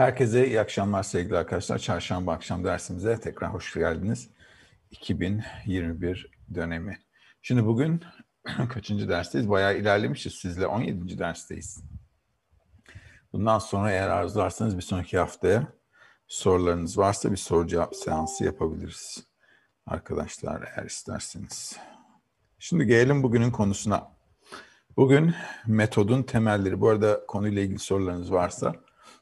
Herkese iyi akşamlar sevgili arkadaşlar. Çarşamba akşam dersimize tekrar hoş geldiniz. 2021 dönemi. Şimdi bugün kaçıncı dersteyiz? Bayağı ilerlemişiz sizle. 17. dersteyiz. Bundan sonra eğer arzularsanız bir sonraki haftaya sorularınız varsa bir soru cevap seansı yapabiliriz. Arkadaşlar eğer isterseniz. Şimdi gelelim bugünün konusuna. Bugün metodun temelleri. Bu arada konuyla ilgili sorularınız varsa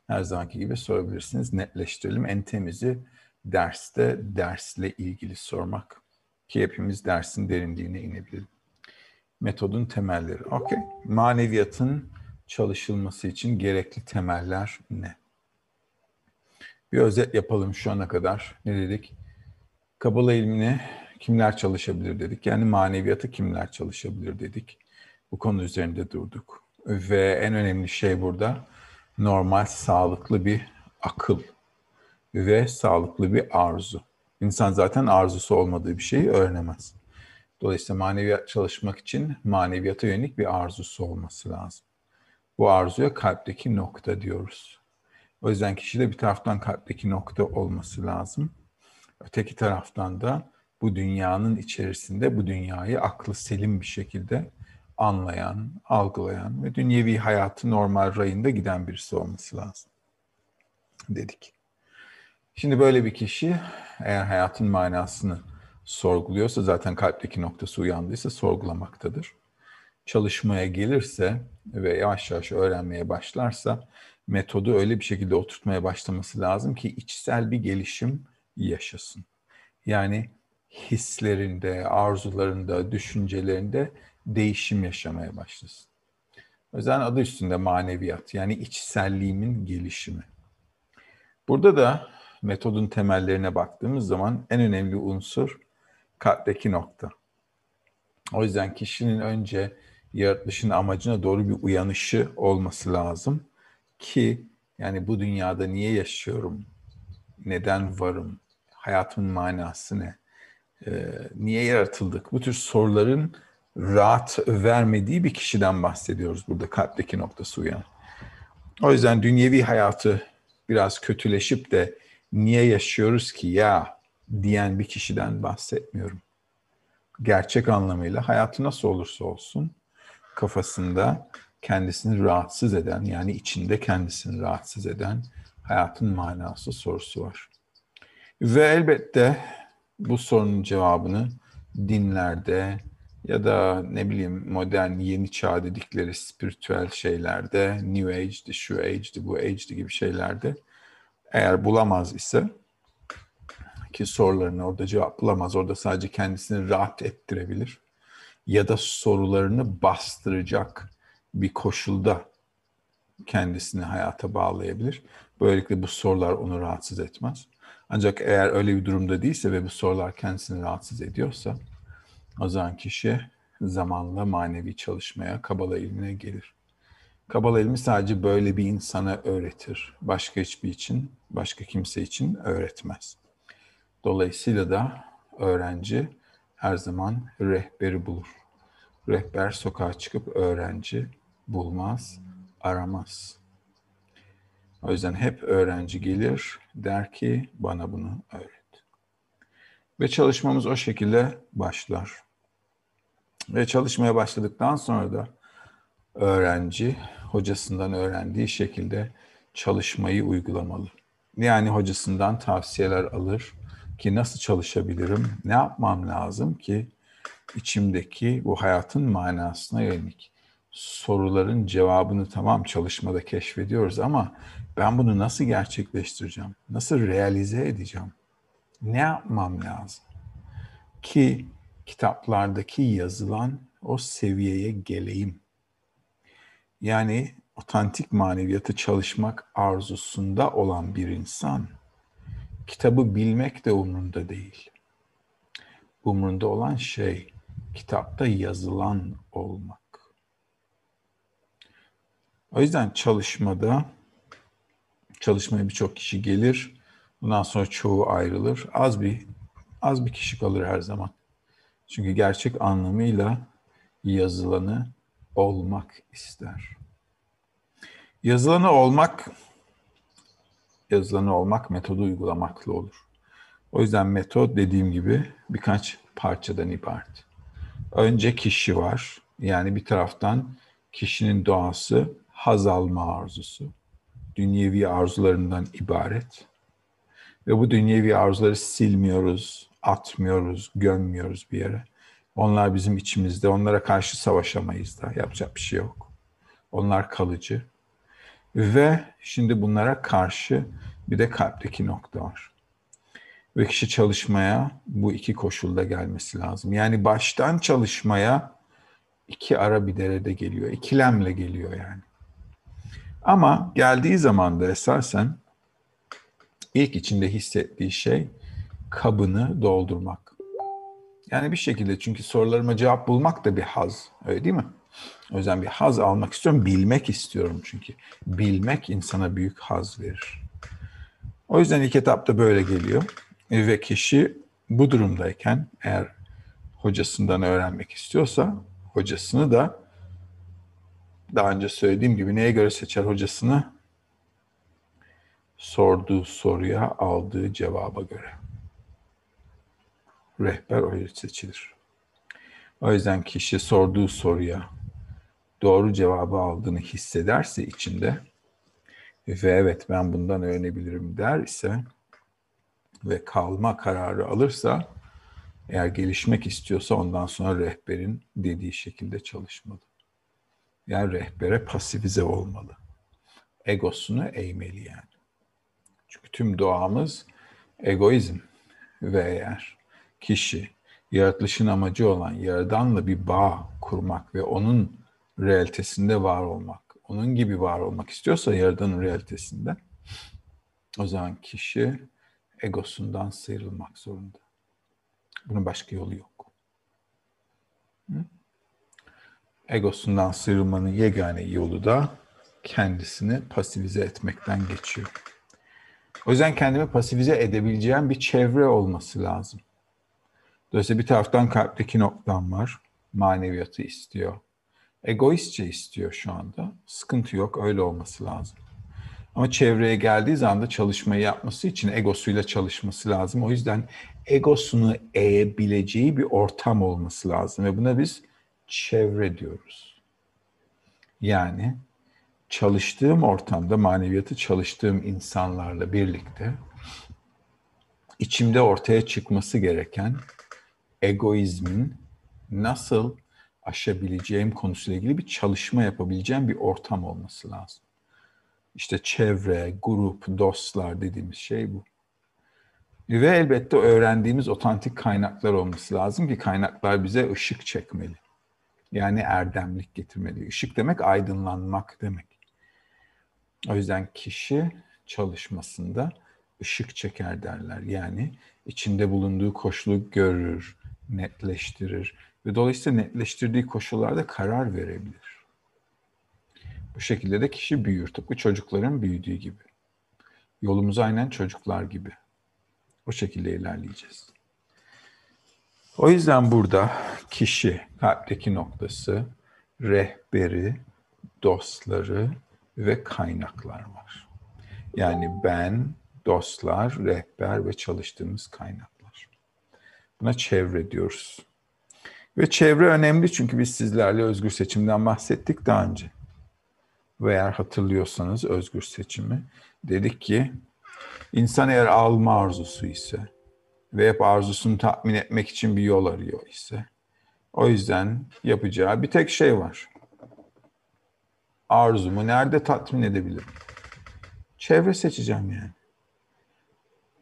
her zamanki gibi sorabilirsiniz. Netleştirelim. En temizi derste dersle ilgili sormak. Ki hepimiz dersin derinliğine inebilelim. Metodun temelleri. Okey. Maneviyatın çalışılması için gerekli temeller ne? Bir özet yapalım şu ana kadar. Ne dedik? Kabala ilmini kimler çalışabilir dedik. Yani maneviyatı kimler çalışabilir dedik. Bu konu üzerinde durduk. Ve en önemli şey burada normal, sağlıklı bir akıl ve sağlıklı bir arzu. İnsan zaten arzusu olmadığı bir şeyi öğrenemez. Dolayısıyla maneviyat çalışmak için maneviyata yönelik bir arzusu olması lazım. Bu arzuya kalpteki nokta diyoruz. O yüzden kişide bir taraftan kalpteki nokta olması lazım. Öteki taraftan da bu dünyanın içerisinde bu dünyayı aklı selim bir şekilde anlayan, algılayan ve dünyevi hayatı normal rayında giden birisi olması lazım dedik. Şimdi böyle bir kişi eğer hayatın manasını sorguluyorsa zaten kalpteki noktası uyandıysa sorgulamaktadır. Çalışmaya gelirse ve yavaş yavaş öğrenmeye başlarsa metodu öyle bir şekilde oturtmaya başlaması lazım ki içsel bir gelişim yaşasın. Yani hislerinde, arzularında, düşüncelerinde değişim yaşamaya başlasın. O yüzden adı üstünde maneviyat yani içselliğimin gelişimi. Burada da metodun temellerine baktığımız zaman en önemli unsur kalpteki nokta. O yüzden kişinin önce yaratılışın amacına doğru bir uyanışı olması lazım ki yani bu dünyada niye yaşıyorum, neden varım, hayatımın manası ne, ee, niye yaratıldık bu tür soruların rahat vermediği bir kişiden bahsediyoruz burada kalpteki noktası uyan. O yüzden dünyevi hayatı biraz kötüleşip de niye yaşıyoruz ki ya diyen bir kişiden bahsetmiyorum. Gerçek anlamıyla hayatı nasıl olursa olsun kafasında kendisini rahatsız eden yani içinde kendisini rahatsız eden hayatın manası sorusu var. Ve elbette bu sorunun cevabını dinlerde, ya da ne bileyim modern yeni çağ dedikleri spiritüel şeylerde, New Age'di, şu Age'di, bu Age'di gibi şeylerde eğer bulamaz ise ki sorularını orada cevap bulamaz, orada sadece kendisini rahat ettirebilir ya da sorularını bastıracak bir koşulda kendisini hayata bağlayabilir. Böylelikle bu sorular onu rahatsız etmez. Ancak eğer öyle bir durumda değilse ve bu sorular kendisini rahatsız ediyorsa o zaman kişi zamanla manevi çalışmaya, Kabala ilmine gelir. Kabala ilmi sadece böyle bir insana öğretir. Başka hiçbir için, başka kimse için öğretmez. Dolayısıyla da öğrenci her zaman rehberi bulur. Rehber sokağa çıkıp öğrenci bulmaz, aramaz. O yüzden hep öğrenci gelir, der ki bana bunu öğret. Ve çalışmamız o şekilde başlar. Ve çalışmaya başladıktan sonra da öğrenci hocasından öğrendiği şekilde çalışmayı uygulamalı. Yani hocasından tavsiyeler alır ki nasıl çalışabilirim, ne yapmam lazım ki içimdeki bu hayatın manasına yönelik soruların cevabını tamam çalışmada keşfediyoruz ama ben bunu nasıl gerçekleştireceğim? Nasıl realize edeceğim? Ne yapmam lazım? Ki kitaplardaki yazılan o seviyeye geleyim. Yani otantik maneviyatı çalışmak arzusunda olan bir insan kitabı bilmek de umrunda değil. Umrunda olan şey kitapta yazılan olmak. O yüzden çalışmada çalışmaya birçok kişi gelir. Bundan sonra çoğu ayrılır. Az bir az bir kişi kalır her zaman. Çünkü gerçek anlamıyla yazılanı olmak ister. Yazılanı olmak yazılanı olmak metodu uygulamakla olur. O yüzden metot dediğim gibi birkaç parçadan ibaret. Önce kişi var. Yani bir taraftan kişinin doğası haz alma arzusu. Dünyevi arzularından ibaret. Ve bu dünyevi arzuları silmiyoruz, atmıyoruz, gömmüyoruz bir yere. Onlar bizim içimizde. Onlara karşı savaşamayız da. Yapacak bir şey yok. Onlar kalıcı. Ve şimdi bunlara karşı bir de kalpteki nokta var. Ve kişi çalışmaya bu iki koşulda gelmesi lazım. Yani baştan çalışmaya iki ara bir derede geliyor. İkilemle geliyor yani. Ama geldiği zaman da esasen ilk içinde hissettiği şey kabını doldurmak. Yani bir şekilde çünkü sorularıma cevap bulmak da bir haz. Öyle değil mi? O yüzden bir haz almak istiyorum. Bilmek istiyorum çünkü. Bilmek insana büyük haz verir. O yüzden ilk etapta böyle geliyor. Ve kişi bu durumdayken eğer hocasından öğrenmek istiyorsa hocasını da daha önce söylediğim gibi neye göre seçer hocasını? Sorduğu soruya aldığı cevaba göre. Rehber öyle seçilir. O yüzden kişi sorduğu soruya doğru cevabı aldığını hissederse içinde ve evet ben bundan öğrenebilirim der ise ve kalma kararı alırsa eğer gelişmek istiyorsa ondan sonra rehberin dediği şekilde çalışmalı. Yani rehbere pasifize olmalı. Egosunu eğmeli yani. Çünkü tüm doğamız egoizm ve eğer kişi yaratılışın amacı olan yaradanla bir bağ kurmak ve onun realitesinde var olmak, onun gibi var olmak istiyorsa yaradanın realitesinde o zaman kişi egosundan sıyrılmak zorunda. Bunun başka yolu yok. Egosundan sıyrılmanın yegane yolu da kendisini pasifize etmekten geçiyor. O yüzden kendimi pasifize edebileceğim bir çevre olması lazım. Dolayısıyla bir taraftan kalpteki noktam var. Maneviyatı istiyor. Egoistçe istiyor şu anda. Sıkıntı yok. Öyle olması lazım. Ama çevreye geldiği zaman da çalışmayı yapması için egosuyla çalışması lazım. O yüzden egosunu eğebileceği bir ortam olması lazım. Ve buna biz çevre diyoruz. Yani çalıştığım ortamda maneviyatı çalıştığım insanlarla birlikte içimde ortaya çıkması gereken egoizmin nasıl aşabileceğim konusuyla ilgili bir çalışma yapabileceğim bir ortam olması lazım. İşte çevre, grup, dostlar dediğimiz şey bu. Ve elbette öğrendiğimiz otantik kaynaklar olması lazım ki kaynaklar bize ışık çekmeli. Yani erdemlik getirmeli. Işık demek aydınlanmak demek. O yüzden kişi çalışmasında ışık çeker derler. Yani içinde bulunduğu koşulu görür, netleştirir ve dolayısıyla netleştirdiği koşullarda karar verebilir. Bu şekilde de kişi büyür. Tıpkı çocukların büyüdüğü gibi. Yolumuz aynen çocuklar gibi. O şekilde ilerleyeceğiz. O yüzden burada kişi, kalpteki noktası, rehberi, dostları ve kaynaklar var. Yani ben, dostlar, rehber ve çalıştığımız kaynaklar. Buna çevre diyoruz. Ve çevre önemli çünkü biz sizlerle özgür seçimden bahsettik daha önce. Ve eğer hatırlıyorsanız özgür seçimi dedik ki insan eğer alma arzusu ise ve hep arzusunu tatmin etmek için bir yol arıyor ise o yüzden yapacağı bir tek şey var. Arzumu nerede tatmin edebilirim? Çevre seçeceğim yani.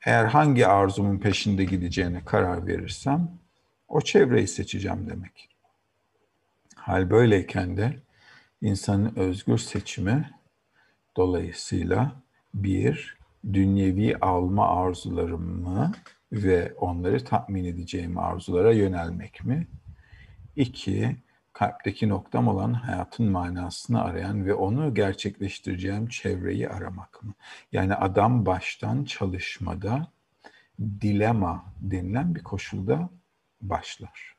Eğer hangi arzumun peşinde gideceğine karar verirsem o çevreyi seçeceğim demek. Hal böyleyken de insanın özgür seçimi dolayısıyla bir, dünyevi alma arzularımı ve onları tatmin edeceğim arzulara yönelmek mi? İki, kalpteki noktam olan hayatın manasını arayan ve onu gerçekleştireceğim çevreyi aramak mı? Yani adam baştan çalışmada dilema denilen bir koşulda başlar.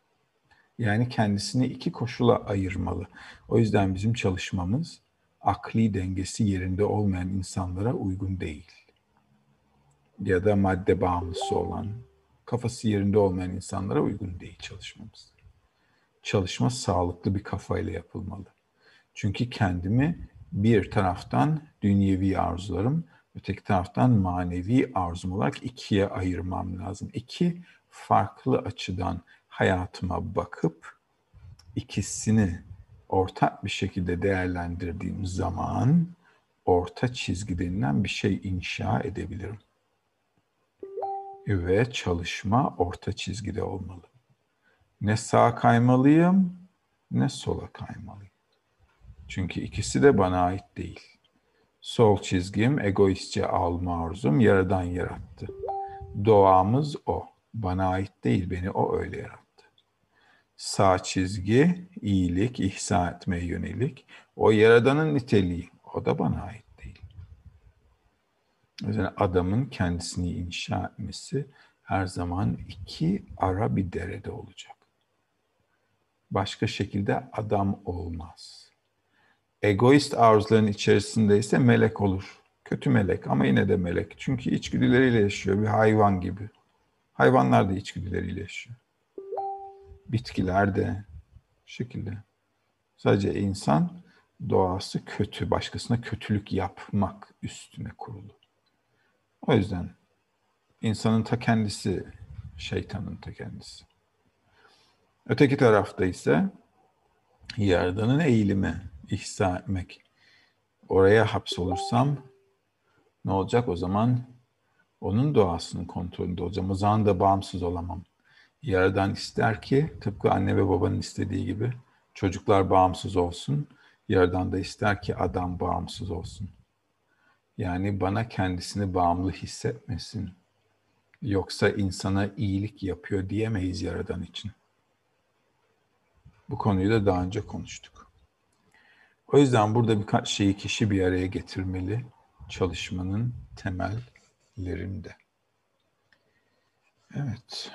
Yani kendisini iki koşula ayırmalı. O yüzden bizim çalışmamız akli dengesi yerinde olmayan insanlara uygun değil. ya da madde bağımlısı olan, kafası yerinde olmayan insanlara uygun değil çalışmamız. Çalışma sağlıklı bir kafayla yapılmalı. Çünkü kendimi bir taraftan dünyevi arzularım, öteki taraftan manevi arzum olarak ikiye ayırmam lazım. İki farklı açıdan hayatıma bakıp ikisini ortak bir şekilde değerlendirdiğim zaman orta çizgi denilen bir şey inşa edebilirim. Ve çalışma orta çizgide olmalı. Ne sağa kaymalıyım ne sola kaymalıyım. Çünkü ikisi de bana ait değil. Sol çizgim egoistçe alma arzum yaradan yarattı. Doğamız o. Bana ait değil, beni o öyle yarattı. Sağ çizgi iyilik, ihsan etmeye yönelik. O yaradanın niteliği. O da bana ait değil. Yüzden adamın kendisini inşa etmesi her zaman iki ara bir derede olacak. Başka şekilde adam olmaz. Egoist arzuların içerisinde ise melek olur. Kötü melek ama yine de melek. Çünkü içgüdüleriyle yaşıyor bir hayvan gibi. Hayvanlar da içgüdüleriyle yaşıyor. Bitkiler de şekilde. Sadece insan doğası kötü, başkasına kötülük yapmak üstüne kurulu. O yüzden insanın ta kendisi şeytanın ta kendisi. Öteki tarafta ise Yaradan'ın eğilimi, ihsa etmek. Oraya hapsolursam ne olacak o zaman? Onun doğasının kontrolünde olacağım. O zaman da bağımsız olamam. Yaradan ister ki tıpkı anne ve babanın istediği gibi çocuklar bağımsız olsun. Yaradan da ister ki adam bağımsız olsun. Yani bana kendisini bağımlı hissetmesin. Yoksa insana iyilik yapıyor diyemeyiz Yaradan için. Bu konuyu da daha önce konuştuk. O yüzden burada birkaç şeyi kişi bir araya getirmeli çalışmanın temellerinde. Evet.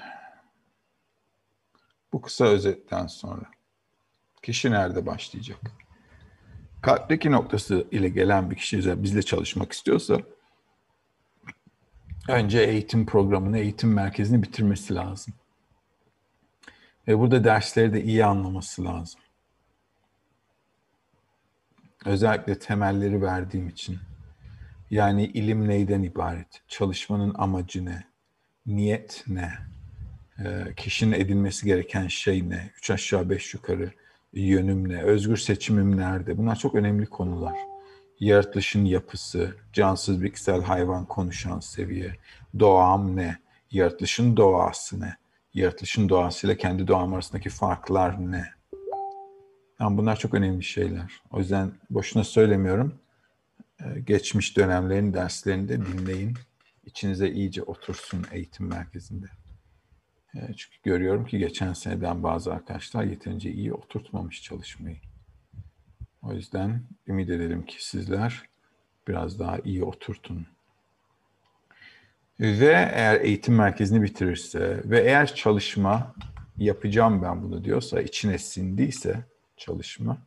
Bu kısa özetten sonra kişi nerede başlayacak? Kalpteki noktası ile gelen bir kişi bizle çalışmak istiyorsa önce eğitim programını, eğitim merkezini bitirmesi lazım. Ve burada dersleri de iyi anlaması lazım. Özellikle temelleri verdiğim için. Yani ilim neyden ibaret? Çalışmanın amacı ne? Niyet ne? Ee, kişinin edinmesi gereken şey ne? Üç aşağı beş yukarı yönüm ne? Özgür seçimim nerede? Bunlar çok önemli konular. Yaratılışın yapısı, cansız bitkisel hayvan konuşan seviye, doğam ne? Yaratılışın doğası ne? Yaratılışın doğasıyla kendi doğam arasındaki farklar ne? Yani bunlar çok önemli şeyler. O yüzden boşuna söylemiyorum. Ee, geçmiş dönemlerin derslerini de dinleyin. İçinize iyice otursun eğitim merkezinde. Ee, çünkü görüyorum ki geçen seneden bazı arkadaşlar yeterince iyi oturtmamış çalışmayı. O yüzden ümit edelim ki sizler biraz daha iyi oturtun. Ve eğer eğitim merkezini bitirirse ve eğer çalışma yapacağım ben bunu diyorsa, içine sindiyse çalışma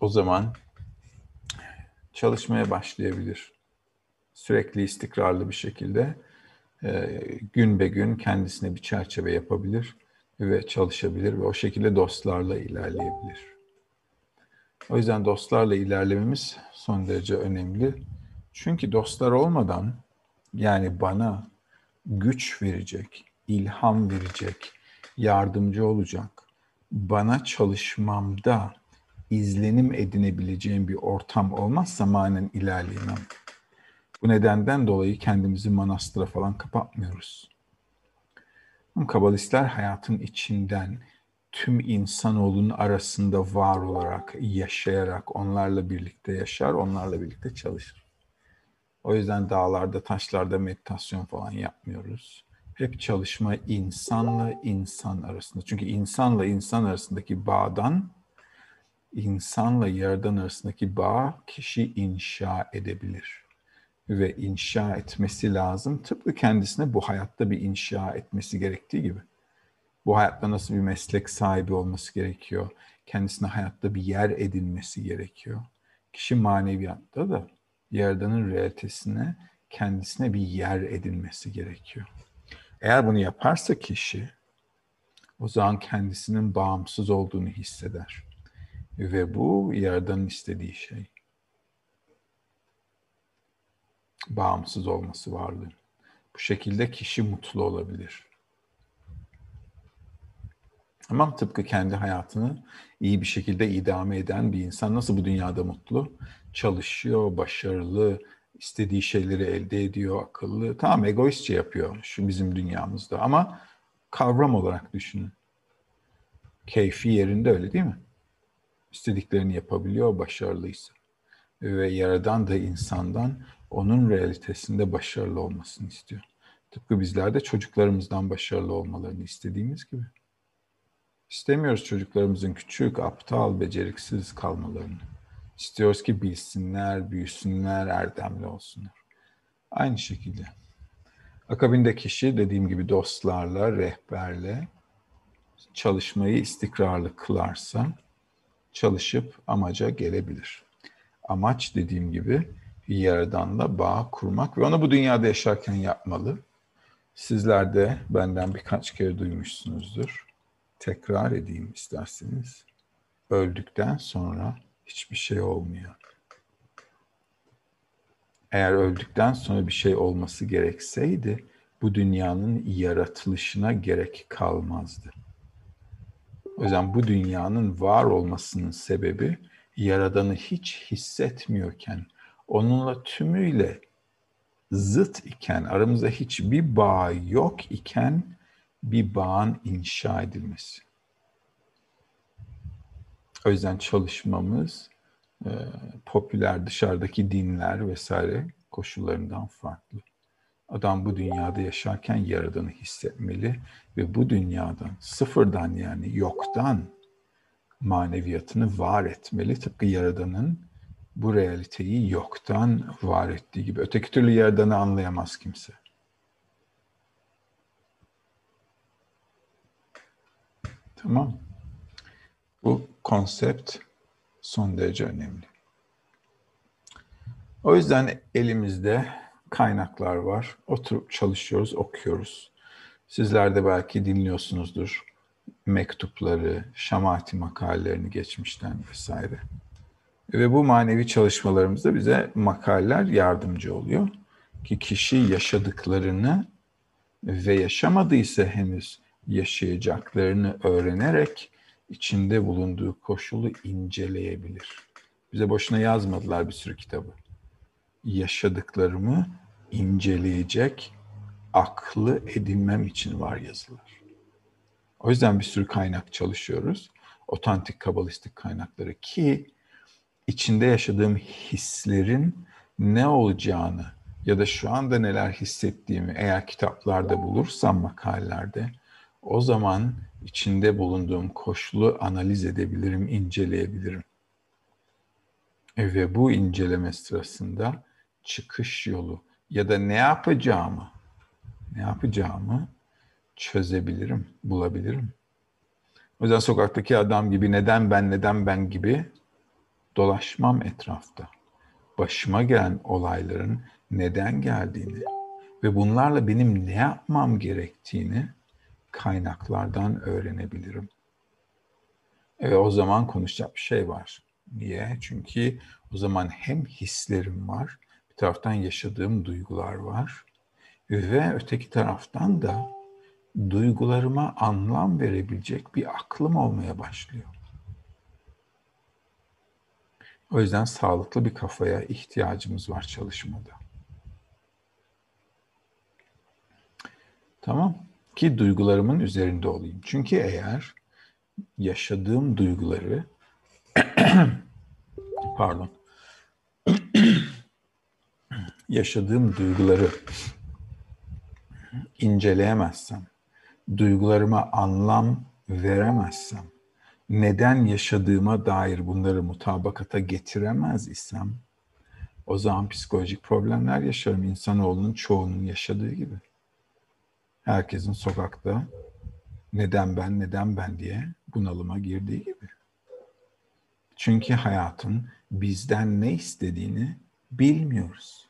o zaman çalışmaya başlayabilir. Sürekli istikrarlı bir şekilde e, gün be gün kendisine bir çerçeve yapabilir ve çalışabilir ve o şekilde dostlarla ilerleyebilir. O yüzden dostlarla ilerlememiz son derece önemli. Çünkü dostlar olmadan yani bana güç verecek, ilham verecek, yardımcı olacak, bana çalışmamda izlenim edinebileceğim bir ortam olmazsa manen ilerleyemem. Bu nedenden dolayı kendimizi manastıra falan kapatmıyoruz. Kabalistler hayatın içinden tüm insanoğlunun arasında var olarak, yaşayarak, onlarla birlikte yaşar, onlarla birlikte çalışır. O yüzden dağlarda, taşlarda meditasyon falan yapmıyoruz. Hep çalışma insanla insan arasında. Çünkü insanla insan arasındaki bağdan, insanla yaradan arasındaki bağ kişi inşa edebilir. Ve inşa etmesi lazım. Tıpkı kendisine bu hayatta bir inşa etmesi gerektiği gibi. Bu hayatta nasıl bir meslek sahibi olması gerekiyor. Kendisine hayatta bir yer edinmesi gerekiyor. Kişi maneviyatta da Yaradan'ın realitesine kendisine bir yer edinmesi gerekiyor. Eğer bunu yaparsa kişi o zaman kendisinin bağımsız olduğunu hisseder. Ve bu Yaradan'ın istediği şey. Bağımsız olması varlığın. Bu şekilde kişi mutlu olabilir. Tamam tıpkı kendi hayatını iyi bir şekilde idame eden bir insan nasıl bu dünyada mutlu? Çalışıyor, başarılı, istediği şeyleri elde ediyor, akıllı. Tamam egoistçe yapıyor şu bizim dünyamızda ama kavram olarak düşünün. Keyfi yerinde öyle değil mi? İstediklerini yapabiliyor başarılıysa. Ve Yaradan da insandan onun realitesinde başarılı olmasını istiyor. Tıpkı bizler de çocuklarımızdan başarılı olmalarını istediğimiz gibi. İstemiyoruz çocuklarımızın küçük, aptal, beceriksiz kalmalarını. İstiyoruz ki bilsinler, büyüsünler, erdemli olsunlar. Aynı şekilde. Akabinde kişi dediğim gibi dostlarla, rehberle çalışmayı istikrarlı kılarsa çalışıp amaca gelebilir. Amaç dediğim gibi Yaradan'la bağ kurmak ve onu bu dünyada yaşarken yapmalı. Sizler de benden birkaç kere duymuşsunuzdur. Tekrar edeyim isterseniz. Öldükten sonra hiçbir şey olmuyor. Eğer öldükten sonra bir şey olması gerekseydi bu dünyanın yaratılışına gerek kalmazdı. O yüzden bu dünyanın var olmasının sebebi Yaradan'ı hiç hissetmiyorken, onunla tümüyle zıt iken, aramızda hiçbir bağ yok iken bir bağın inşa edilmesi. O yüzden çalışmamız e, popüler dışarıdaki dinler vesaire koşullarından farklı. Adam bu dünyada yaşarken yaradığını hissetmeli ve bu dünyadan, sıfırdan yani yoktan maneviyatını var etmeli. Tıpkı yaradanın bu realiteyi yoktan var ettiği gibi. Öteki türlü yaradanı anlayamaz kimse. Tamam. Bu konsept son derece önemli. O yüzden elimizde kaynaklar var. Oturup çalışıyoruz, okuyoruz. Sizler de belki dinliyorsunuzdur mektupları, şamati makalelerini geçmişten vesaire. Ve bu manevi çalışmalarımızda bize makaleler yardımcı oluyor. Ki kişi yaşadıklarını ve yaşamadıysa henüz yaşayacaklarını öğrenerek içinde bulunduğu koşulu inceleyebilir. Bize boşuna yazmadılar bir sürü kitabı. Yaşadıklarımı inceleyecek aklı edinmem için var yazılar. O yüzden bir sürü kaynak çalışıyoruz. Otantik kabalistik kaynakları ki içinde yaşadığım hislerin ne olacağını ya da şu anda neler hissettiğimi eğer kitaplarda bulursam makalelerde o zaman içinde bulunduğum koşulu analiz edebilirim, inceleyebilirim. Ve bu inceleme sırasında çıkış yolu ya da ne yapacağımı, ne yapacağımı çözebilirim, bulabilirim. O yüzden sokaktaki adam gibi neden ben, neden ben gibi dolaşmam etrafta. Başıma gelen olayların neden geldiğini ve bunlarla benim ne yapmam gerektiğini kaynaklardan öğrenebilirim. Ve o zaman konuşacak bir şey var. Niye? Çünkü o zaman hem hislerim var, bir taraftan yaşadığım duygular var ve öteki taraftan da duygularıma anlam verebilecek bir aklım olmaya başlıyor. O yüzden sağlıklı bir kafaya ihtiyacımız var çalışmada. Tamam ki duygularımın üzerinde olayım. Çünkü eğer yaşadığım duyguları pardon yaşadığım duyguları inceleyemezsem, duygularıma anlam veremezsem, neden yaşadığıma dair bunları mutabakata getiremez isem, o zaman psikolojik problemler yaşarım insanoğlunun çoğunun yaşadığı gibi herkesin sokakta neden ben, neden ben diye bunalıma girdiği gibi. Çünkü hayatın bizden ne istediğini bilmiyoruz.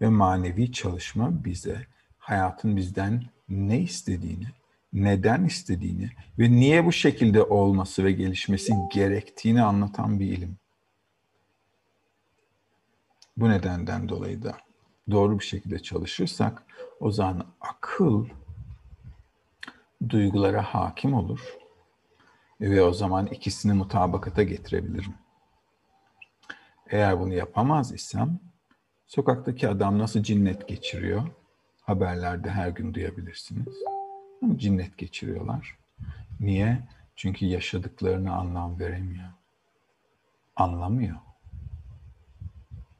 Ve manevi çalışma bize hayatın bizden ne istediğini, neden istediğini ve niye bu şekilde olması ve gelişmesi gerektiğini anlatan bir ilim. Bu nedenden dolayı da doğru bir şekilde çalışırsak o zaman akıl duygulara hakim olur ve o zaman ikisini mutabakata getirebilirim. Eğer bunu yapamaz isem sokaktaki adam nasıl cinnet geçiriyor haberlerde her gün duyabilirsiniz. Cinnet geçiriyorlar. Niye? Çünkü yaşadıklarını anlam veremiyor. Anlamıyor.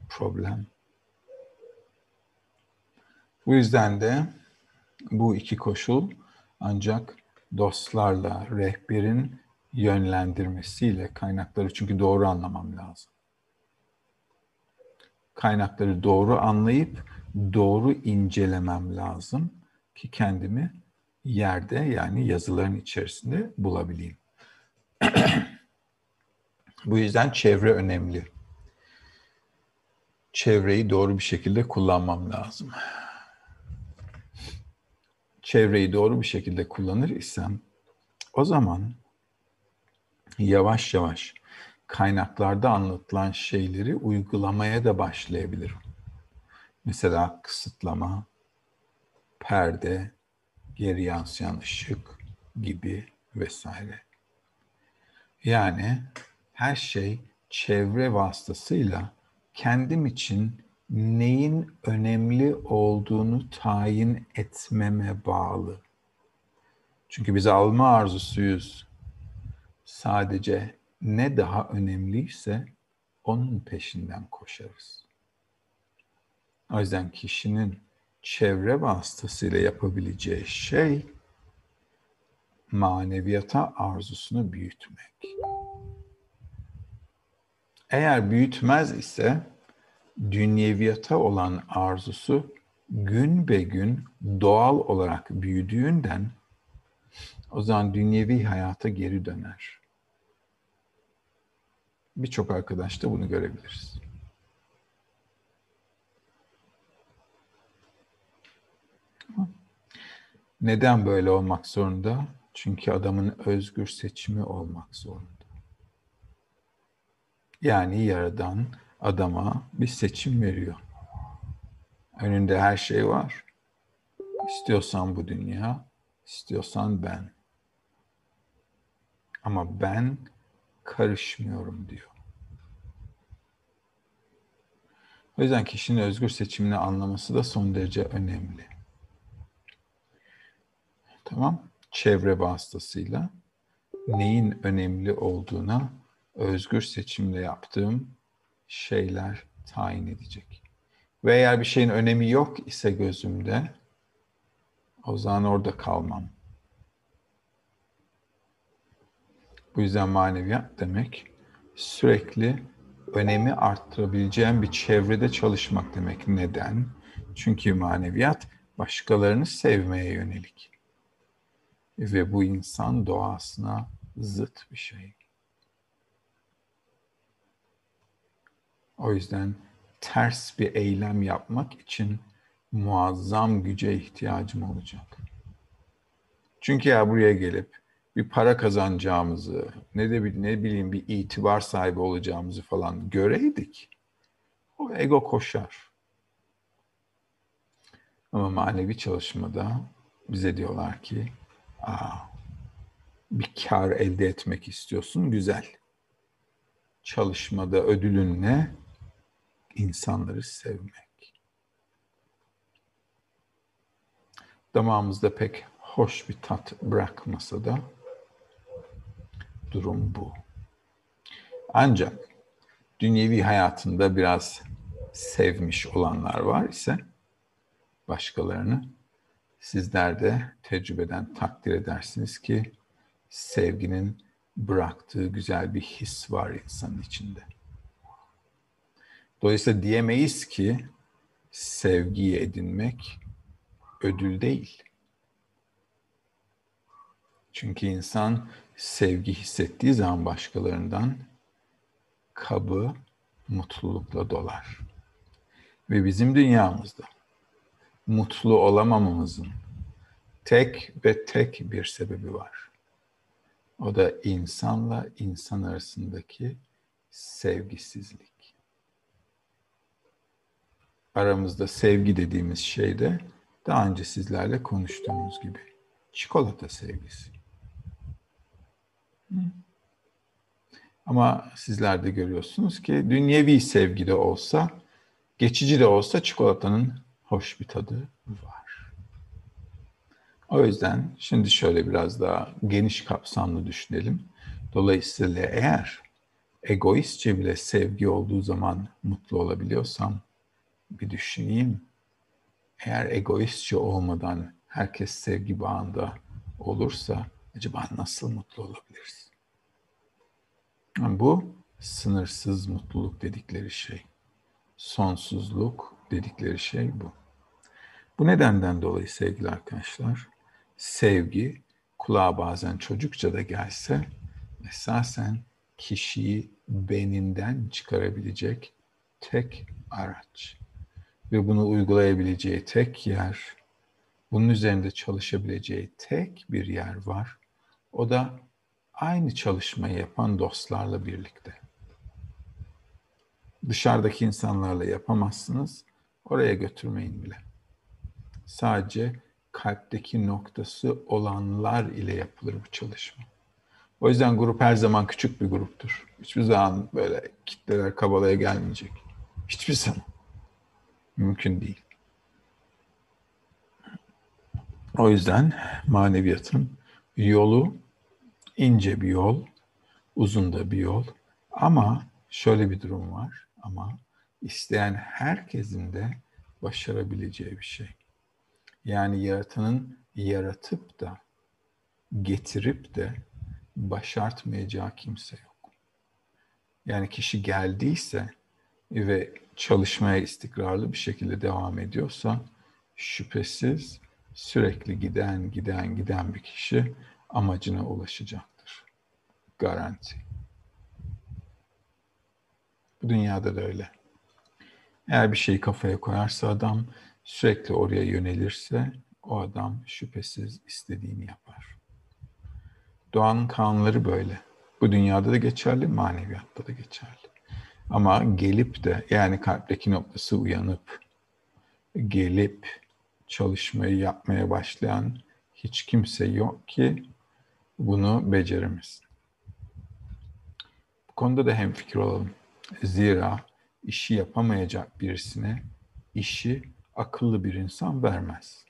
Problem. Bu yüzden de bu iki koşul ancak dostlarla, rehberin yönlendirmesiyle kaynakları çünkü doğru anlamam lazım. Kaynakları doğru anlayıp doğru incelemem lazım ki kendimi yerde yani yazıların içerisinde bulabileyim. Bu yüzden çevre önemli. Çevreyi doğru bir şekilde kullanmam lazım. Çevreyi doğru bir şekilde kullanır isem o zaman yavaş yavaş kaynaklarda anlatılan şeyleri uygulamaya da başlayabilirim. Mesela kısıtlama, perde, geri yansıyan ışık gibi vesaire. Yani her şey çevre vasıtasıyla kendim için neyin önemli olduğunu tayin etmeme bağlı. Çünkü biz alma arzusuyuz. Sadece ne daha önemliyse onun peşinden koşarız. O yüzden kişinin çevre vasıtasıyla yapabileceği şey maneviyata arzusunu büyütmek. Eğer büyütmez ise dünyeviyata olan arzusu gün be gün doğal olarak büyüdüğünden o zaman dünyevi hayata geri döner. Birçok arkadaşta bunu görebiliriz. Neden böyle olmak zorunda? Çünkü adamın özgür seçimi olmak zorunda. Yani yaradan adama bir seçim veriyor. Önünde her şey var. İstiyorsan bu dünya, istiyorsan ben. Ama ben karışmıyorum diyor. O yüzden kişinin özgür seçimini anlaması da son derece önemli. Tamam. Çevre vasıtasıyla neyin önemli olduğuna özgür seçimle yaptığım şeyler tayin edecek. Ve eğer bir şeyin önemi yok ise gözümde o zaman orada kalmam. Bu yüzden maneviyat demek sürekli önemi arttırabileceğim bir çevrede çalışmak demek. Neden? Çünkü maneviyat başkalarını sevmeye yönelik. Ve bu insan doğasına zıt bir şey. O yüzden ters bir eylem yapmak için muazzam güce ihtiyacım olacak. Çünkü ya buraya gelip bir para kazanacağımızı, ne de ne bileyim bir itibar sahibi olacağımızı falan göreydik. O ego koşar. Ama manevi çalışmada bize diyorlar ki Aa, bir kar elde etmek istiyorsun, güzel. Çalışmada ödülün ne? İnsanları sevmek. Damağımızda pek hoş bir tat bırakmasa da durum bu. Ancak dünyevi hayatında biraz sevmiş olanlar var ise başkalarını Sizler de tecrübeden takdir edersiniz ki sevginin bıraktığı güzel bir his var insanın içinde. Dolayısıyla diyemeyiz ki sevgiyi edinmek ödül değil. Çünkü insan sevgi hissettiği zaman başkalarından kabı mutlulukla dolar. Ve bizim dünyamızda mutlu olamamamızın tek ve tek bir sebebi var. O da insanla insan arasındaki sevgisizlik. Aramızda sevgi dediğimiz şey de daha önce sizlerle konuştuğumuz gibi çikolata sevgisi. Ama sizler de görüyorsunuz ki dünyevi sevgi de olsa, geçici de olsa çikolatanın hoş bir tadı var. O yüzden şimdi şöyle biraz daha geniş kapsamlı düşünelim. Dolayısıyla eğer egoistçe bile sevgi olduğu zaman mutlu olabiliyorsam bir düşüneyim. Eğer egoistçe olmadan herkes sevgi bağında olursa acaba nasıl mutlu olabiliriz? Bu sınırsız mutluluk dedikleri şey. Sonsuzluk dedikleri şey bu. Bu nedenden dolayı sevgili arkadaşlar, sevgi kulağa bazen çocukça da gelse esasen kişiyi beninden çıkarabilecek tek araç. Ve bunu uygulayabileceği tek yer, bunun üzerinde çalışabileceği tek bir yer var. O da aynı çalışmayı yapan dostlarla birlikte. Dışarıdaki insanlarla yapamazsınız. Oraya götürmeyin bile. Sadece kalpteki noktası olanlar ile yapılır bu çalışma. O yüzden grup her zaman küçük bir gruptur. Hiçbir zaman böyle kitleler kabalaya gelmeyecek. Hiçbir zaman. Mümkün değil. O yüzden maneviyatın yolu ince bir yol, uzun da bir yol. Ama şöyle bir durum var. Ama isteyen herkesin de başarabileceği bir şey. Yani yaratanın yaratıp da getirip de başartmayacağı kimse yok. Yani kişi geldiyse ve çalışmaya istikrarlı bir şekilde devam ediyorsa şüphesiz sürekli giden giden giden bir kişi amacına ulaşacaktır. Garanti. Bu dünyada da öyle. Eğer bir şeyi kafaya koyarsa adam sürekli oraya yönelirse o adam şüphesiz istediğini yapar. Doğanın kanunları böyle. Bu dünyada da geçerli, maneviyatta da geçerli. Ama gelip de yani kalpteki noktası uyanıp gelip çalışmayı yapmaya başlayan hiç kimse yok ki bunu beceremez. Bu konuda da hem fikir olalım. Zira işi yapamayacak birisine işi akıllı bir insan vermez.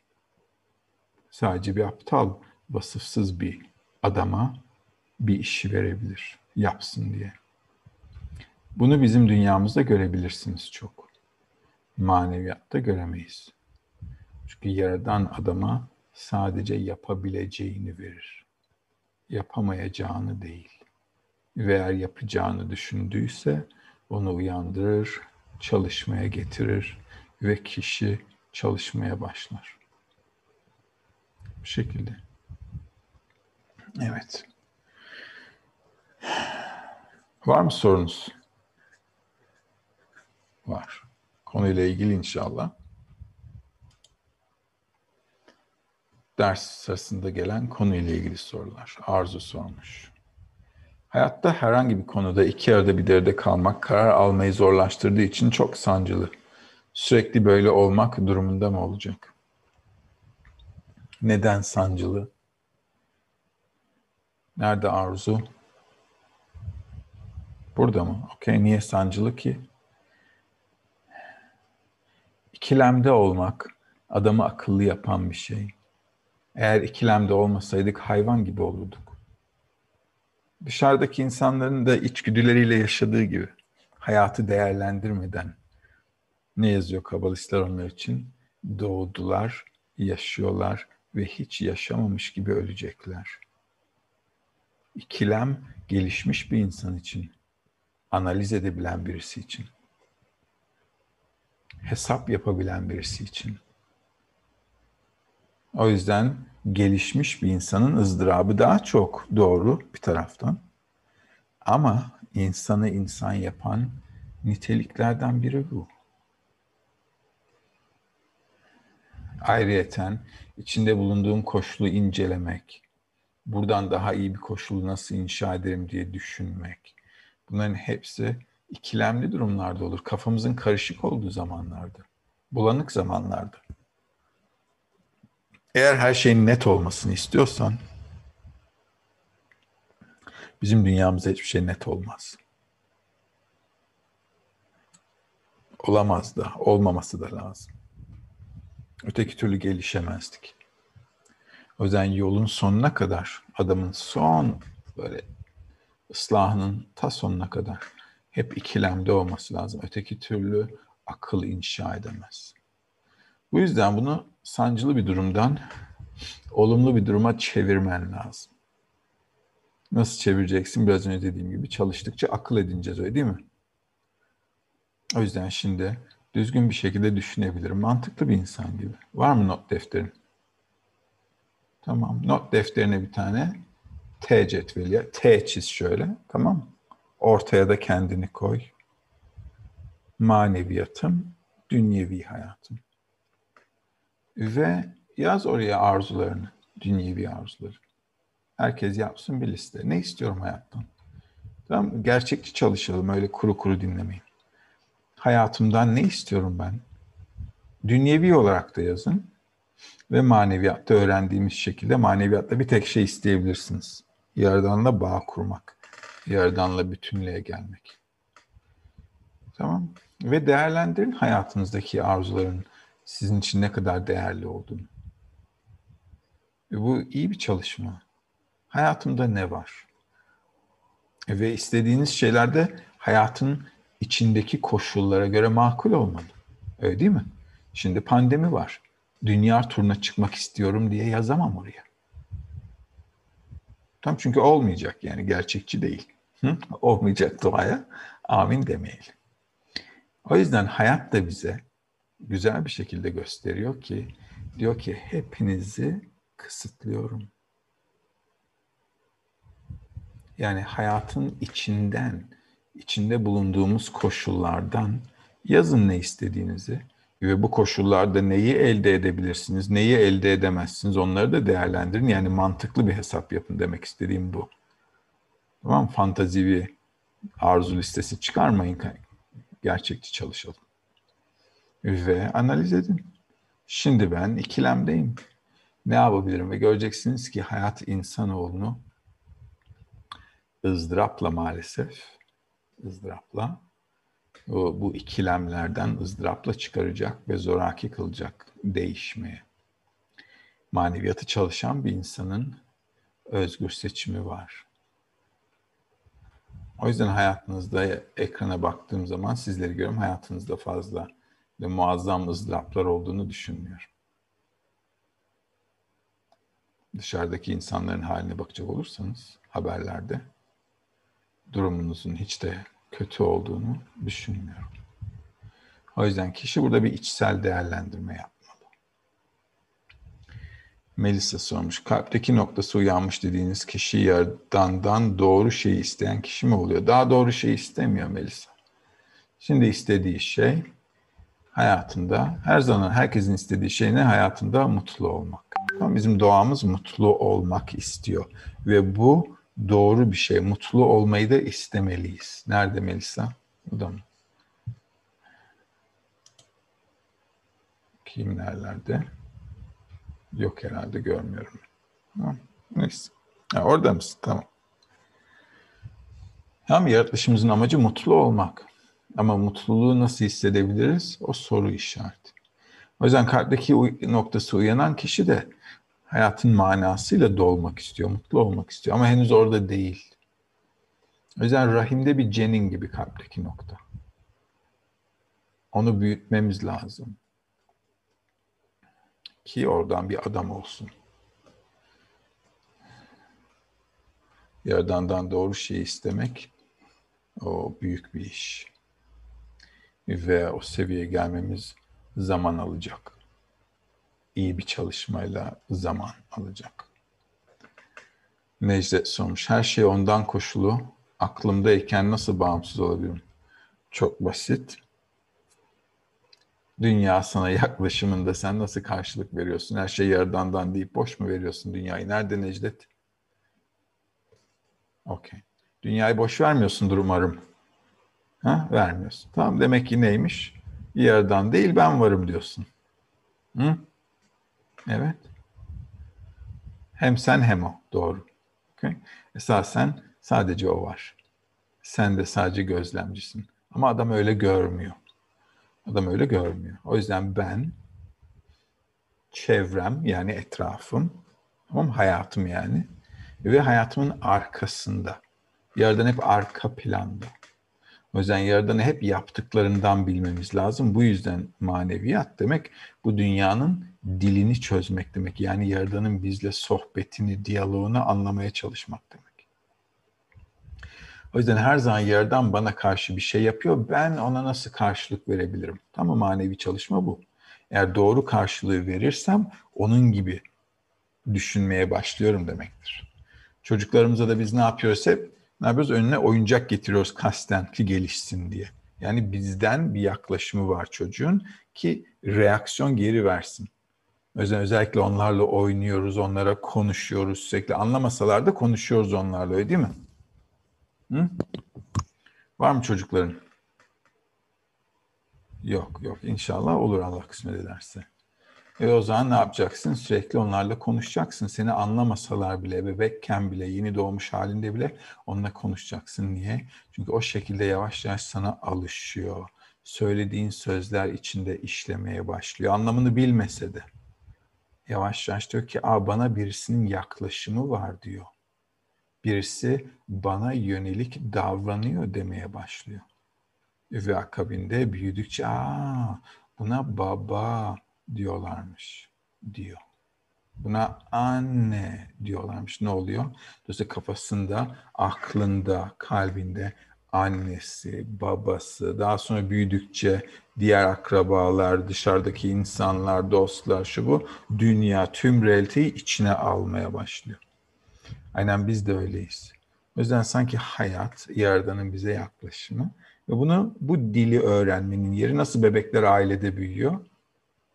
Sadece bir aptal, vasıfsız bir adama bir işi verebilir, yapsın diye. Bunu bizim dünyamızda görebilirsiniz çok. Maneviyatta göremeyiz. Çünkü yaradan adama sadece yapabileceğini verir. Yapamayacağını değil. Ve eğer yapacağını düşündüyse onu uyandırır, çalışmaya getirir ve kişi çalışmaya başlar. Bu şekilde. Evet. Var mı sorunuz? Var. Konuyla ilgili inşallah. Ders sırasında gelen konuyla ilgili sorular. Arzu sormuş. Hayatta herhangi bir konuda iki arada bir derede kalmak karar almayı zorlaştırdığı için çok sancılı. Sürekli böyle olmak durumunda mı olacak? Neden sancılı? Nerede arzu? Burada mı? Okey. Niye sancılı ki? İkilemde olmak adamı akıllı yapan bir şey. Eğer ikilemde olmasaydık hayvan gibi olurduk. Dışarıdaki insanların da içgüdüleriyle yaşadığı gibi hayatı değerlendirmeden ne yazıyor kabalistler onlar için? Doğdular, yaşıyorlar ve hiç yaşamamış gibi ölecekler. İkilem gelişmiş bir insan için, analiz edebilen birisi için, hesap yapabilen birisi için. O yüzden gelişmiş bir insanın ızdırabı daha çok doğru bir taraftan. Ama insanı insan yapan niteliklerden biri bu. Ayrıyeten içinde bulunduğum koşulu incelemek, buradan daha iyi bir koşulu nasıl inşa ederim diye düşünmek. Bunların hepsi ikilemli durumlarda olur. Kafamızın karışık olduğu zamanlarda, bulanık zamanlarda. Eğer her şeyin net olmasını istiyorsan, bizim dünyamızda hiçbir şey net olmaz. Olamaz da, olmaması da lazım. Öteki türlü gelişemezdik. O yüzden yolun sonuna kadar, adamın son böyle ıslahının ta sonuna kadar hep ikilemde olması lazım. Öteki türlü akıl inşa edemez. Bu yüzden bunu sancılı bir durumdan olumlu bir duruma çevirmen lazım. Nasıl çevireceksin? Biraz önce dediğim gibi çalıştıkça akıl edineceğiz öyle değil mi? O yüzden şimdi düzgün bir şekilde düşünebilirim. Mantıklı bir insan gibi. Var mı not defterin? Tamam. Not defterine bir tane T cetveli. T çiz şöyle. Tamam Ortaya da kendini koy. Maneviyatım, dünyevi hayatım. Ve yaz oraya arzularını, dünyevi arzuları. Herkes yapsın bir liste. Ne istiyorum hayattan? Tamam Gerçekçi çalışalım, öyle kuru kuru dinlemeyin. Hayatımdan ne istiyorum ben? Dünyevi olarak da yazın. Ve maneviyatta öğrendiğimiz şekilde maneviyatta bir tek şey isteyebilirsiniz. Yaradanla bağ kurmak. Yaradanla bütünlüğe gelmek. Tamam. Ve değerlendirin hayatınızdaki arzuların sizin için ne kadar değerli olduğunu. Ve bu iyi bir çalışma. Hayatımda ne var? Ve istediğiniz şeylerde hayatın içindeki koşullara göre makul olmalı. Öyle değil mi? Şimdi pandemi var. Dünya turuna çıkmak istiyorum diye yazamam oraya. Tam çünkü olmayacak yani gerçekçi değil. Hı? Olmayacak duaya amin demeyelim. O yüzden hayat da bize güzel bir şekilde gösteriyor ki diyor ki hepinizi kısıtlıyorum. Yani hayatın içinden, içinde bulunduğumuz koşullardan yazın ne istediğinizi ve bu koşullarda neyi elde edebilirsiniz, neyi elde edemezsiniz onları da değerlendirin. Yani mantıklı bir hesap yapın demek istediğim bu. Tamam Fantazi bir arzu listesi çıkarmayın. Gerçekçi çalışalım. Ve analiz edin. Şimdi ben ikilemdeyim. Ne yapabilirim? Ve göreceksiniz ki hayat insanoğlunu ızdırapla maalesef ızdırapla o, bu ikilemlerden ızdırapla çıkaracak ve zoraki kılacak değişmeye. Maneviyatı çalışan bir insanın özgür seçimi var. O yüzden hayatınızda ekrana baktığım zaman sizleri görüyorum. Hayatınızda fazla ve muazzam ızdıraplar olduğunu düşünmüyorum. Dışarıdaki insanların haline bakacak olursanız haberlerde durumunuzun hiç de kötü olduğunu düşünmüyorum. O yüzden kişi burada bir içsel değerlendirme yapmalı. Melisa sormuş. Kalpteki noktası uyanmış dediğiniz kişi yaradandan doğru şeyi isteyen kişi mi oluyor? Daha doğru şeyi istemiyor Melisa. Şimdi istediği şey hayatında her zaman herkesin istediği şey ne? Hayatında mutlu olmak. Bizim doğamız mutlu olmak istiyor. Ve bu doğru bir şey. Mutlu olmayı da istemeliyiz. Nerede Melisa? Bu mı? Kim nerelerde? Yok herhalde görmüyorum. Tamam. Neyse. Ha, orada mısın? Tamam. Hem yaratılışımızın amacı mutlu olmak. Ama mutluluğu nasıl hissedebiliriz? O soru işareti. O yüzden kalpteki noktası uyanan kişi de hayatın manasıyla dolmak istiyor, mutlu olmak istiyor ama henüz orada değil. O yüzden rahimde bir cenin gibi kalpteki nokta. Onu büyütmemiz lazım. Ki oradan bir adam olsun. Yaradan'dan doğru şeyi istemek o büyük bir iş. Ve o seviyeye gelmemiz zaman alacak iyi bir çalışmayla zaman alacak. Necdet sormuş. Her şey ondan koşulu. Aklımdayken nasıl bağımsız olabilirim? Çok basit. Dünya sana yaklaşımında sen nasıl karşılık veriyorsun? Her şey yarıdandan deyip boş mu veriyorsun dünyayı? Nerede Necdet? Okey. Dünyayı boş vermiyorsundur umarım. Ha? Vermiyorsun. Tamam demek ki neymiş? Yarıdan değil ben varım diyorsun. Hı? Evet. Hem sen hem o. Doğru. Okay. Esasen sadece o var. Sen de sadece gözlemcisin. Ama adam öyle görmüyor. Adam öyle görmüyor. O yüzden ben, çevrem yani etrafım, tamam hayatım yani ve hayatımın arkasında. Yerden hep arka planda. O yüzden Yaradan'ı hep yaptıklarından bilmemiz lazım. Bu yüzden maneviyat demek bu dünyanın dilini çözmek demek. Yani Yaradan'ın bizle sohbetini, diyaloğunu anlamaya çalışmak demek. O yüzden her zaman Yaradan bana karşı bir şey yapıyor. Ben ona nasıl karşılık verebilirim? Tamam manevi çalışma bu. Eğer doğru karşılığı verirsem onun gibi düşünmeye başlıyorum demektir. Çocuklarımıza da biz ne yapıyoruz hep? ne yapıyoruz? Önüne oyuncak getiriyoruz kasten ki gelişsin diye. Yani bizden bir yaklaşımı var çocuğun ki reaksiyon geri versin. Özel, özellikle onlarla oynuyoruz, onlara konuşuyoruz sürekli. Anlamasalar da konuşuyoruz onlarla öyle değil mi? Hı? Var mı çocukların? Yok yok inşallah olur Allah kısmet ederse. E o zaman ne yapacaksın? Sürekli onlarla konuşacaksın. Seni anlamasalar bile, bebekken bile, yeni doğmuş halinde bile onunla konuşacaksın. Niye? Çünkü o şekilde yavaş yavaş sana alışıyor. Söylediğin sözler içinde işlemeye başlıyor. Anlamını bilmese de. Yavaş yavaş diyor ki, Aa, bana birisinin yaklaşımı var diyor. Birisi bana yönelik davranıyor demeye başlıyor. Ve akabinde büyüdükçe, Aa, buna baba, diyorlarmış diyor. Buna anne diyorlarmış. Ne oluyor? Dolayısıyla kafasında, aklında, kalbinde annesi, babası, daha sonra büyüdükçe diğer akrabalar, dışarıdaki insanlar, dostlar, şu bu dünya, tüm realiteyi içine almaya başlıyor. Aynen biz de öyleyiz. O yüzden sanki hayat, Yaradan'ın bize yaklaşımı ve bunu bu dili öğrenmenin yeri nasıl bebekler ailede büyüyor?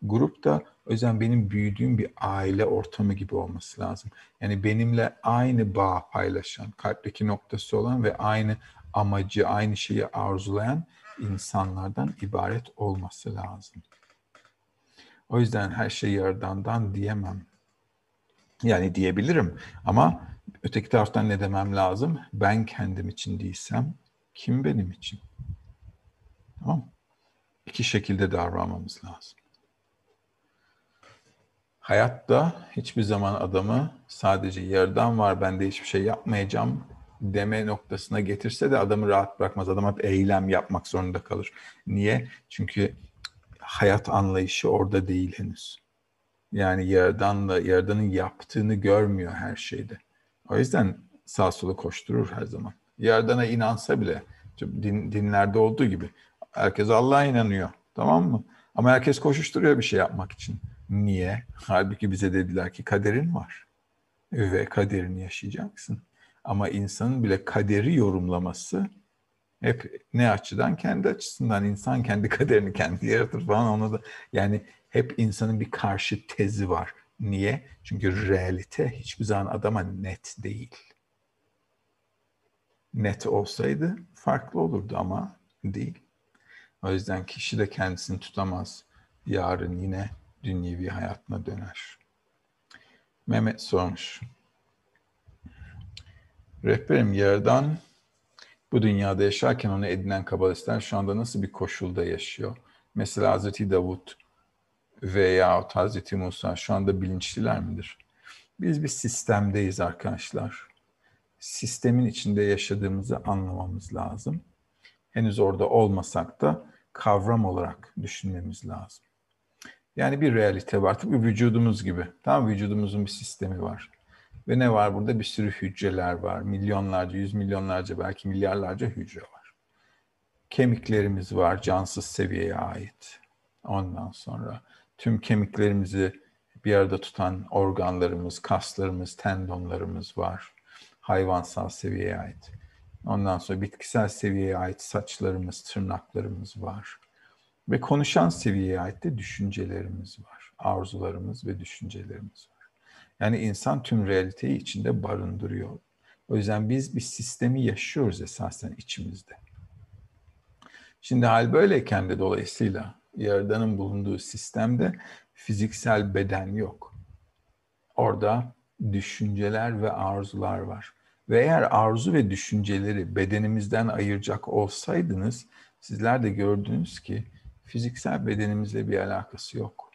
Grup da o yüzden benim büyüdüğüm bir aile ortamı gibi olması lazım. Yani benimle aynı bağ paylaşan, kalpteki noktası olan ve aynı amacı, aynı şeyi arzulayan insanlardan ibaret olması lazım. O yüzden her şey yaradandan diyemem. Yani diyebilirim ama öteki taraftan ne demem lazım? Ben kendim için değilsem kim benim için? Tamam İki şekilde davranmamız lazım. Hayatta hiçbir zaman adamı sadece yerden var ben de hiçbir şey yapmayacağım deme noktasına getirse de adamı rahat bırakmaz. Adam hep eylem yapmak zorunda kalır. Niye? Çünkü hayat anlayışı orada değil henüz. Yani yerdanla, yerdanın yaptığını görmüyor her şeyde. O yüzden sağ sola koşturur her zaman. Yerdana inansa bile, din, dinlerde olduğu gibi herkes Allah'a inanıyor. Tamam mı? Ama herkes koşuşturuyor bir şey yapmak için. Niye? Halbuki bize dediler ki kaderin var ve kaderini yaşayacaksın. Ama insanın bile kaderi yorumlaması hep ne açıdan? Kendi açısından insan kendi kaderini kendi yaratır falan onu da yani hep insanın bir karşı tezi var. Niye? Çünkü realite hiçbir zaman adama net değil. Net olsaydı farklı olurdu ama değil. O yüzden kişi de kendisini tutamaz. Yarın yine dünyevi hayatına döner. Mehmet sormuş. Rehberim yerden bu dünyada yaşarken onu edinen kabalistler şu anda nasıl bir koşulda yaşıyor? Mesela Hazreti Davut veya Hazreti Musa şu anda bilinçliler midir? Biz bir sistemdeyiz arkadaşlar. Sistemin içinde yaşadığımızı anlamamız lazım. Henüz orada olmasak da kavram olarak düşünmemiz lazım. Yani bir realite var. Tıpkı vücudumuz gibi. Tam vücudumuzun bir sistemi var. Ve ne var burada? Bir sürü hücreler var. Milyonlarca, yüz milyonlarca, belki milyarlarca hücre var. Kemiklerimiz var, cansız seviyeye ait. Ondan sonra tüm kemiklerimizi bir arada tutan organlarımız, kaslarımız, tendonlarımız var. Hayvansal seviyeye ait. Ondan sonra bitkisel seviyeye ait saçlarımız, tırnaklarımız var Ve konuşan seviyeye ait de düşüncelerimiz var. Arzularımız ve düşüncelerimiz var. Yani insan tüm realiteyi içinde barındırıyor. O yüzden biz bir sistemi yaşıyoruz esasen içimizde. Şimdi hal böyleyken de dolayısıyla Yaradan'ın bulunduğu sistemde fiziksel beden yok. Orada düşünceler ve arzular var. Ve eğer arzu ve düşünceleri bedenimizden ayıracak olsaydınız, sizler de gördünüz ki fiziksel bedenimizle bir alakası yok.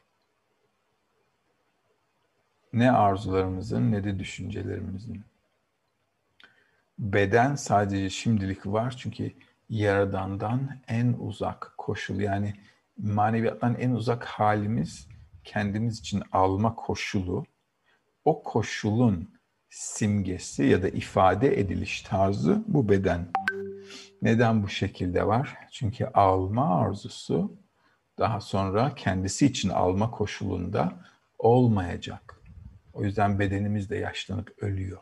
Ne arzularımızın ne de düşüncelerimizin. Beden sadece şimdilik var çünkü Yaradan'dan en uzak koşul yani maneviyattan en uzak halimiz kendimiz için alma koşulu. O koşulun simgesi ya da ifade ediliş tarzı bu beden. Neden bu şekilde var? Çünkü alma arzusu daha sonra kendisi için alma koşulunda olmayacak. O yüzden bedenimiz de yaşlanıp ölüyor.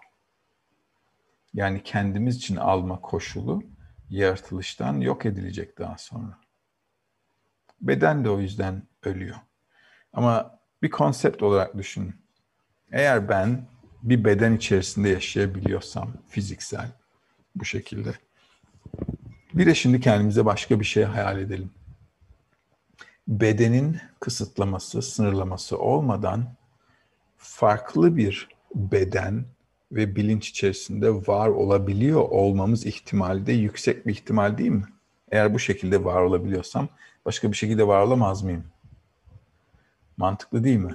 Yani kendimiz için alma koşulu yaratılıştan yok edilecek daha sonra. Beden de o yüzden ölüyor. Ama bir konsept olarak düşün. Eğer ben bir beden içerisinde yaşayabiliyorsam fiziksel bu şekilde. Bir de şimdi kendimize başka bir şey hayal edelim. Bedenin kısıtlaması, sınırlaması olmadan farklı bir beden ve bilinç içerisinde var olabiliyor olmamız ihtimali de yüksek bir ihtimal değil mi? Eğer bu şekilde var olabiliyorsam başka bir şekilde var olamaz mıyım? Mantıklı değil mi?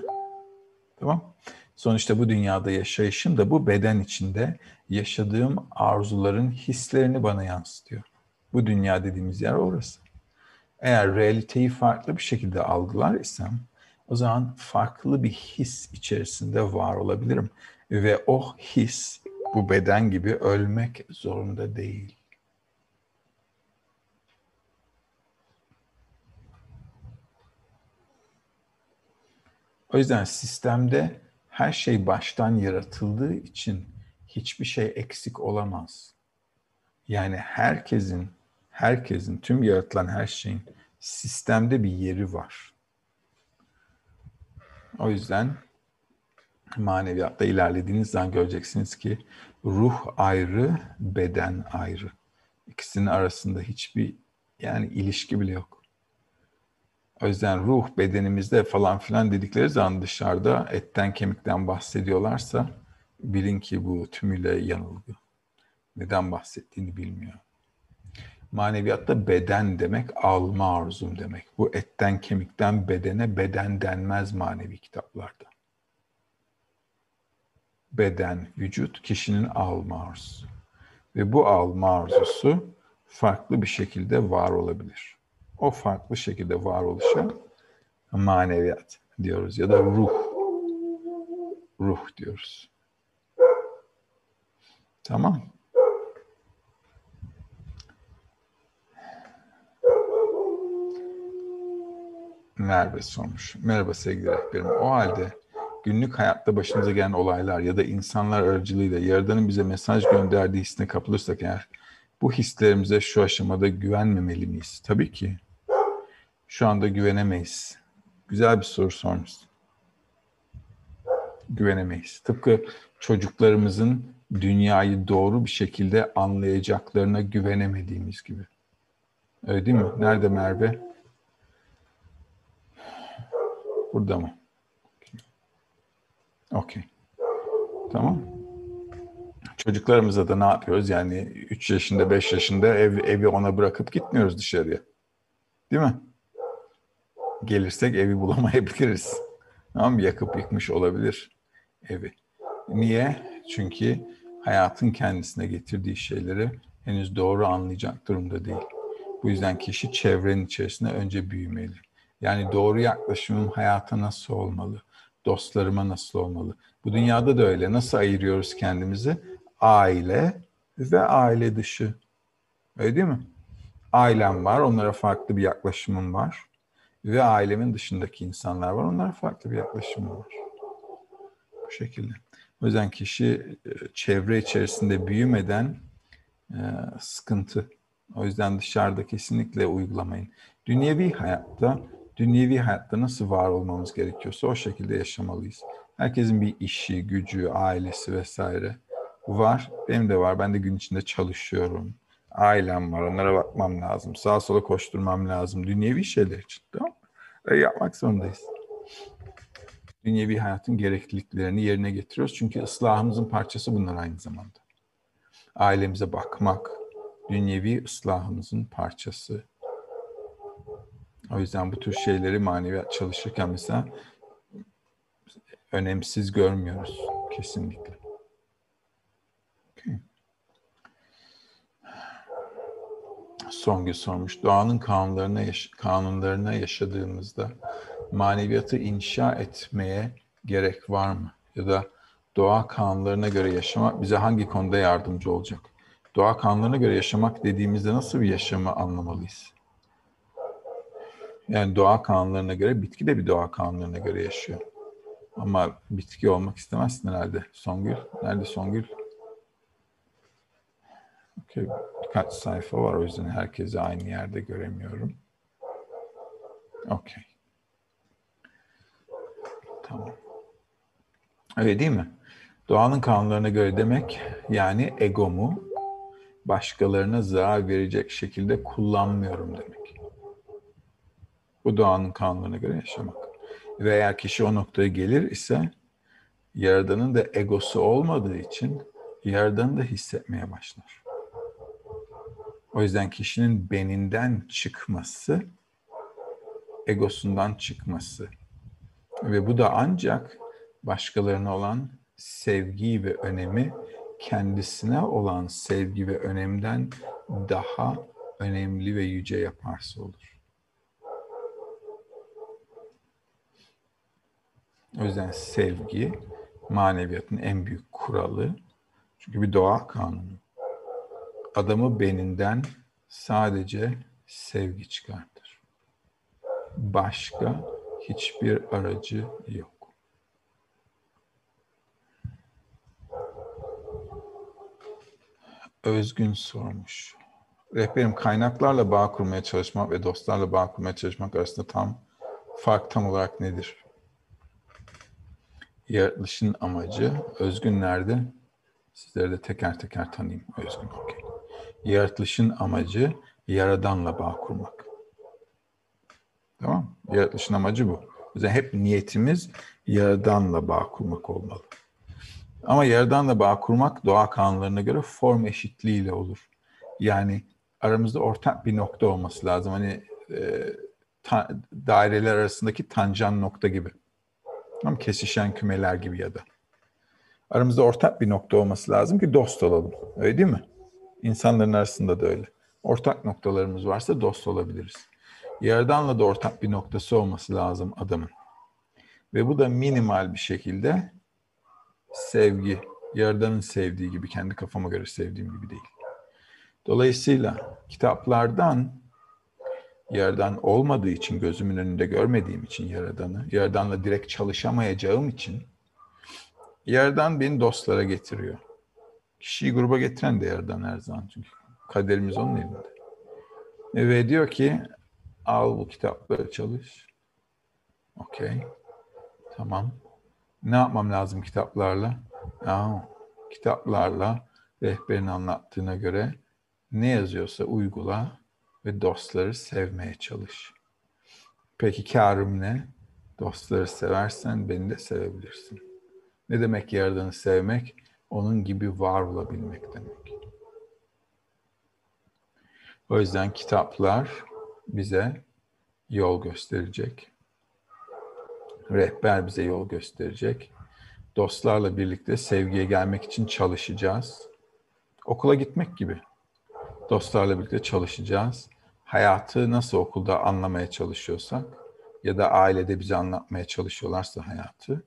Tamam. Sonuçta bu dünyada yaşayışım da bu beden içinde yaşadığım arzuların hislerini bana yansıtıyor. Bu dünya dediğimiz yer orası. Eğer realiteyi farklı bir şekilde algılar isem o zaman farklı bir his içerisinde var olabilirim. Ve o his bu beden gibi ölmek zorunda değil. O yüzden sistemde her şey baştan yaratıldığı için hiçbir şey eksik olamaz. Yani herkesin, herkesin, tüm yaratılan her şeyin sistemde bir yeri var. O yüzden maneviyatta ilerlediğiniz zaman göreceksiniz ki ruh ayrı, beden ayrı. İkisinin arasında hiçbir yani ilişki bile yok. O yüzden ruh bedenimizde falan filan dedikleri zaman dışarıda etten kemikten bahsediyorlarsa bilin ki bu tümüyle yanılgı. Neden bahsettiğini bilmiyor. Maneviyatta beden demek alma arzum demek. Bu etten kemikten bedene beden denmez manevi kitaplarda. Beden, vücut kişinin alma arzusu. Ve bu alma arzusu farklı bir şekilde var olabilir o farklı şekilde varoluşa maneviyat diyoruz ya da ruh. Ruh diyoruz. Tamam. Merve sormuş. Merhaba sevgili rehberim. O halde günlük hayatta başımıza gelen olaylar ya da insanlar aracılığıyla Yaradan'ın bize mesaj gönderdiği hissine kapılırsak eğer bu hislerimize şu aşamada güvenmemeli miyiz? Tabii ki şu anda güvenemeyiz? Güzel bir soru sormuşsun. Güvenemeyiz. Tıpkı çocuklarımızın dünyayı doğru bir şekilde anlayacaklarına güvenemediğimiz gibi. Öyle değil mi? Nerede Merve? Burada mı? Okey. Tamam. Çocuklarımıza da ne yapıyoruz? Yani 3 yaşında, 5 yaşında ev, evi ona bırakıp gitmiyoruz dışarıya. Değil mi? Gelirsek evi bulamayabiliriz. Tamam? Yakıp yıkmış olabilir evi. Niye? Çünkü hayatın kendisine getirdiği şeyleri henüz doğru anlayacak durumda değil. Bu yüzden kişi çevrenin içerisinde önce büyümeli. Yani doğru yaklaşımım hayata nasıl olmalı? Dostlarıma nasıl olmalı? Bu dünyada da öyle. Nasıl ayırıyoruz kendimizi? Aile ve aile dışı. Öyle değil mi? Ailem var, onlara farklı bir yaklaşımım var ve ailemin dışındaki insanlar var. Onlara farklı bir yaklaşım var. Bu şekilde. O yüzden kişi e, çevre içerisinde büyümeden e, sıkıntı O yüzden dışarıda kesinlikle uygulamayın. Dünyevi hayatta, dünyevi hayatta nasıl var olmamız gerekiyorsa o şekilde yaşamalıyız. Herkesin bir işi, gücü, ailesi vesaire var. Benim de var. Ben de gün içinde çalışıyorum. Ailem var. Onlara bakmam lazım. Sağa sola koşturmam lazım. Dünyevi şeyler için. Tamam? Yapmak zorundayız. Dünyevi hayatın gerekliliklerini yerine getiriyoruz. Çünkü ıslahımızın parçası bunlar aynı zamanda. Ailemize bakmak, dünyevi ıslahımızın parçası. O yüzden bu tür şeyleri maneviyat çalışırken mesela önemsiz görmüyoruz kesinlikle. Songül sormuş. Doğanın kanunlarına, yaş- kanunlarına yaşadığımızda maneviyatı inşa etmeye gerek var mı? Ya da doğa kanunlarına göre yaşamak bize hangi konuda yardımcı olacak? Doğa kanunlarına göre yaşamak dediğimizde nasıl bir yaşamı anlamalıyız? Yani doğa kanunlarına göre, bitki de bir doğa kanunlarına göre yaşıyor. Ama bitki olmak istemezsin herhalde. Songül, nerede Songül? Okay. Birkaç sayfa var o yüzden herkesi aynı yerde göremiyorum. Okey. Tamam. Öyle değil mi? Doğanın kanunlarına göre demek yani egomu başkalarına zarar verecek şekilde kullanmıyorum demek. Bu doğanın kanunlarına göre yaşamak. Ve eğer kişi o noktaya gelir ise Yaradan'ın da egosu olmadığı için Yaradan'ı da hissetmeye başlar. O yüzden kişinin beninden çıkması, egosundan çıkması. Ve bu da ancak başkalarına olan sevgi ve önemi kendisine olan sevgi ve önemden daha önemli ve yüce yaparsa olur. O yüzden sevgi maneviyatın en büyük kuralı. Çünkü bir doğa kanunu. Adamı beninden sadece sevgi çıkartır. Başka hiçbir aracı yok. Özgün sormuş. Rehberim kaynaklarla bağ kurmaya çalışmak ve dostlarla bağ kurmaya çalışmak arasında tam fark tam olarak nedir? Yaratılışın amacı, Özgün nerede? Sizleri de teker teker tanıyayım. Özgün, okey. Yaratılışın amacı Yaradan'la bağ kurmak. Tamam Yaratılışın amacı bu. O yüzden hep niyetimiz Yaradan'la bağ kurmak olmalı. Ama Yaradan'la bağ kurmak doğa kanunlarına göre form eşitliğiyle olur. Yani aramızda ortak bir nokta olması lazım. Hani e, ta, daireler arasındaki tancan nokta gibi. Ama kesişen kümeler gibi ya da. Aramızda ortak bir nokta olması lazım ki dost olalım. Öyle değil mi? İnsanların arasında da öyle. Ortak noktalarımız varsa dost olabiliriz. Yaradan'la da ortak bir noktası olması lazım adamın. Ve bu da minimal bir şekilde sevgi, Yaradan'ın sevdiği gibi, kendi kafama göre sevdiğim gibi değil. Dolayısıyla kitaplardan Yaradan olmadığı için, gözümün önünde görmediğim için Yaradan'ı, Yaradan'la direkt çalışamayacağım için Yaradan beni dostlara getiriyor. Kişiyi gruba getiren de Yaradan her zaman çünkü kaderimiz onun elinde. Ve diyor ki al bu kitapları çalış. Okey. Tamam. Ne yapmam lazım kitaplarla? Aa, kitaplarla rehberin anlattığına göre ne yazıyorsa uygula ve dostları sevmeye çalış. Peki karım ne? Dostları seversen beni de sevebilirsin. Ne demek Yaradan'ı sevmek? Onun gibi var olabilmek demek. O yüzden kitaplar bize yol gösterecek. Rehber bize yol gösterecek. Dostlarla birlikte sevgiye gelmek için çalışacağız. Okula gitmek gibi. Dostlarla birlikte çalışacağız. Hayatı nasıl okulda anlamaya çalışıyorsak ya da ailede bize anlatmaya çalışıyorlarsa hayatı,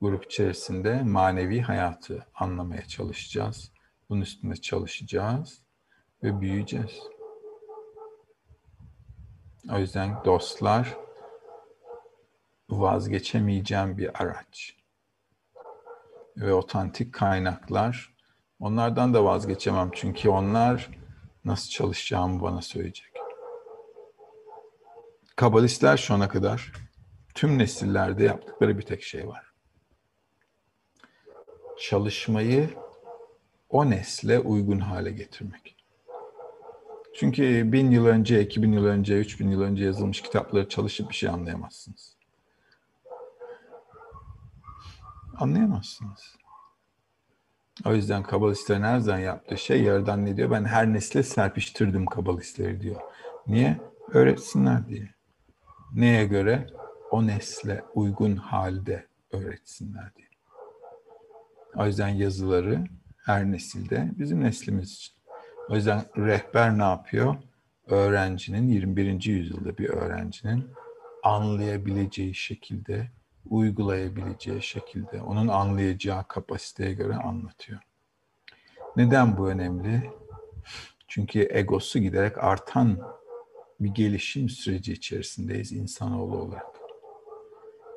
grup içerisinde manevi hayatı anlamaya çalışacağız. Bunun üstünde çalışacağız ve büyüyeceğiz. O yüzden dostlar vazgeçemeyeceğim bir araç. Ve otantik kaynaklar onlardan da vazgeçemem çünkü onlar nasıl çalışacağımı bana söyleyecek. Kabalistler şu ana kadar tüm nesillerde yaptıkları bir tek şey var. Çalışmayı o nesle uygun hale getirmek. Çünkü bin yıl önce, iki bin yıl önce, üç bin yıl önce yazılmış kitapları çalışıp bir şey anlayamazsınız. Anlayamazsınız. O yüzden kabalistlerin her zaman yaptığı şey yarıdan ne diyor? Ben her nesle serpiştirdim kabalistleri diyor. Niye? Öğretsinler diye. Neye göre? O nesle uygun halde öğretsinler diye. O yüzden yazıları her nesilde bizim neslimiz için. O yüzden rehber ne yapıyor? Öğrencinin 21. yüzyılda bir öğrencinin anlayabileceği şekilde, uygulayabileceği şekilde, onun anlayacağı kapasiteye göre anlatıyor. Neden bu önemli? Çünkü egosu giderek artan bir gelişim süreci içerisindeyiz insanoğlu olarak.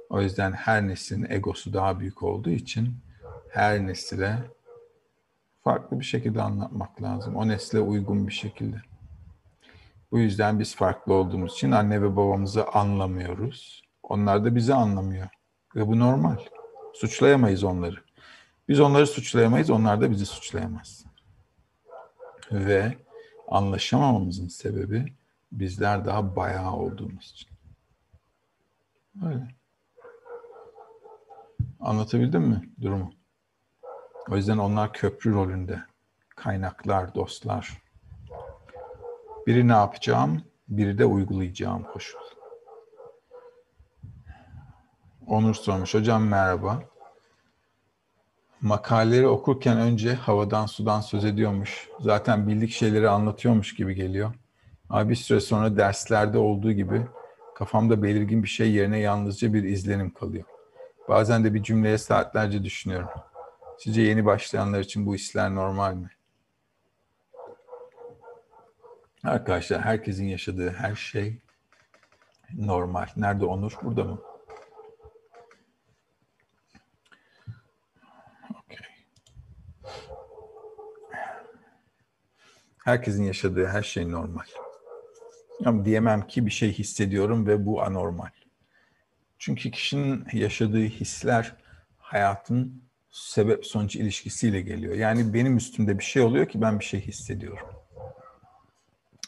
O yüzden her neslin egosu daha büyük olduğu için her nesile farklı bir şekilde anlatmak lazım. O nesle uygun bir şekilde. Bu yüzden biz farklı olduğumuz için anne ve babamızı anlamıyoruz. Onlar da bizi anlamıyor. Ve bu normal. Suçlayamayız onları. Biz onları suçlayamayız, onlar da bizi suçlayamaz. Ve anlaşamamamızın sebebi bizler daha bayağı olduğumuz için. Öyle. Anlatabildim mi durumu? O yüzden onlar köprü rolünde. Kaynaklar, dostlar. Biri ne yapacağım, biri de uygulayacağım koşul. Onur sormuş. Hocam merhaba. Makaleleri okurken önce havadan sudan söz ediyormuş. Zaten bildik şeyleri anlatıyormuş gibi geliyor. Ama bir süre sonra derslerde olduğu gibi kafamda belirgin bir şey yerine yalnızca bir izlenim kalıyor. Bazen de bir cümleye saatlerce düşünüyorum. Sizce yeni başlayanlar için bu hisler normal mi? Arkadaşlar herkesin yaşadığı her şey normal. Nerede Onur? Burada mı? Okay. Herkesin yaşadığı her şey normal. Ama diyemem ki bir şey hissediyorum ve bu anormal. Çünkü kişinin yaşadığı hisler hayatın sebep sonuç ilişkisiyle geliyor. Yani benim üstümde bir şey oluyor ki ben bir şey hissediyorum.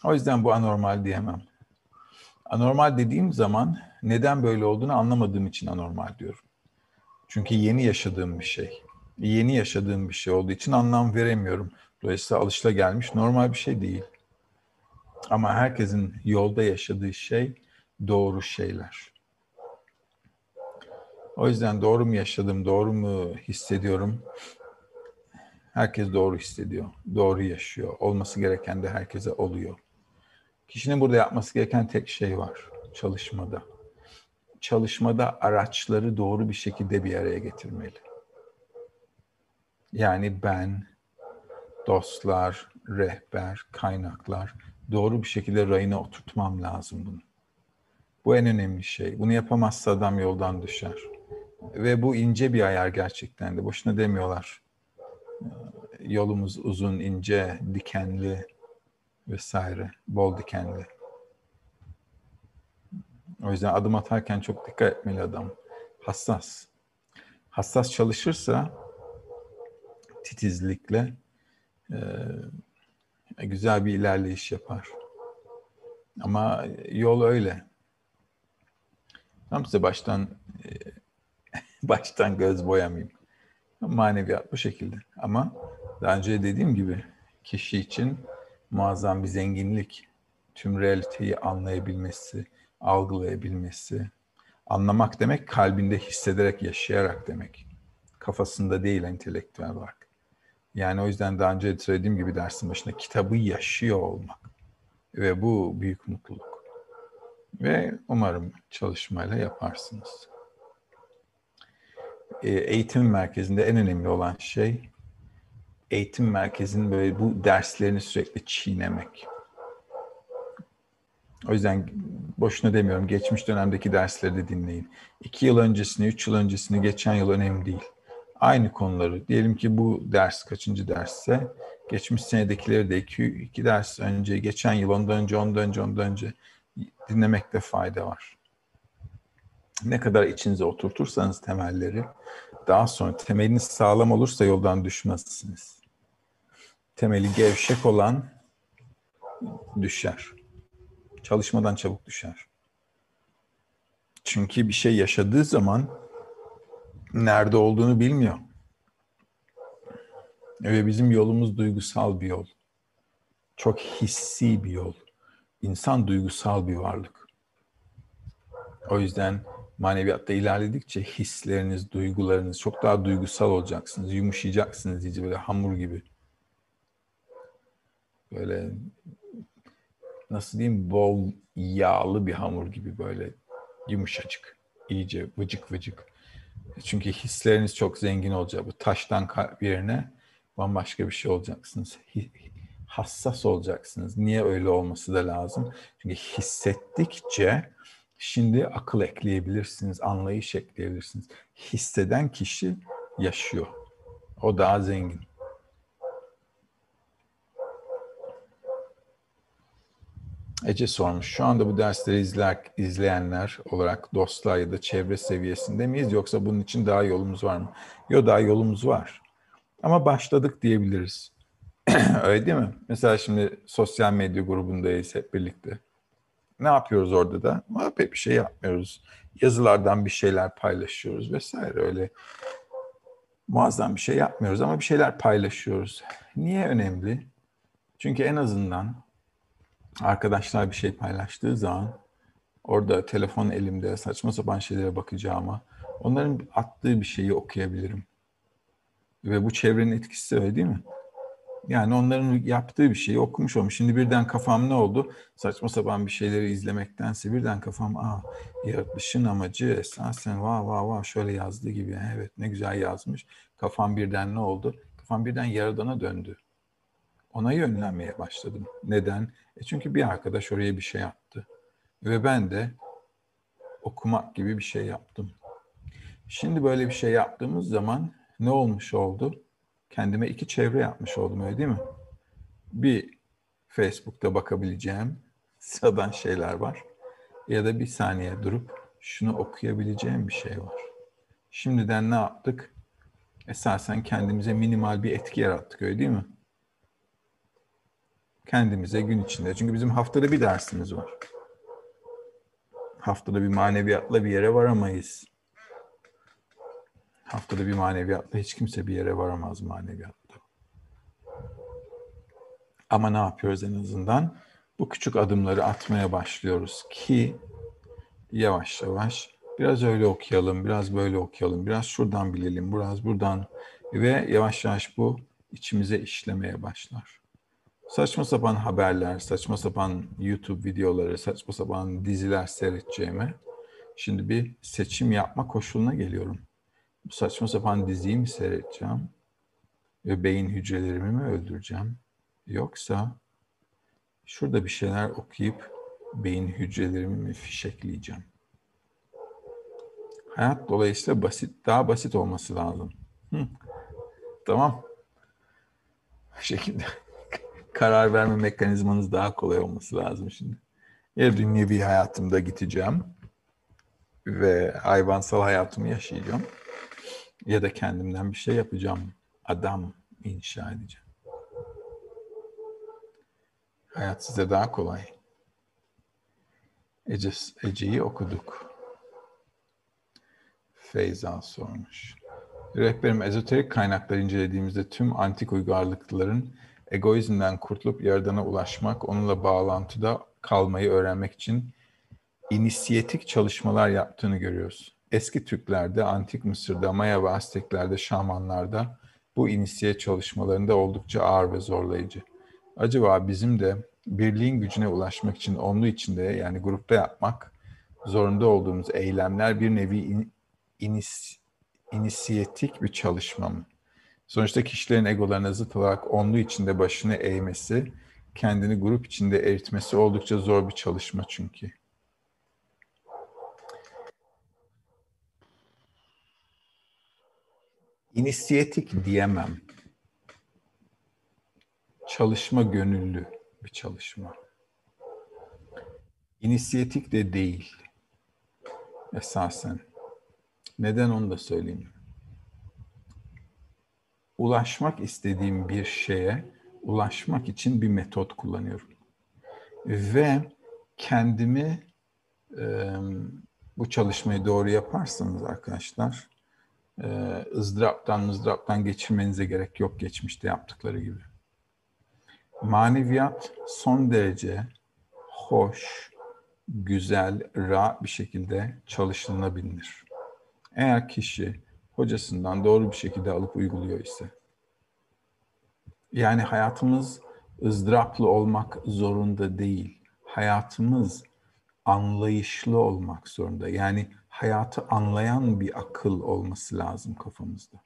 O yüzden bu anormal diyemem. Anormal dediğim zaman neden böyle olduğunu anlamadığım için anormal diyorum. Çünkü yeni yaşadığım bir şey. Yeni yaşadığım bir şey olduğu için anlam veremiyorum. Dolayısıyla alışla gelmiş normal bir şey değil. Ama herkesin yolda yaşadığı şey doğru şeyler. O yüzden doğru mu yaşadım, doğru mu hissediyorum? Herkes doğru hissediyor, doğru yaşıyor. Olması gereken de herkese oluyor. Kişinin burada yapması gereken tek şey var çalışmada. Çalışmada araçları doğru bir şekilde bir araya getirmeli. Yani ben, dostlar, rehber, kaynaklar doğru bir şekilde rayına oturtmam lazım bunu. Bu en önemli şey. Bunu yapamazsa adam yoldan düşer. Ve bu ince bir ayar gerçekten de. Boşuna demiyorlar. Yolumuz uzun, ince, dikenli vesaire. Bol dikenli. O yüzden adım atarken çok dikkat etmeli adam. Hassas. Hassas çalışırsa titizlikle e, güzel bir ilerleyiş yapar. Ama yol öyle. Tam size baştan e, baştan göz boyamayayım. Maneviyat bu şekilde. Ama daha önce dediğim gibi kişi için muazzam bir zenginlik. Tüm realiteyi anlayabilmesi, algılayabilmesi. Anlamak demek kalbinde hissederek, yaşayarak demek. Kafasında değil entelektüel olarak. Yani o yüzden daha önce söylediğim gibi dersin başında kitabı yaşıyor olmak. Ve bu büyük mutluluk. Ve umarım çalışmayla yaparsınız. E, eğitim merkezinde en önemli olan şey eğitim merkezinin böyle bu derslerini sürekli çiğnemek. O yüzden boşuna demiyorum. Geçmiş dönemdeki dersleri de dinleyin. İki yıl öncesini, üç yıl öncesini, geçen yıl önemli değil. Aynı konuları. Diyelim ki bu ders kaçıncı dersse geçmiş senedekileri de iki, iki ders önce, geçen yıl, ondan önce, ondan önce, ondan önce dinlemekte fayda var. Ne kadar içinize oturtursanız temelleri, daha sonra temeliniz sağlam olursa yoldan düşmezsiniz. Temeli gevşek olan düşer. Çalışmadan çabuk düşer. Çünkü bir şey yaşadığı zaman nerede olduğunu bilmiyor. Ve bizim yolumuz duygusal bir yol. Çok hissi bir yol. İnsan duygusal bir varlık. O yüzden maneviyatta ilerledikçe hisleriniz, duygularınız çok daha duygusal olacaksınız. Yumuşayacaksınız iyice böyle hamur gibi. Böyle nasıl diyeyim bol yağlı bir hamur gibi böyle yumuşacık, iyice vıcık vıcık. Çünkü hisleriniz çok zengin olacak. Bu taştan kalp yerine bambaşka bir şey olacaksınız. Hassas olacaksınız. Niye öyle olması da lazım? Çünkü hissettikçe şimdi akıl ekleyebilirsiniz, anlayış ekleyebilirsiniz. Hisseden kişi yaşıyor. O daha zengin. Ece sormuş. Şu anda bu dersleri izler, izleyenler olarak dostlar ya da çevre seviyesinde miyiz? Yoksa bunun için daha yolumuz var mı? Yok daha yolumuz var. Ama başladık diyebiliriz. Öyle değil mi? Mesela şimdi sosyal medya grubundayız hep birlikte. Ne yapıyoruz orada da? Ama pek bir şey yapmıyoruz. Yazılardan bir şeyler paylaşıyoruz vesaire öyle. Muazzam bir şey yapmıyoruz ama bir şeyler paylaşıyoruz. Niye önemli? Çünkü en azından arkadaşlar bir şey paylaştığı zaman orada telefon elimde saçma sapan şeylere bakacağıma onların attığı bir şeyi okuyabilirim. Ve bu çevrenin etkisi öyle değil mi? Yani onların yaptığı bir şeyi okumuş olmuş. Şimdi birden kafam ne oldu? Saçma sapan bir şeyleri izlemektense birden kafam aa yaratılışın amacı esasen va va va şöyle yazdığı gibi. Evet ne güzel yazmış. Kafam birden ne oldu? Kafam birden yaradana döndü. Ona yönlenmeye başladım. Neden? E çünkü bir arkadaş oraya bir şey yaptı. Ve ben de okumak gibi bir şey yaptım. Şimdi böyle bir şey yaptığımız zaman ne olmuş oldu? Kendime iki çevre yapmış oldum öyle değil mi? Bir Facebook'ta bakabileceğim sıradan şeyler var. Ya da bir saniye durup şunu okuyabileceğim bir şey var. Şimdiden ne yaptık? Esasen kendimize minimal bir etki yarattık öyle değil mi? Kendimize gün içinde. Çünkü bizim haftada bir dersimiz var. Haftada bir maneviyatla bir yere varamayız. Haftada bir maneviyatla hiç kimse bir yere varamaz maneviyatta. Ama ne yapıyoruz en azından? Bu küçük adımları atmaya başlıyoruz ki yavaş yavaş biraz öyle okuyalım, biraz böyle okuyalım, biraz şuradan bilelim, biraz buradan ve yavaş yavaş bu içimize işlemeye başlar. Saçma sapan haberler, saçma sapan YouTube videoları, saçma sapan diziler seyredeceğime şimdi bir seçim yapma koşuluna geliyorum saçma sapan diziyi mi seyredeceğim? Ve beyin hücrelerimi mi öldüreceğim? Yoksa şurada bir şeyler okuyup beyin hücrelerimi mi fişekleyeceğim? Hayat dolayısıyla basit, daha basit olması lazım. Hı. Tamam. Bu şekilde karar verme mekanizmanız daha kolay olması lazım şimdi. Ya dünyevi hayatımda gideceğim ve hayvansal hayatımı yaşayacağım ya da kendimden bir şey yapacağım. Adam inşa edeceğim. Hayat size daha kolay. Ece, Ece'yi okuduk. Feyza sormuş. Rehberim ezoterik kaynakları incelediğimizde tüm antik uygarlıkların egoizmden kurtulup yaradana ulaşmak, onunla bağlantıda kalmayı öğrenmek için inisiyatik çalışmalar yaptığını görüyoruz. Eski Türklerde, Antik Mısır'da, Maya ve Azteklerde, Şamanlarda bu inisiye çalışmalarında oldukça ağır ve zorlayıcı. Acaba bizim de birliğin gücüne ulaşmak için onlu içinde yani grupta yapmak zorunda olduğumuz eylemler bir nevi in, inis, inisiyatik bir çalışma mı? Sonuçta kişilerin egolarına zıt olarak onlu içinde başını eğmesi, kendini grup içinde eritmesi oldukça zor bir çalışma çünkü. İnisiyatik diyemem. çalışma gönüllü bir çalışma. İnisiyatik de değil esasen. Neden onu da söyleyeyim. Ulaşmak istediğim bir şeye ulaşmak için bir metot kullanıyorum. Ve kendimi e, bu çalışmayı doğru yaparsanız arkadaşlar e, ızdıraptan mızdıraptan geçirmenize gerek yok geçmişte yaptıkları gibi. Maneviyat son derece hoş, güzel, rahat bir şekilde çalışılabilir. Eğer kişi hocasından doğru bir şekilde alıp uyguluyor ise. Yani hayatımız ızdıraplı olmak zorunda değil. Hayatımız anlayışlı olmak zorunda. Yani hayatı anlayan bir akıl olması lazım kafamızda.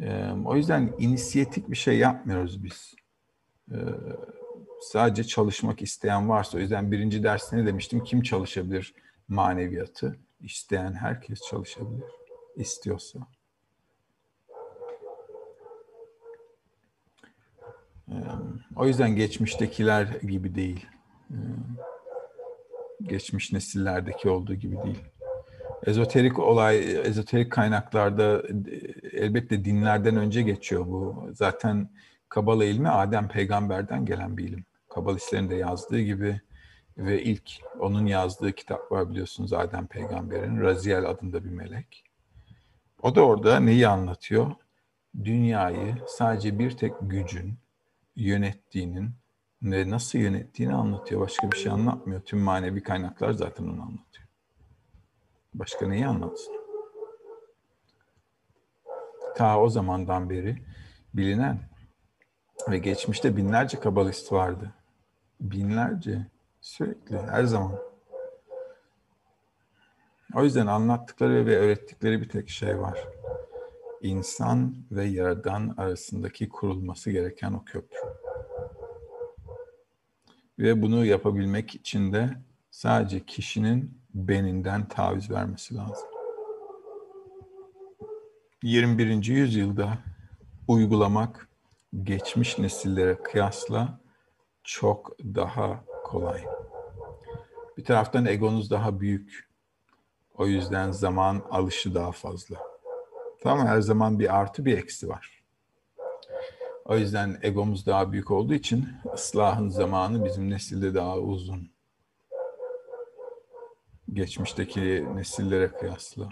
Ee, o yüzden inisiyatik bir şey yapmıyoruz biz. Ee, sadece çalışmak isteyen varsa, o yüzden birinci derste ne demiştim? Kim çalışabilir maneviyatı? İsteyen herkes çalışabilir, istiyorsa. O yüzden geçmiştekiler gibi değil. Geçmiş nesillerdeki olduğu gibi değil. Ezoterik olay, ezoterik kaynaklarda elbette dinlerden önce geçiyor bu. Zaten Kabala ilmi Adem peygamberden gelen bir ilim. Kabalistlerin de yazdığı gibi ve ilk onun yazdığı kitap var biliyorsunuz Adem peygamberin. Raziel adında bir melek. O da orada neyi anlatıyor? Dünyayı sadece bir tek gücün yönettiğinin ve nasıl yönettiğini anlatıyor. Başka bir şey anlatmıyor. Tüm manevi kaynaklar zaten onu anlatıyor. Başka neyi anlatsın? Ta o zamandan beri bilinen ve geçmişte binlerce kabalist vardı. Binlerce, sürekli, her zaman. O yüzden anlattıkları ve öğrettikleri bir tek şey var. İnsan ve yaradan arasındaki kurulması gereken o köprü. Ve bunu yapabilmek için de sadece kişinin beninden taviz vermesi lazım. 21. yüzyılda uygulamak geçmiş nesillere kıyasla çok daha kolay. Bir taraftan egonuz daha büyük. O yüzden zaman alışı daha fazla. Tamam her zaman bir artı bir eksi var. O yüzden egomuz daha büyük olduğu için ıslahın zamanı bizim nesilde daha uzun. Geçmişteki nesillere kıyasla.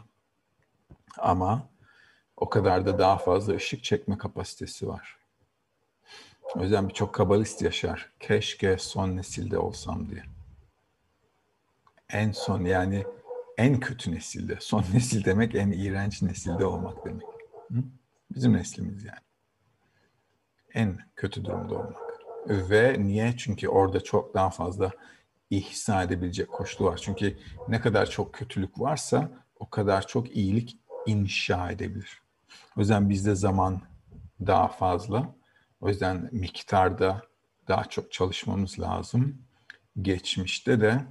Ama o kadar da daha fazla ışık çekme kapasitesi var. O yüzden birçok kabalist yaşar. Keşke son nesilde olsam diye. En son yani en kötü nesilde. Son nesil demek en iğrenç nesilde olmak demek. Hı? Bizim neslimiz yani. En kötü durumda olmak. Ve niye? Çünkü orada çok daha fazla ihsa edebilecek koşulu var. Çünkü ne kadar çok kötülük varsa o kadar çok iyilik inşa edebilir. O yüzden bizde zaman daha fazla o yüzden miktarda daha çok çalışmamız lazım. Geçmişte de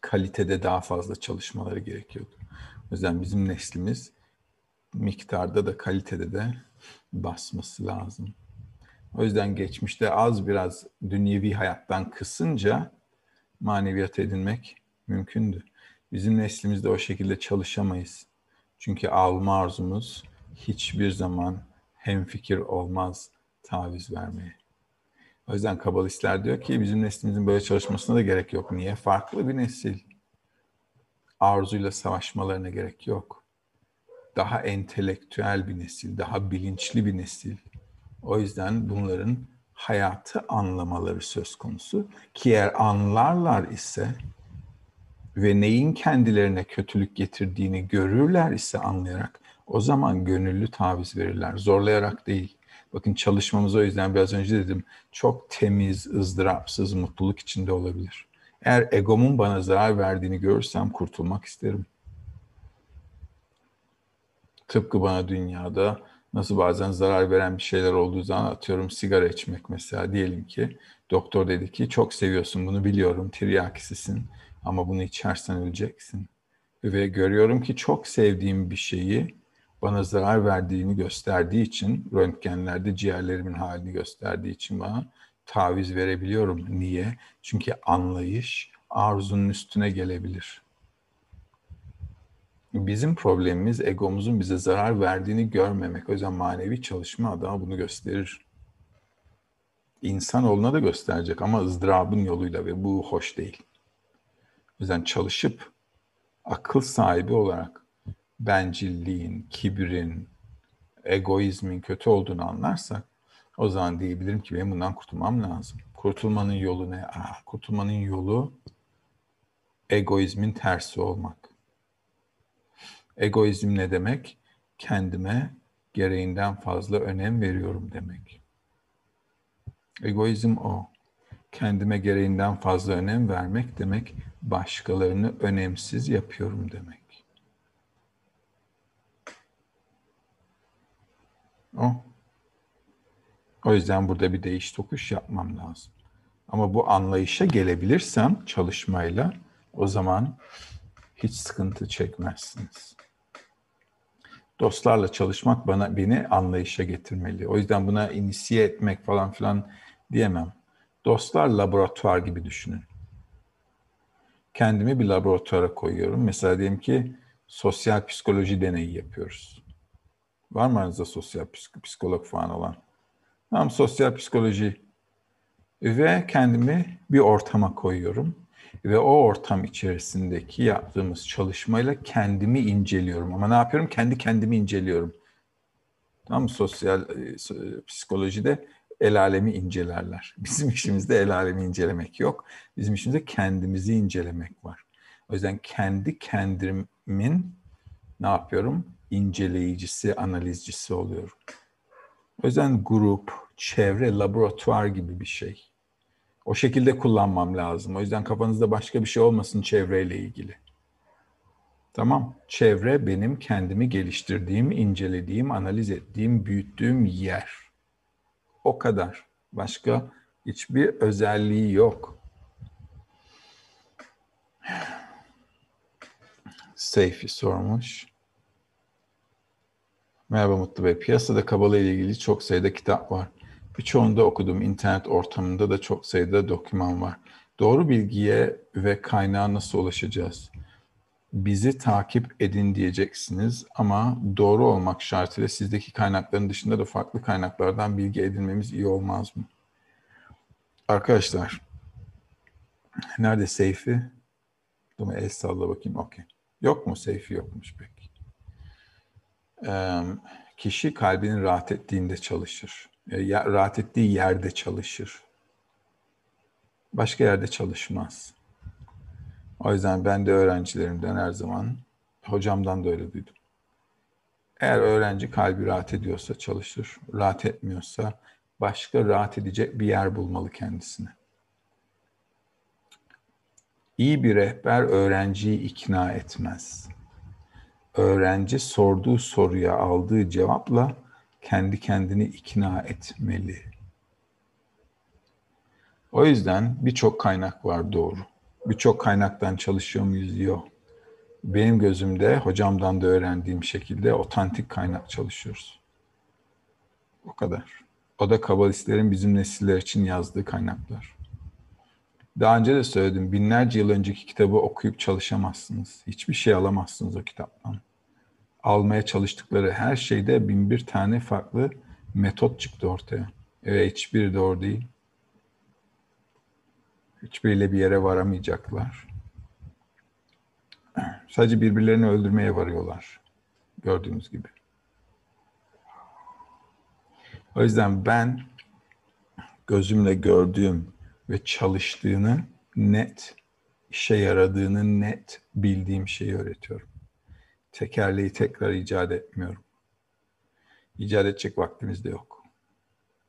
kalitede daha fazla çalışmaları gerekiyordu. O yüzden bizim neslimiz miktarda da kalitede de basması lazım. O yüzden geçmişte az biraz dünyevi hayattan kısınca maneviyat edinmek mümkündü. Bizim neslimizde o şekilde çalışamayız. Çünkü alma arzumuz hiçbir zaman hem fikir olmaz taviz vermeye. O yüzden kabalistler diyor ki bizim neslimizin böyle çalışmasına da gerek yok. Niye? Farklı bir nesil. Arzuyla savaşmalarına gerek yok. Daha entelektüel bir nesil, daha bilinçli bir nesil. O yüzden bunların hayatı anlamaları söz konusu. Ki eğer anlarlar ise ve neyin kendilerine kötülük getirdiğini görürler ise anlayarak o zaman gönüllü taviz verirler. Zorlayarak değil. Bakın çalışmamız o yüzden biraz önce dedim çok temiz, ızdırapsız, mutluluk içinde olabilir. Eğer egomun bana zarar verdiğini görürsem kurtulmak isterim. Tıpkı bana dünyada nasıl bazen zarar veren bir şeyler olduğu zaman atıyorum sigara içmek mesela diyelim ki doktor dedi ki çok seviyorsun bunu biliyorum tiryakisisin ama bunu içersen öleceksin. Ve görüyorum ki çok sevdiğim bir şeyi bana zarar verdiğini gösterdiği için, röntgenlerde ciğerlerimin halini gösterdiği için bana taviz verebiliyorum. Niye? Çünkü anlayış arzunun üstüne gelebilir. Bizim problemimiz egomuzun bize zarar verdiğini görmemek. O yüzden manevi çalışma adama bunu gösterir. İnsanoğluna da gösterecek ama ızdırabın yoluyla ve bu hoş değil. O yüzden çalışıp akıl sahibi olarak bencilliğin, kibrin, egoizmin kötü olduğunu anlarsak o zaman diyebilirim ki benim bundan kurtulmam lazım. Kurtulmanın yolu ne? Aa, kurtulmanın yolu egoizmin tersi olmak. Egoizm ne demek? Kendime gereğinden fazla önem veriyorum demek. Egoizm o. Kendime gereğinden fazla önem vermek demek, başkalarını önemsiz yapıyorum demek. O. O yüzden burada bir değiş tokuş yapmam lazım. Ama bu anlayışa gelebilirsem çalışmayla o zaman hiç sıkıntı çekmezsiniz. Dostlarla çalışmak bana beni anlayışa getirmeli. O yüzden buna inisiye etmek falan filan diyemem. Dostlar laboratuvar gibi düşünün. Kendimi bir laboratuvara koyuyorum. Mesela diyelim ki sosyal psikoloji deneyi yapıyoruz. Var mı aranızda sosyal psikolog falan olan? Tamam sosyal psikoloji ve kendimi bir ortama koyuyorum ve o ortam içerisindeki yaptığımız çalışmayla kendimi inceliyorum. Ama ne yapıyorum? Kendi kendimi inceliyorum. Mı? Sosyal e, psikolojide el alemi incelerler. Bizim işimizde el alemi incelemek yok. Bizim işimizde kendimizi incelemek var. O yüzden kendi kendimin ne yapıyorum? İnceleyicisi, analizcisi oluyorum. O yüzden grup, çevre, laboratuvar gibi bir şey. O şekilde kullanmam lazım. O yüzden kafanızda başka bir şey olmasın çevreyle ilgili. Tamam. Çevre benim kendimi geliştirdiğim, incelediğim, analiz ettiğim, büyüttüğüm yer. O kadar. Başka hiçbir özelliği yok. Seyfi sormuş. Merhaba Mutlu Bey. Piyasada Kabala ile ilgili çok sayıda kitap var. Birçoğunda okudum. İnternet ortamında da çok sayıda doküman var. Doğru bilgiye ve kaynağa nasıl ulaşacağız? Bizi takip edin diyeceksiniz ama doğru olmak şartıyla sizdeki kaynakların dışında da farklı kaynaklardan bilgi edinmemiz iyi olmaz mı? Arkadaşlar, nerede Seyfi? Dur el salla bakayım. Okey. Yok mu Seyfi? Yokmuş peki. Ee, kişi kalbinin rahat ettiğinde çalışır. E, rahat ettiği yerde çalışır. Başka yerde çalışmaz. O yüzden ben de öğrencilerimden her zaman, hocamdan da öyle duydum. Eğer öğrenci kalbi rahat ediyorsa çalışır, rahat etmiyorsa başka rahat edecek bir yer bulmalı kendisine. İyi bir rehber öğrenciyi ikna etmez. Öğrenci sorduğu soruya aldığı cevapla kendi kendini ikna etmeli. O yüzden birçok kaynak var doğru. Birçok kaynaktan çalışıyor muyuz? Yok. Benim gözümde hocamdan da öğrendiğim şekilde otantik kaynak çalışıyoruz. O kadar. O da kabalistlerin bizim nesiller için yazdığı kaynaklar. Daha önce de söyledim. Binlerce yıl önceki kitabı okuyup çalışamazsınız. Hiçbir şey alamazsınız o kitaptan almaya çalıştıkları her şeyde bin bir tane farklı metot çıktı ortaya. Evet hiçbiri doğru değil. Hiçbiriyle bir yere varamayacaklar. Sadece birbirlerini öldürmeye varıyorlar. Gördüğünüz gibi. O yüzden ben gözümle gördüğüm ve çalıştığını net, işe yaradığını net bildiğim şeyi öğretiyorum tekerleği tekrar icat etmiyorum. İcat edecek vaktimiz de yok.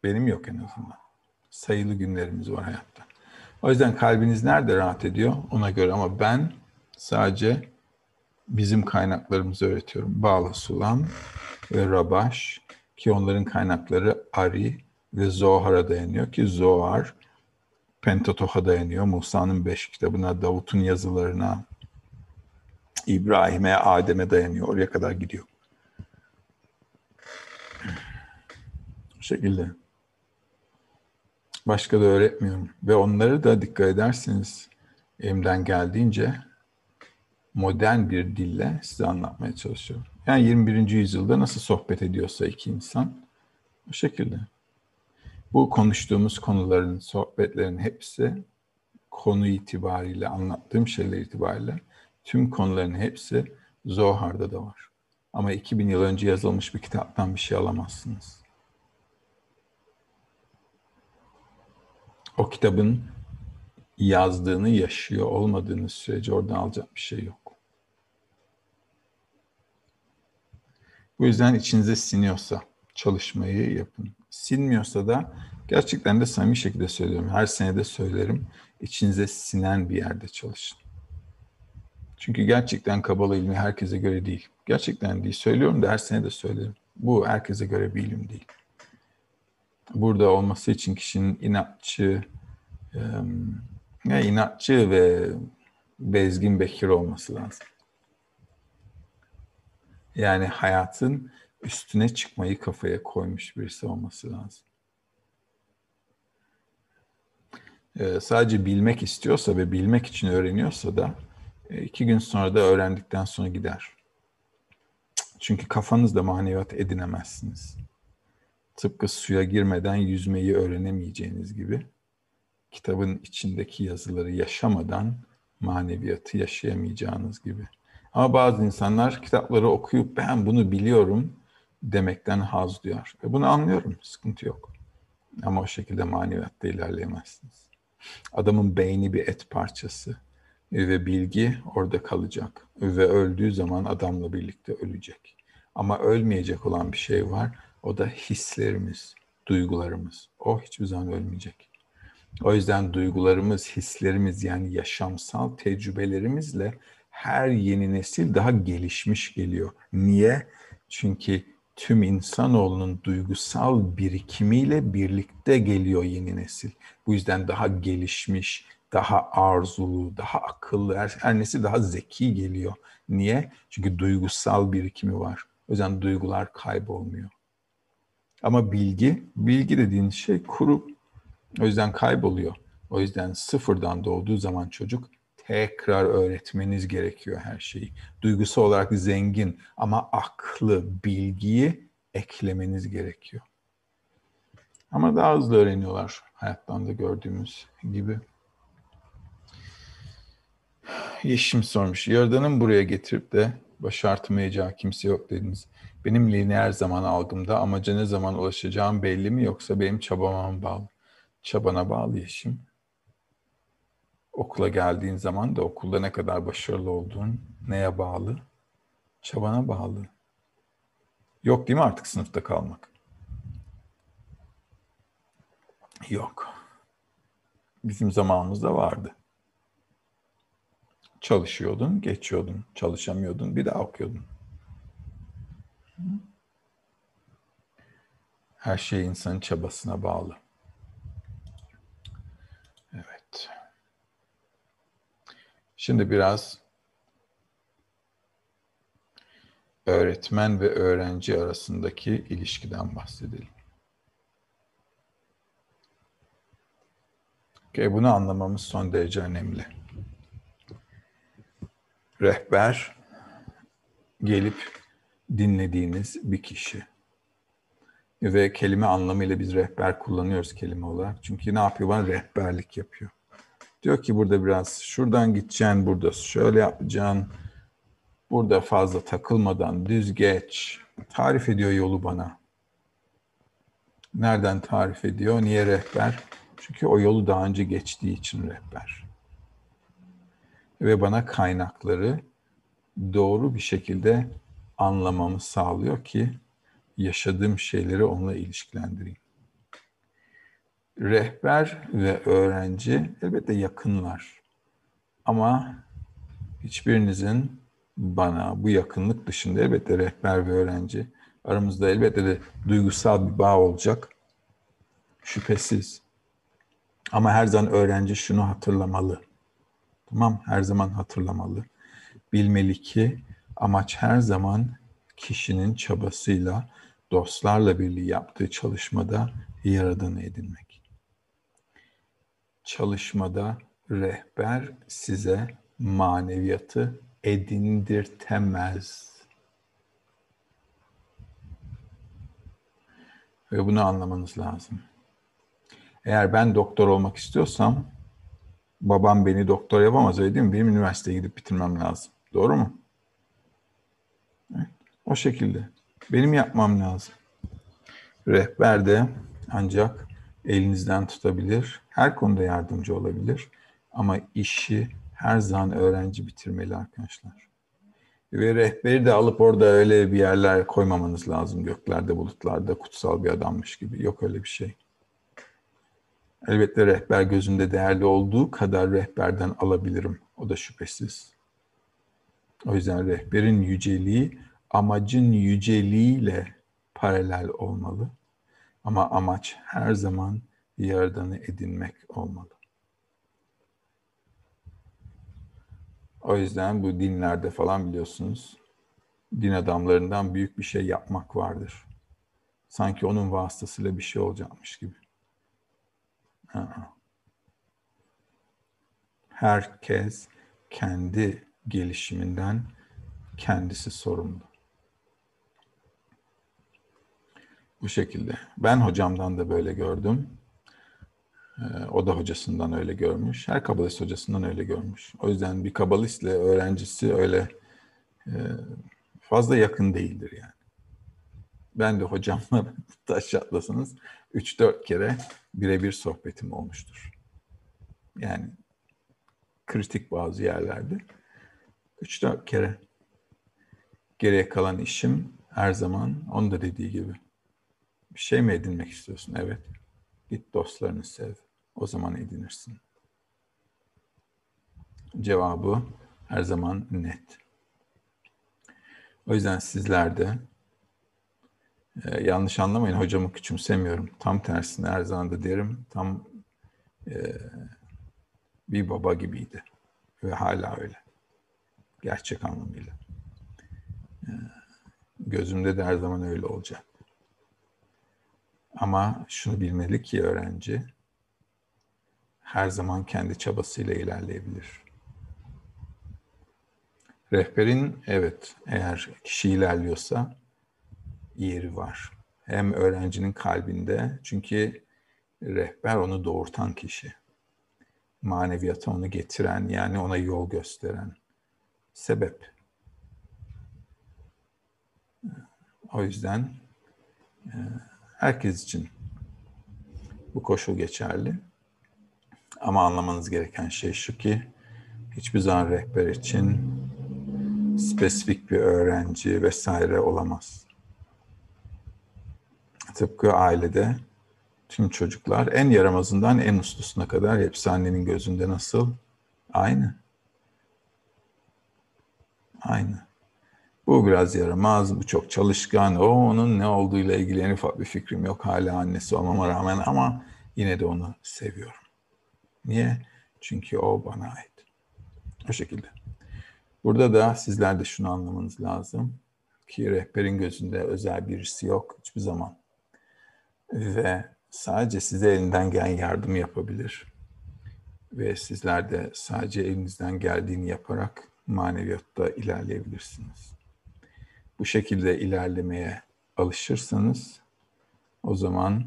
Benim yok en azından. Sayılı günlerimiz var hayatta. O yüzden kalbiniz nerede rahat ediyor ona göre ama ben sadece bizim kaynaklarımızı öğretiyorum. Bağla Sulam ve Rabaş ki onların kaynakları Ari ve Zohar'a dayanıyor ki Zohar Pentatoha dayanıyor. Musa'nın beş kitabına, Davut'un yazılarına, İbrahim'e, Adem'e dayanıyor. Oraya kadar gidiyor. Bu şekilde. Başka da öğretmiyorum. Ve onları da dikkat ederseniz elimden geldiğince modern bir dille size anlatmaya çalışıyorum. Yani 21. yüzyılda nasıl sohbet ediyorsa iki insan bu şekilde. Bu konuştuğumuz konuların, sohbetlerin hepsi konu itibariyle, anlattığım şeyler itibariyle tüm konuların hepsi Zohar'da da var. Ama 2000 yıl önce yazılmış bir kitaptan bir şey alamazsınız. O kitabın yazdığını yaşıyor olmadığınız sürece oradan alacak bir şey yok. Bu yüzden içinize siniyorsa çalışmayı yapın. Sinmiyorsa da gerçekten de samimi şekilde söylüyorum. Her sene de söylerim. İçinize sinen bir yerde çalışın. Çünkü gerçekten Kabala ilmi herkese göre değil. Gerçekten değil. Söylüyorum da her sene de söylerim. Bu herkese göre bir ilim değil. Burada olması için kişinin inatçı, ya inatçı ve bezgin bekir olması lazım. Yani hayatın üstüne çıkmayı kafaya koymuş birisi olması lazım. Ee, sadece bilmek istiyorsa ve bilmek için öğreniyorsa da iki gün sonra da öğrendikten sonra gider. Çünkü kafanızda maneviyat edinemezsiniz. Tıpkı suya girmeden yüzmeyi öğrenemeyeceğiniz gibi kitabın içindeki yazıları yaşamadan maneviyatı yaşayamayacağınız gibi. Ama bazı insanlar kitapları okuyup ben bunu biliyorum demekten haz duyar. E bunu anlıyorum, sıkıntı yok. Ama o şekilde maneviyatta ilerleyemezsiniz. Adamın beyni bir et parçası ve bilgi orada kalacak. Ve öldüğü zaman adamla birlikte ölecek. Ama ölmeyecek olan bir şey var. O da hislerimiz, duygularımız. O hiçbir zaman ölmeyecek. O yüzden duygularımız, hislerimiz yani yaşamsal tecrübelerimizle her yeni nesil daha gelişmiş geliyor. Niye? Çünkü tüm insanoğlunun duygusal birikimiyle birlikte geliyor yeni nesil. Bu yüzden daha gelişmiş, daha arzulu, daha akıllı, her, her nesil daha zeki geliyor. Niye? Çünkü duygusal birikimi var. O yüzden duygular kaybolmuyor. Ama bilgi, bilgi dediğin şey kuru. O yüzden kayboluyor. O yüzden sıfırdan doğduğu zaman çocuk tekrar öğretmeniz gerekiyor her şeyi. Duygusu olarak zengin ama aklı, bilgiyi eklemeniz gerekiyor. Ama daha hızlı öğreniyorlar hayattan da gördüğümüz gibi. Yeşim sormuş. Yaradan'ın buraya getirip de başartmayacağı kimse yok dediniz. Benim lineer zaman algımda amaca ne zaman ulaşacağım belli mi yoksa benim çabama mı bağlı? Çabana bağlı Yeşim okula geldiğin zaman da okulda ne kadar başarılı olduğun neye bağlı? Çabana bağlı. Yok değil mi artık sınıfta kalmak? Yok. Bizim zamanımızda vardı. Çalışıyordun, geçiyordun. Çalışamıyordun, bir daha okuyordun. Her şey insanın çabasına bağlı. Şimdi biraz öğretmen ve öğrenci arasındaki ilişkiden bahsedelim. Okay, bunu anlamamız son derece önemli. Rehber gelip dinlediğiniz bir kişi. Ve kelime anlamıyla biz rehber kullanıyoruz kelime olarak. Çünkü ne yapıyor? Bana rehberlik yapıyor. Diyor ki burada biraz şuradan gideceksin, burada şöyle yapacaksın. Burada fazla takılmadan düz geç. Tarif ediyor yolu bana. Nereden tarif ediyor? Niye rehber? Çünkü o yolu daha önce geçtiği için rehber. Ve bana kaynakları doğru bir şekilde anlamamı sağlıyor ki yaşadığım şeyleri onunla ilişkilendireyim rehber ve öğrenci elbette yakınlar. Ama hiçbirinizin bana bu yakınlık dışında elbette rehber ve öğrenci aramızda elbette de duygusal bir bağ olacak. Şüphesiz. Ama her zaman öğrenci şunu hatırlamalı. Tamam, her zaman hatırlamalı. Bilmeli ki amaç her zaman kişinin çabasıyla dostlarla birliği yaptığı çalışmada yaradanı edinmek. Çalışmada rehber size maneviyatı edindirtemez. Ve bunu anlamanız lazım. Eğer ben doktor olmak istiyorsam babam beni doktor yapamaz öyle değil mi? Benim üniversiteye gidip bitirmem lazım. Doğru mu? O şekilde. Benim yapmam lazım. Rehber de ancak elinizden tutabilir, her konuda yardımcı olabilir. Ama işi her zaman öğrenci bitirmeli arkadaşlar. Ve rehberi de alıp orada öyle bir yerler koymamanız lazım. Göklerde, bulutlarda kutsal bir adammış gibi. Yok öyle bir şey. Elbette rehber gözünde değerli olduğu kadar rehberden alabilirim. O da şüphesiz. O yüzden rehberin yüceliği amacın yüceliğiyle paralel olmalı. Ama amaç her zaman yaradanı edinmek olmalı. O yüzden bu dinlerde falan biliyorsunuz din adamlarından büyük bir şey yapmak vardır. Sanki onun vasıtasıyla bir şey olacakmış gibi. Herkes kendi gelişiminden kendisi sorumlu. Bu şekilde. Ben hocamdan da böyle gördüm. Ee, o da hocasından öyle görmüş. Her kabalist hocasından öyle görmüş. O yüzden bir kabalistle öğrencisi öyle e, fazla yakın değildir yani. Ben de hocamla taş atlasanız 3-4 kere birebir sohbetim olmuştur. Yani kritik bazı yerlerde 3-4 kere geriye kalan işim her zaman onun da dediği gibi bir şey mi edinmek istiyorsun? Evet. Git dostlarını sev. O zaman edinirsin. Cevabı her zaman net. O yüzden sizler de e, yanlış anlamayın hocamı küçümsemiyorum. Tam tersine her zaman da derim tam e, bir baba gibiydi. Ve hala öyle. Gerçek anlamıyla. E, gözümde de her zaman öyle olacak. Ama şunu bilmeli ki öğrenci her zaman kendi çabasıyla ilerleyebilir. Rehberin evet eğer kişi ilerliyorsa yeri var. Hem öğrencinin kalbinde çünkü rehber onu doğurtan kişi. Maneviyata onu getiren yani ona yol gösteren sebep. O yüzden e, herkes için bu koşul geçerli. Ama anlamanız gereken şey şu ki hiçbir zaman rehber için spesifik bir öğrenci vesaire olamaz. Tıpkı ailede tüm çocuklar en yaramazından en uslusuna kadar hepsi annenin gözünde nasıl? Aynı. Aynı. Bu biraz yaramaz, bu çok çalışkan. O onun ne olduğuyla ilgili en ufak bir fikrim yok. Hala annesi olmama rağmen ama yine de onu seviyorum. Niye? Çünkü o bana ait. O şekilde. Burada da sizler de şunu anlamanız lazım ki rehberin gözünde özel birisi yok hiçbir zaman. Ve sadece size elinden gelen yardım yapabilir. Ve sizler de sadece elinizden geldiğini yaparak maneviyatta ilerleyebilirsiniz. Bu şekilde ilerlemeye alışırsanız o zaman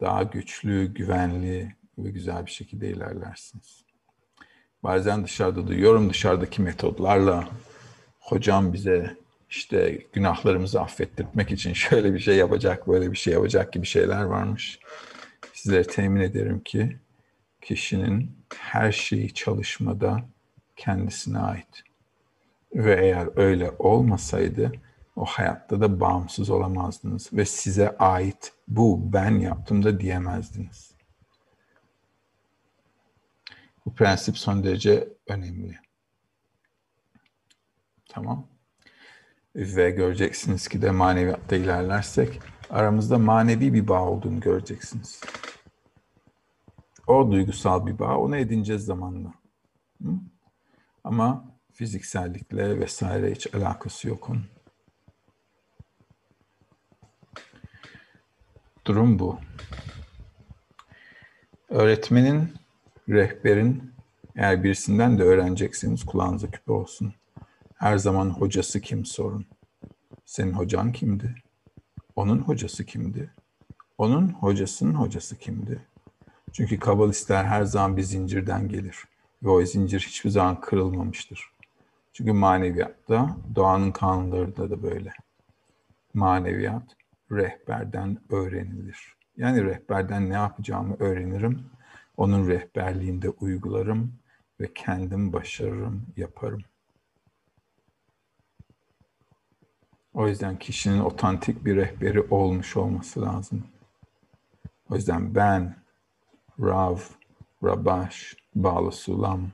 daha güçlü, güvenli, ve güzel bir şekilde ilerlersiniz. Bazen dışarıda duyuyorum dışarıdaki metodlarla hocam bize işte günahlarımızı affettirmek için şöyle bir şey yapacak, böyle bir şey yapacak gibi şeyler varmış. Sizlere temin ederim ki kişinin her şeyi çalışmada kendisine ait. Ve eğer öyle olmasaydı o hayatta da bağımsız olamazdınız ve size ait bu ben yaptım da diyemezdiniz. Bu prensip son derece önemli. Tamam. Ve göreceksiniz ki de maneviyatta ilerlersek aramızda manevi bir bağ olduğunu göreceksiniz. O duygusal bir bağ, onu edineceğiz zamanla. Hı? Ama fiziksellikle vesaire hiç alakası yok onun. Durum bu. Öğretmenin, rehberin eğer birisinden de öğrenecekseniz kulağınıza küpe olsun. Her zaman hocası kim sorun. Senin hocan kimdi? Onun hocası kimdi? Onun hocasının hocası kimdi? Çünkü kabalistler her zaman bir zincirden gelir. Ve o zincir hiçbir zaman kırılmamıştır. Çünkü maneviyatta, doğanın kanunlarında da böyle. Maneviyat rehberden öğrenilir. Yani rehberden ne yapacağımı öğrenirim. Onun rehberliğinde uygularım ve kendim başarırım, yaparım. O yüzden kişinin otantik bir rehberi olmuş olması lazım. O yüzden ben, Rav, Rabash, Bağlı Sulam,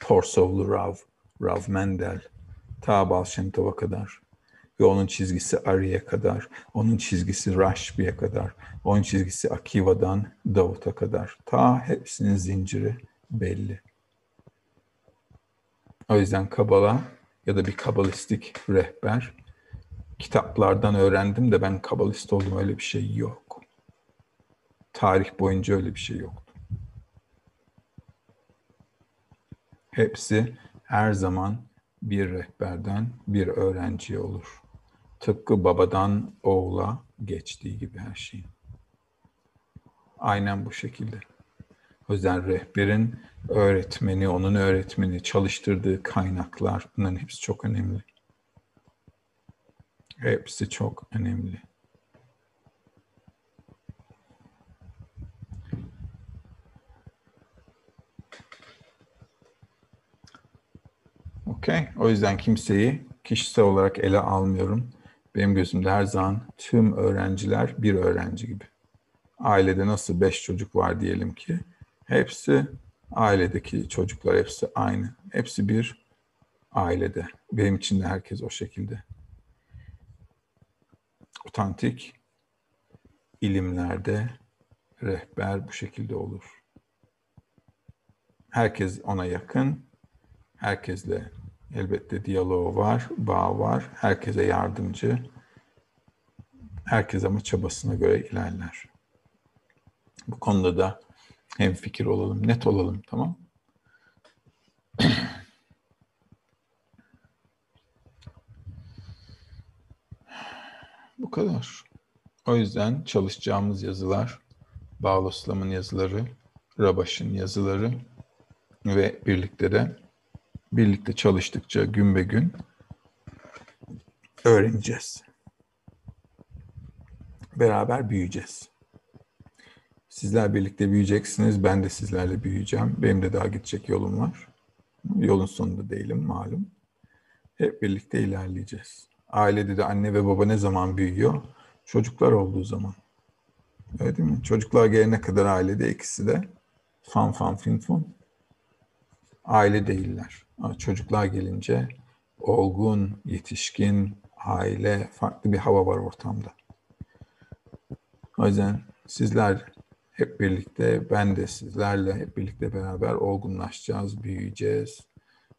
Porsovlu Rav, Rav Mendel, ta Balşemtov'a kadar ve onun çizgisi Ari'ye kadar, onun çizgisi Rashbi'ye kadar, onun çizgisi Akiva'dan Davut'a kadar. Ta hepsinin zinciri belli. O yüzden Kabala ya da bir kabalistik rehber kitaplardan öğrendim de ben kabalist oldum öyle bir şey yok. Tarih boyunca öyle bir şey yoktu. Hepsi her zaman bir rehberden bir öğrenciye olur. Tıpkı babadan oğula geçtiği gibi her şeyin. Aynen bu şekilde. O rehberin öğretmeni, onun öğretmeni, çalıştırdığı kaynaklar bunların hepsi çok önemli. Hepsi çok önemli. Okey. O yüzden kimseyi kişisel olarak ele almıyorum. Benim gözümde her zaman tüm öğrenciler bir öğrenci gibi. Ailede nasıl beş çocuk var diyelim ki, hepsi ailedeki çocuklar hepsi aynı. Hepsi bir ailede. Benim için de herkes o şekilde. Otantik ilimlerde rehber bu şekilde olur. Herkes ona yakın, herkesle Elbette diyaloğu var, bağ var. Herkese yardımcı. Herkes ama çabasına göre ilerler. Bu konuda da hem fikir olalım, net olalım tamam Bu kadar. O yüzden çalışacağımız yazılar, Bağloslam'ın yazıları, Rabaş'ın yazıları ve birlikte de birlikte çalıştıkça gün be gün öğreneceğiz. Beraber büyüyeceğiz. Sizler birlikte büyüyeceksiniz. Ben de sizlerle büyüyeceğim. Benim de daha gidecek yolum var. Yolun sonunda değilim malum. Hep birlikte ilerleyeceğiz. Ailede de anne ve baba ne zaman büyüyor? Çocuklar olduğu zaman. Öyle değil mi? Çocuklar gelene kadar ailede ikisi de fan fan fin fon aile değiller. Çocuklar gelince olgun, yetişkin, aile, farklı bir hava var ortamda. O yüzden sizler hep birlikte, ben de sizlerle hep birlikte beraber olgunlaşacağız, büyüyeceğiz.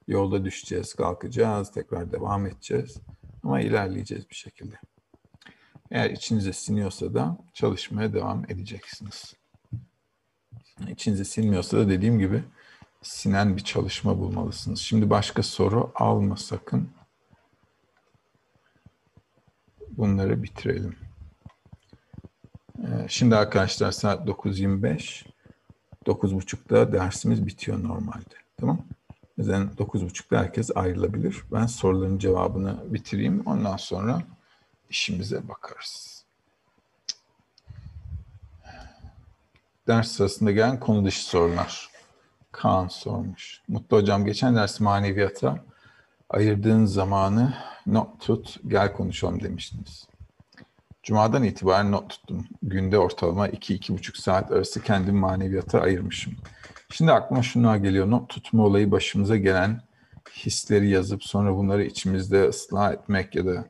Yolda düşeceğiz, kalkacağız, tekrar devam edeceğiz. Ama ilerleyeceğiz bir şekilde. Eğer içinize siniyorsa da çalışmaya devam edeceksiniz. İçinize sinmiyorsa da dediğim gibi sinen bir çalışma bulmalısınız. Şimdi başka soru alma sakın. Bunları bitirelim. Ee, şimdi arkadaşlar saat 9.25. 9.30'da dersimiz bitiyor normalde. Tamam O yüzden 9.30'da herkes ayrılabilir. Ben soruların cevabını bitireyim. Ondan sonra işimize bakarız. Ders sırasında gelen konu dışı sorular. Kaan sormuş. Mutlu hocam geçen ders maneviyata ayırdığın zamanı not tut gel konuşalım demiştiniz. Cuma'dan itibaren not tuttum. Günde ortalama 2-2,5 saat arası kendim maneviyata ayırmışım. Şimdi aklıma şunlar geliyor. Not tutma olayı başımıza gelen hisleri yazıp sonra bunları içimizde ıslah etmek ya da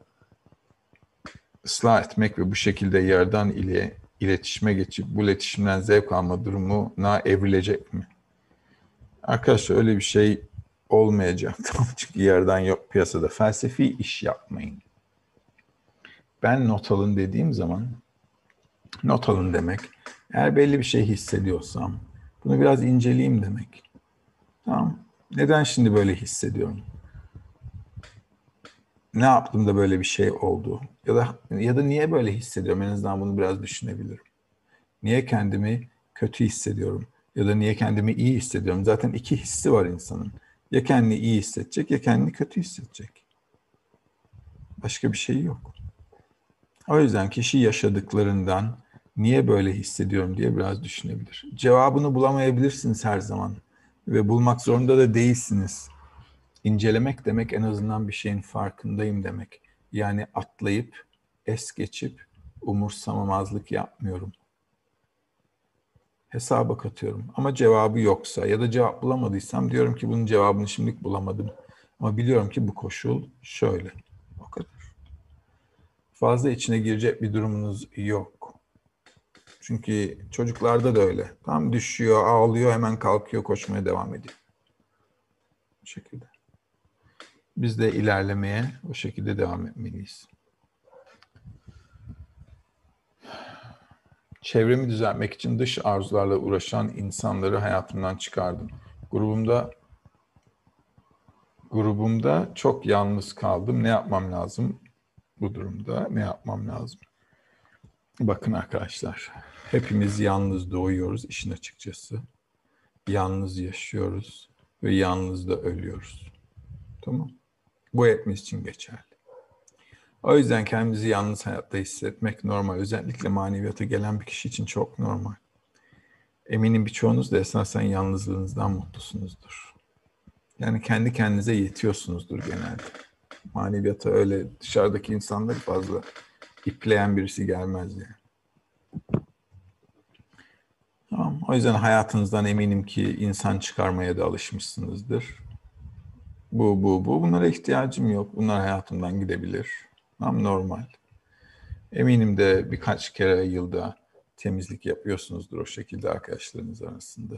ıslah etmek ve bu şekilde yerden ile iletişime geçip bu iletişimden zevk alma durumuna evrilecek mi? Arkadaşlar öyle bir şey olmayacak. Çünkü yerden yok piyasada. Felsefi iş yapmayın. Ben not alın dediğim zaman Not alın demek. Eğer belli bir şey hissediyorsam bunu biraz inceleyeyim demek. Tamam. Neden şimdi böyle hissediyorum? Ne yaptım da böyle bir şey oldu? Ya da ya da niye böyle hissediyorum? En azından bunu biraz düşünebilirim. Niye kendimi kötü hissediyorum? Ya da niye kendimi iyi hissediyorum? Zaten iki hissi var insanın. Ya kendini iyi hissedecek ya kendini kötü hissedecek. Başka bir şey yok. O yüzden kişi yaşadıklarından niye böyle hissediyorum diye biraz düşünebilir. Cevabını bulamayabilirsiniz her zaman ve bulmak zorunda da değilsiniz. İncelemek demek en azından bir şeyin farkındayım demek. Yani atlayıp, es geçip umursamamazlık yapmıyorum. Hesaba katıyorum. Ama cevabı yoksa ya da cevap bulamadıysam diyorum ki bunun cevabını şimdilik bulamadım. Ama biliyorum ki bu koşul şöyle. Fazla içine girecek bir durumunuz yok. Çünkü çocuklarda da öyle. Tam düşüyor, ağlıyor, hemen kalkıyor, koşmaya devam ediyor. Bu şekilde. Biz de ilerlemeye o şekilde devam etmeliyiz. Çevremi düzeltmek için dış arzularla uğraşan insanları hayatımdan çıkardım. Grubumda grubumda çok yalnız kaldım. Ne yapmam lazım bu durumda? Ne yapmam lazım? Bakın arkadaşlar, hepimiz yalnız doğuyoruz işin açıkçası. Yalnız yaşıyoruz ve yalnız da ölüyoruz. Tamam. Bu hepimiz için geçerli. O yüzden kendimizi yalnız hayatta hissetmek normal. Özellikle maneviyata gelen bir kişi için çok normal. Eminim birçoğunuz da esasen yalnızlığınızdan mutlusunuzdur. Yani kendi kendinize yetiyorsunuzdur genelde. Maneviyata öyle dışarıdaki insanları fazla ipleyen birisi gelmez yani. Tamam. O yüzden hayatınızdan eminim ki insan çıkarmaya da alışmışsınızdır. Bu, bu, bu. Bunlara ihtiyacım yok. Bunlar hayatımdan gidebilir. Tam normal. Eminim de birkaç kere yılda temizlik yapıyorsunuzdur o şekilde arkadaşlarınız arasında.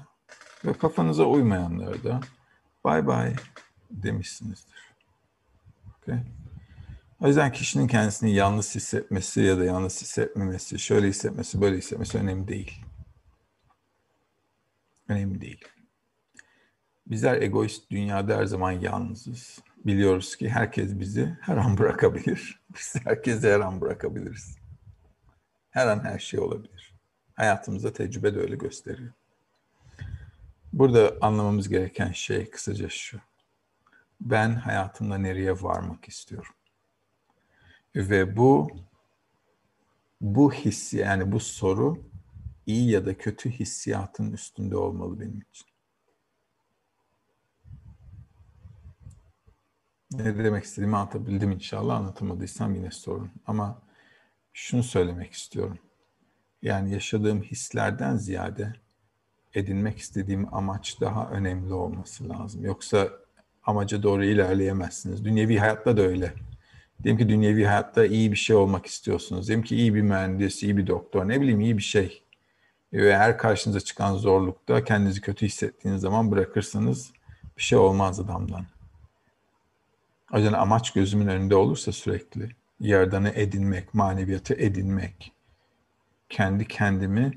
Ve kafanıza uymayanlara da bay bay demişsinizdir. Okay. O yüzden kişinin kendisini yalnız hissetmesi ya da yalnız hissetmemesi, şöyle hissetmesi, böyle hissetmesi önemli değil. Önemli değil. Bizler egoist dünyada her zaman yalnızız. Biliyoruz ki herkes bizi her an bırakabilir. Biz herkesi her an bırakabiliriz. Her an her şey olabilir. Hayatımızda tecrübe de öyle gösteriyor. Burada anlamamız gereken şey kısaca şu. Ben hayatımda nereye varmak istiyorum? Ve bu bu hissi yani bu soru iyi ya da kötü hissiyatın üstünde olmalı benim için. Ne demek istediğimi anlatabildim inşallah. Anlatamadıysam yine sorun. Ama şunu söylemek istiyorum. Yani yaşadığım hislerden ziyade edinmek istediğim amaç daha önemli olması lazım. Yoksa amaca doğru ilerleyemezsiniz. Dünyevi hayatta da öyle. Diyelim ki dünyevi hayatta iyi bir şey olmak istiyorsunuz. Diyelim ki iyi bir mühendis, iyi bir doktor, ne bileyim iyi bir şey. Ve her karşınıza çıkan zorlukta kendinizi kötü hissettiğiniz zaman bırakırsanız bir şey olmaz adamdan. O yüzden amaç gözümün önünde olursa sürekli yerdanı edinmek, maneviyatı edinmek, kendi kendimi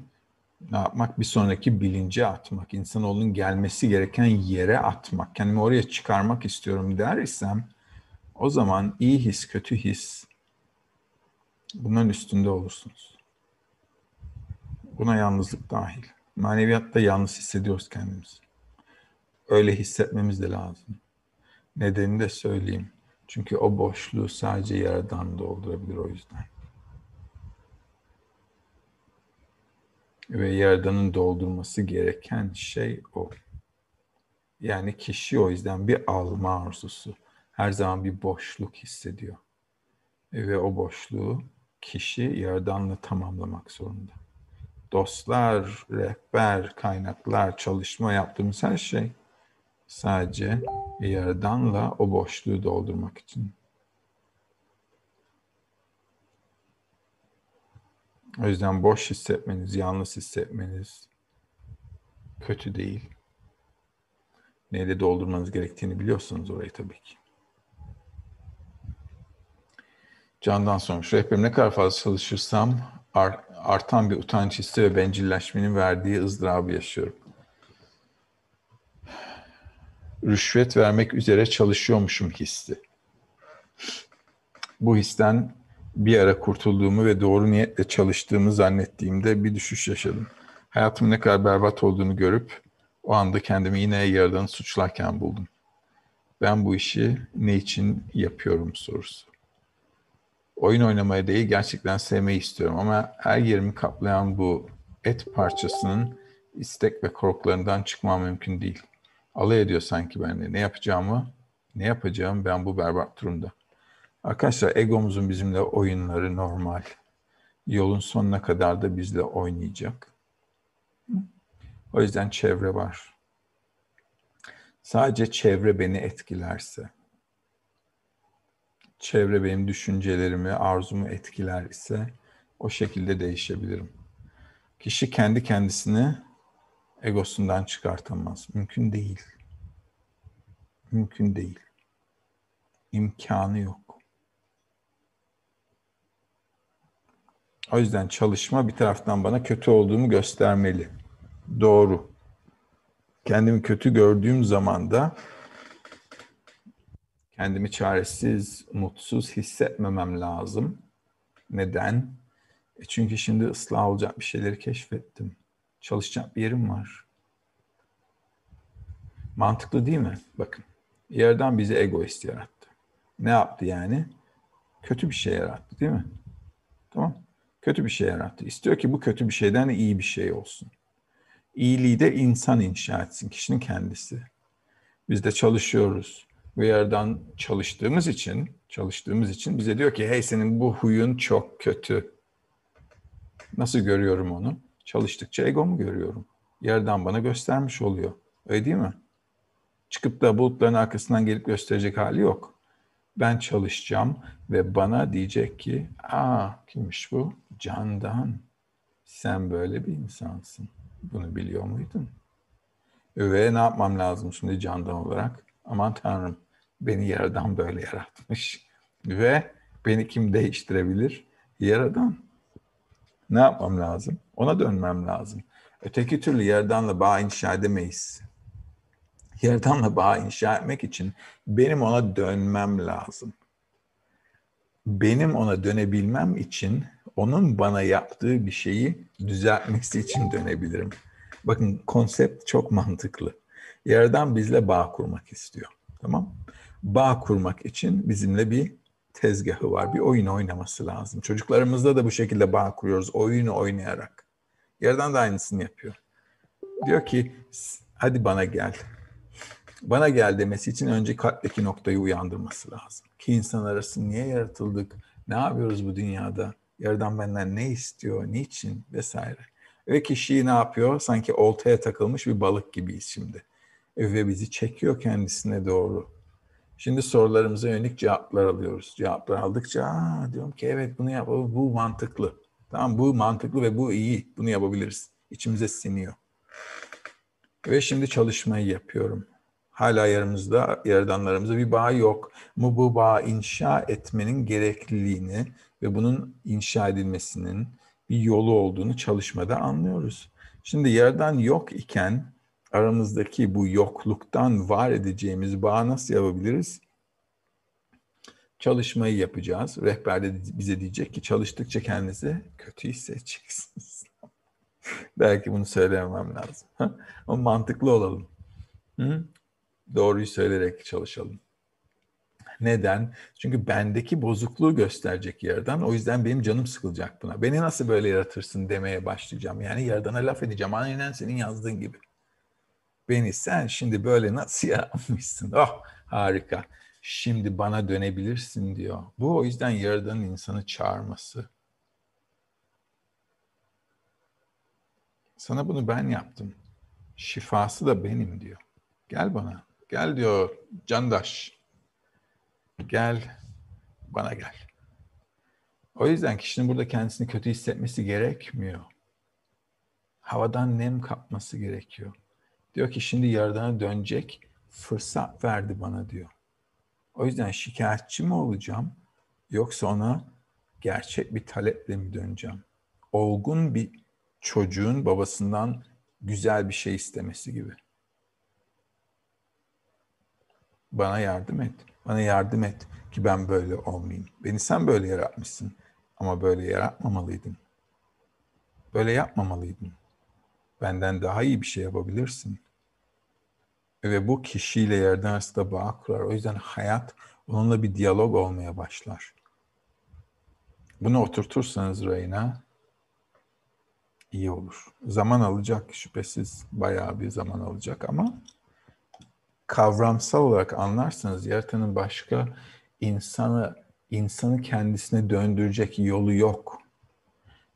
ne yapmak? Bir sonraki bilince atmak, insanoğlunun gelmesi gereken yere atmak, kendimi oraya çıkarmak istiyorum der isem o zaman iyi his, kötü his bunların üstünde olursunuz. Buna yalnızlık dahil. Maneviyatta yalnız hissediyoruz kendimizi. Öyle hissetmemiz de lazım. Nedenini de söyleyeyim. Çünkü o boşluğu sadece Yaradan doldurabilir o yüzden. Ve Yaradan'ın doldurması gereken şey o. Yani kişi o yüzden bir alma arzusu. Her zaman bir boşluk hissediyor. Ve o boşluğu kişi Yaradan'la tamamlamak zorunda. Dostlar, rehber, kaynaklar, çalışma yaptığımız her şey Sadece Yaradan'la o boşluğu doldurmak için. O yüzden boş hissetmeniz, yalnız hissetmeniz kötü değil. Neyle doldurmanız gerektiğini biliyorsunuz orayı tabii ki. Candan sormuş. Rehberim ne kadar fazla çalışırsam artan bir utanç hissi ve bencilleşmenin verdiği ızdırabı yaşıyorum. Rüşvet vermek üzere çalışıyormuşum hissi. Bu histen bir ara kurtulduğumu ve doğru niyetle çalıştığımı zannettiğimde bir düşüş yaşadım. Hayatımın ne kadar berbat olduğunu görüp o anda kendimi yine yaradanı suçlarken buldum. Ben bu işi ne için yapıyorum sorusu. Oyun oynamaya değil gerçekten sevmeyi istiyorum ama her yerimi kaplayan bu et parçasının istek ve korkularından çıkmam mümkün değil. Alay ediyor sanki benimle. Ne yapacağımı, ne yapacağım ben bu berbat durumda. Arkadaşlar egomuzun bizimle oyunları normal. Yolun sonuna kadar da bizle oynayacak. O yüzden çevre var. Sadece çevre beni etkilerse, çevre benim düşüncelerimi, arzumu etkiler ise o şekilde değişebilirim. Kişi kendi kendisini egosundan çıkartamaz. Mümkün değil. Mümkün değil. İmkanı yok. O yüzden çalışma bir taraftan bana kötü olduğumu göstermeli. Doğru. Kendimi kötü gördüğüm zaman da kendimi çaresiz, mutsuz hissetmemem lazım. Neden? E çünkü şimdi ıslah olacak bir şeyleri keşfettim. Çalışacak bir yerim var. Mantıklı değil mi? Bakın. Yerden bizi egoist yarattı. Ne yaptı yani? Kötü bir şey yarattı değil mi? Tamam. Kötü bir şey yarattı. İstiyor ki bu kötü bir şeyden iyi bir şey olsun. İyiliği de insan inşa etsin, kişinin kendisi. Biz de çalışıyoruz. Bu yerden çalıştığımız için, çalıştığımız için bize diyor ki hey senin bu huyun çok kötü. Nasıl görüyorum onu? Çalıştıkça egomu görüyorum. Yerden bana göstermiş oluyor. Öyle değil mi? Çıkıp da bulutların arkasından gelip gösterecek hali yok. Ben çalışacağım ve bana diyecek ki, aa kimmiş bu? Candan. Sen böyle bir insansın. Bunu biliyor muydun? Ve ne yapmam lazım şimdi candan olarak? Aman Tanrım beni yaradan böyle yaratmış. Ve beni kim değiştirebilir? Yaradan. Ne yapmam lazım? Ona dönmem lazım. Öteki türlü yerdanla bağ inşa edemeyiz. Yerdanla bağ inşa etmek için benim ona dönmem lazım. Benim ona dönebilmem için onun bana yaptığı bir şeyi düzeltmesi için dönebilirim. Bakın konsept çok mantıklı. Yerden bizle bağ kurmak istiyor. Tamam? Bağ kurmak için bizimle bir tezgahı var. Bir oyun oynaması lazım. Çocuklarımızda da bu şekilde bağ kuruyoruz. Oyunu oynayarak. Yerden de aynısını yapıyor. Diyor ki hadi bana gel. Bana gel demesi için önce kalpteki noktayı uyandırması lazım. Ki insan arası niye yaratıldık? Ne yapıyoruz bu dünyada? Yerden benden ne istiyor? Niçin? Vesaire. Ve kişiyi ne yapıyor? Sanki oltaya takılmış bir balık gibiyiz şimdi. Ve bizi çekiyor kendisine doğru. Şimdi sorularımıza yönelik cevaplar alıyoruz. Cevaplar aldıkça diyorum ki evet bunu yap, bu mantıklı. Tamam bu mantıklı ve bu iyi. Bunu yapabiliriz. İçimize siniyor. Ve şimdi çalışmayı yapıyorum. Hala yanımızda, yaradanlarımızda bir bağ yok. Ama bu bağ inşa etmenin gerekliliğini ve bunun inşa edilmesinin bir yolu olduğunu çalışmada anlıyoruz. Şimdi yerden yok iken aramızdaki bu yokluktan var edeceğimiz bağı nasıl yapabiliriz? Çalışmayı yapacağız. Rehber de bize diyecek ki çalıştıkça kendinizi kötü hissedeceksiniz. Belki bunu söylemem lazım. Ama mantıklı olalım. Hı? Doğruyu söyleyerek çalışalım. Neden? Çünkü bendeki bozukluğu gösterecek yerden. O yüzden benim canım sıkılacak buna. Beni nasıl böyle yaratırsın demeye başlayacağım. Yani yerdana laf edeceğim. Aynen senin yazdığın gibi. Beni sen şimdi böyle nasıl yaratmışsın? Oh harika. Şimdi bana dönebilirsin diyor. Bu o yüzden yaradanın insanı çağırması. Sana bunu ben yaptım. Şifası da benim diyor. Gel bana. Gel diyor candaş. Gel bana gel. O yüzden kişinin burada kendisini kötü hissetmesi gerekmiyor. Havadan nem kapması gerekiyor. Diyor ki şimdi yaradana dönecek fırsat verdi bana diyor. O yüzden şikayetçi mi olacağım yoksa ona gerçek bir taleple mi döneceğim? olgun bir çocuğun babasından güzel bir şey istemesi gibi. Bana yardım et. Bana yardım et ki ben böyle olmayayım. Beni sen böyle yaratmışsın ama böyle yaratmamalıydın. Böyle yapmamalıydın. Benden daha iyi bir şey yapabilirsin. Ve bu kişiyle yerden arasında bağ kurar. O yüzden hayat onunla bir diyalog olmaya başlar. Bunu oturtursanız rayına iyi olur. Zaman alacak şüphesiz bayağı bir zaman alacak ama kavramsal olarak anlarsanız yaratanın başka insanı insanı kendisine döndürecek yolu yok.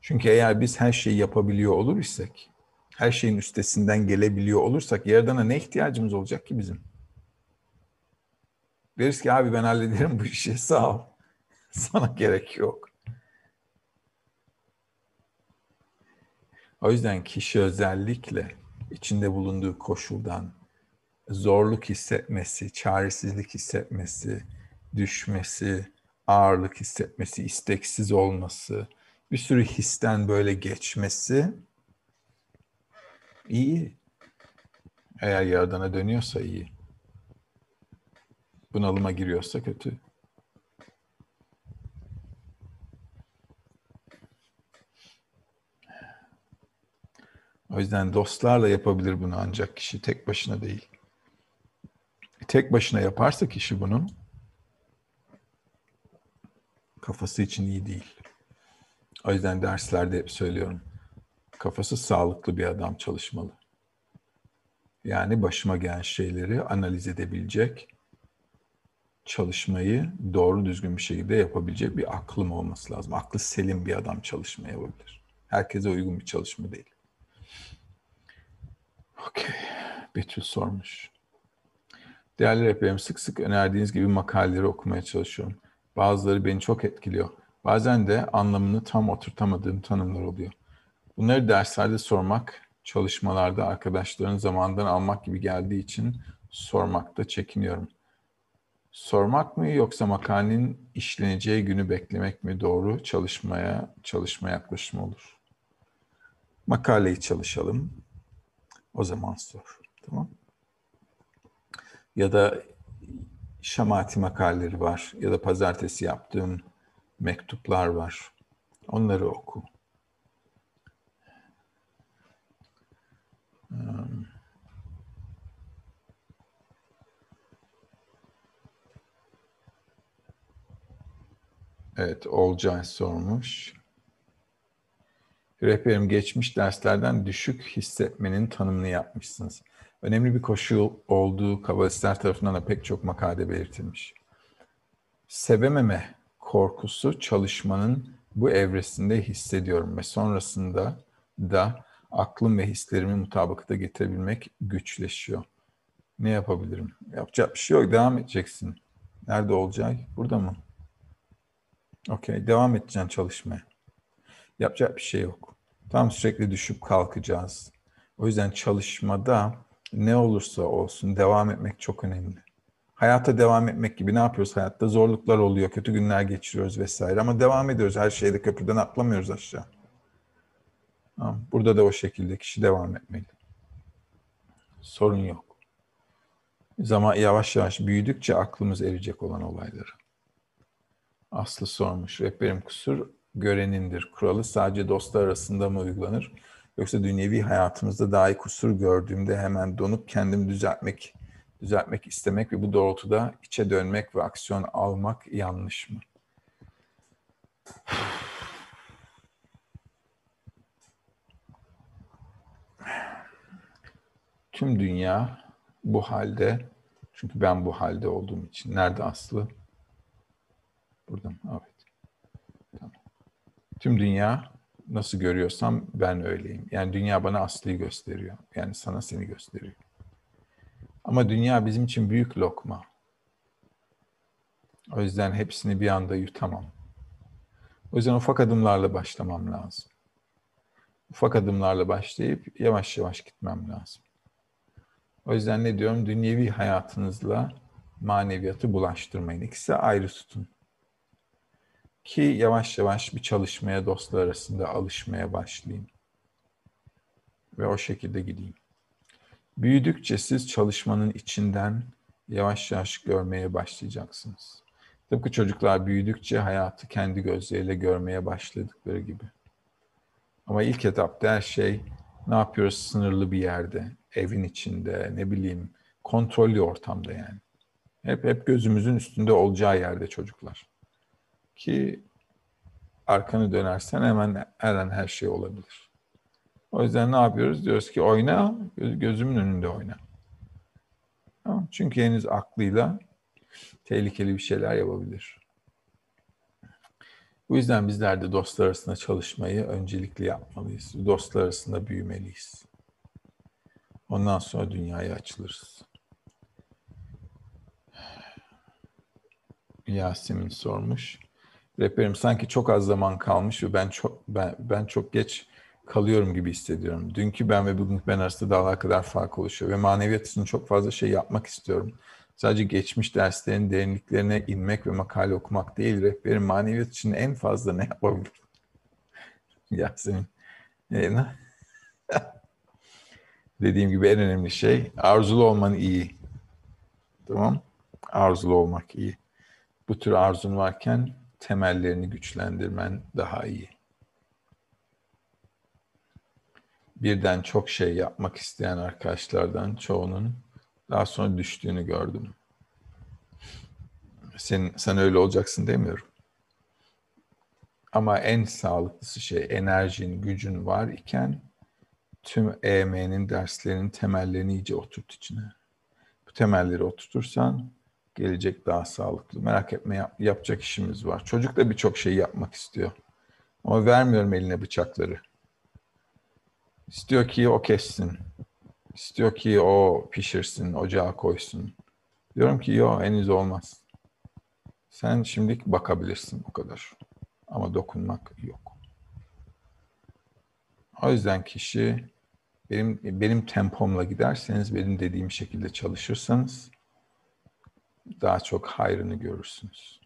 Çünkü eğer biz her şeyi yapabiliyor olur isek, her şeyin üstesinden gelebiliyor olursak Yaradan'a ne ihtiyacımız olacak ki bizim? Deriz ki abi ben hallederim bu işi sağ ol. Sana gerek yok. O yüzden kişi özellikle içinde bulunduğu koşuldan zorluk hissetmesi, çaresizlik hissetmesi, düşmesi, ağırlık hissetmesi, isteksiz olması, bir sürü histen böyle geçmesi iyi. Eğer Yaradan'a dönüyorsa iyi. Bunalıma giriyorsa kötü. O yüzden dostlarla yapabilir bunu ancak kişi tek başına değil. Tek başına yaparsa kişi bunu kafası için iyi değil. O yüzden derslerde hep söylüyorum. Kafası sağlıklı bir adam çalışmalı. Yani başıma gelen şeyleri analiz edebilecek, çalışmayı doğru düzgün bir şekilde yapabilecek bir aklım olması lazım. Aklı selim bir adam çalışma yapabilir. Herkese uygun bir çalışma değil. Okey. Betül sormuş. Değerli rehberim sık sık önerdiğiniz gibi makaleleri okumaya çalışıyorum. Bazıları beni çok etkiliyor. Bazen de anlamını tam oturtamadığım tanımlar oluyor. Bunları derslerde sormak, çalışmalarda arkadaşların zamandan almak gibi geldiği için sormakta çekiniyorum. Sormak mı yoksa makalenin işleneceği günü beklemek mi doğru çalışmaya çalışma yaklaşımı olur? Makaleyi çalışalım. O zaman sor. Tamam Ya da şamati makaleleri var ya da pazartesi yaptığım mektuplar var. Onları oku. Um, evet, Olcay sormuş. Rehberim geçmiş derslerden düşük hissetmenin tanımını yapmışsınız. Önemli bir koşul olduğu kabalistler tarafından da pek çok makalede belirtilmiş. Sevememe korkusu çalışmanın bu evresinde hissediyorum ve sonrasında da aklım ve hislerimi mutabakata getirebilmek güçleşiyor. Ne yapabilirim? Yapacak bir şey yok. Devam edeceksin. Nerede olacak? Burada mı? Okey. Devam edeceksin çalışmaya. Yapacak bir şey yok. Tam sürekli düşüp kalkacağız. O yüzden çalışmada ne olursa olsun devam etmek çok önemli. Hayata devam etmek gibi ne yapıyoruz hayatta? Zorluklar oluyor, kötü günler geçiriyoruz vesaire ama devam ediyoruz. Her şeyde köprüden atlamıyoruz aşağı. Burada da o şekilde kişi devam etmeli. Sorun yok. Zaman yavaş yavaş büyüdükçe aklımız erecek olan olayları. Aslı sormuş. Rehberim kusur görenindir. Kuralı sadece dostlar arasında mı uygulanır? Yoksa dünyevi hayatımızda dahi kusur gördüğümde hemen donup kendimi düzeltmek düzeltmek istemek ve bu doğrultuda içe dönmek ve aksiyon almak yanlış mı? Tüm dünya bu halde çünkü ben bu halde olduğum için. Nerede Aslı? Burada mı? Evet. Tamam. Tüm dünya nasıl görüyorsam ben öyleyim. Yani dünya bana Aslı'yı gösteriyor. Yani sana seni gösteriyor. Ama dünya bizim için büyük lokma. O yüzden hepsini bir anda yutamam. O yüzden ufak adımlarla başlamam lazım. Ufak adımlarla başlayıp yavaş yavaş gitmem lazım. O yüzden ne diyorum? Dünyevi hayatınızla maneviyatı bulaştırmayın. İkisi ayrı tutun. Ki yavaş yavaş bir çalışmaya dostlar arasında alışmaya başlayayım. Ve o şekilde gideyim. Büyüdükçe siz çalışmanın içinden yavaş yavaş görmeye başlayacaksınız. Tıpkı çocuklar büyüdükçe hayatı kendi gözleriyle görmeye başladıkları gibi. Ama ilk etapta her şey ne yapıyoruz sınırlı bir yerde, evin içinde, ne bileyim kontrollü ortamda yani. Hep hep gözümüzün üstünde olacağı yerde çocuklar. Ki arkanı dönersen hemen her an her şey olabilir. O yüzden ne yapıyoruz? Diyoruz ki oyna, gözümün önünde oyna. Çünkü henüz aklıyla tehlikeli bir şeyler yapabilir. Bu yüzden bizler de dostlar arasında çalışmayı öncelikli yapmalıyız. Dostlar arasında büyümeliyiz. Ondan sonra dünyaya açılırız. Yasemin sormuş. Rehberim sanki çok az zaman kalmış ve ben çok ben, ben çok geç kalıyorum gibi hissediyorum. Dünkü ben ve bugünkü ben arasında dağlar kadar fark oluşuyor ve maneviyat için çok fazla şey yapmak istiyorum. Sadece geçmiş derslerin derinliklerine inmek ve makale okumak değil, rehberin maneviyat için en fazla ne yapabilir? Yasemin. E, Dediğim gibi en önemli şey arzulu olman iyi. Tamam? Arzulu olmak iyi. Bu tür arzun varken temellerini güçlendirmen daha iyi. Birden çok şey yapmak isteyen arkadaşlardan çoğunun daha sonra düştüğünü gördüm. Sen, sen öyle olacaksın demiyorum. Ama en sağlıklısı şey enerjin, gücün var iken tüm EM'nin derslerinin temellerini iyice oturt içine. Bu temelleri oturtursan gelecek daha sağlıklı. Merak etme yap, yapacak işimiz var. Çocuk da birçok şey yapmak istiyor. Ama vermiyorum eline bıçakları. İstiyor ki o kessin. İstiyor ki o pişirsin, ocağa koysun. Diyorum ki yok henüz olmaz. Sen şimdilik bakabilirsin o kadar. Ama dokunmak yok. O yüzden kişi benim benim tempomla giderseniz, benim dediğim şekilde çalışırsanız daha çok hayrını görürsünüz.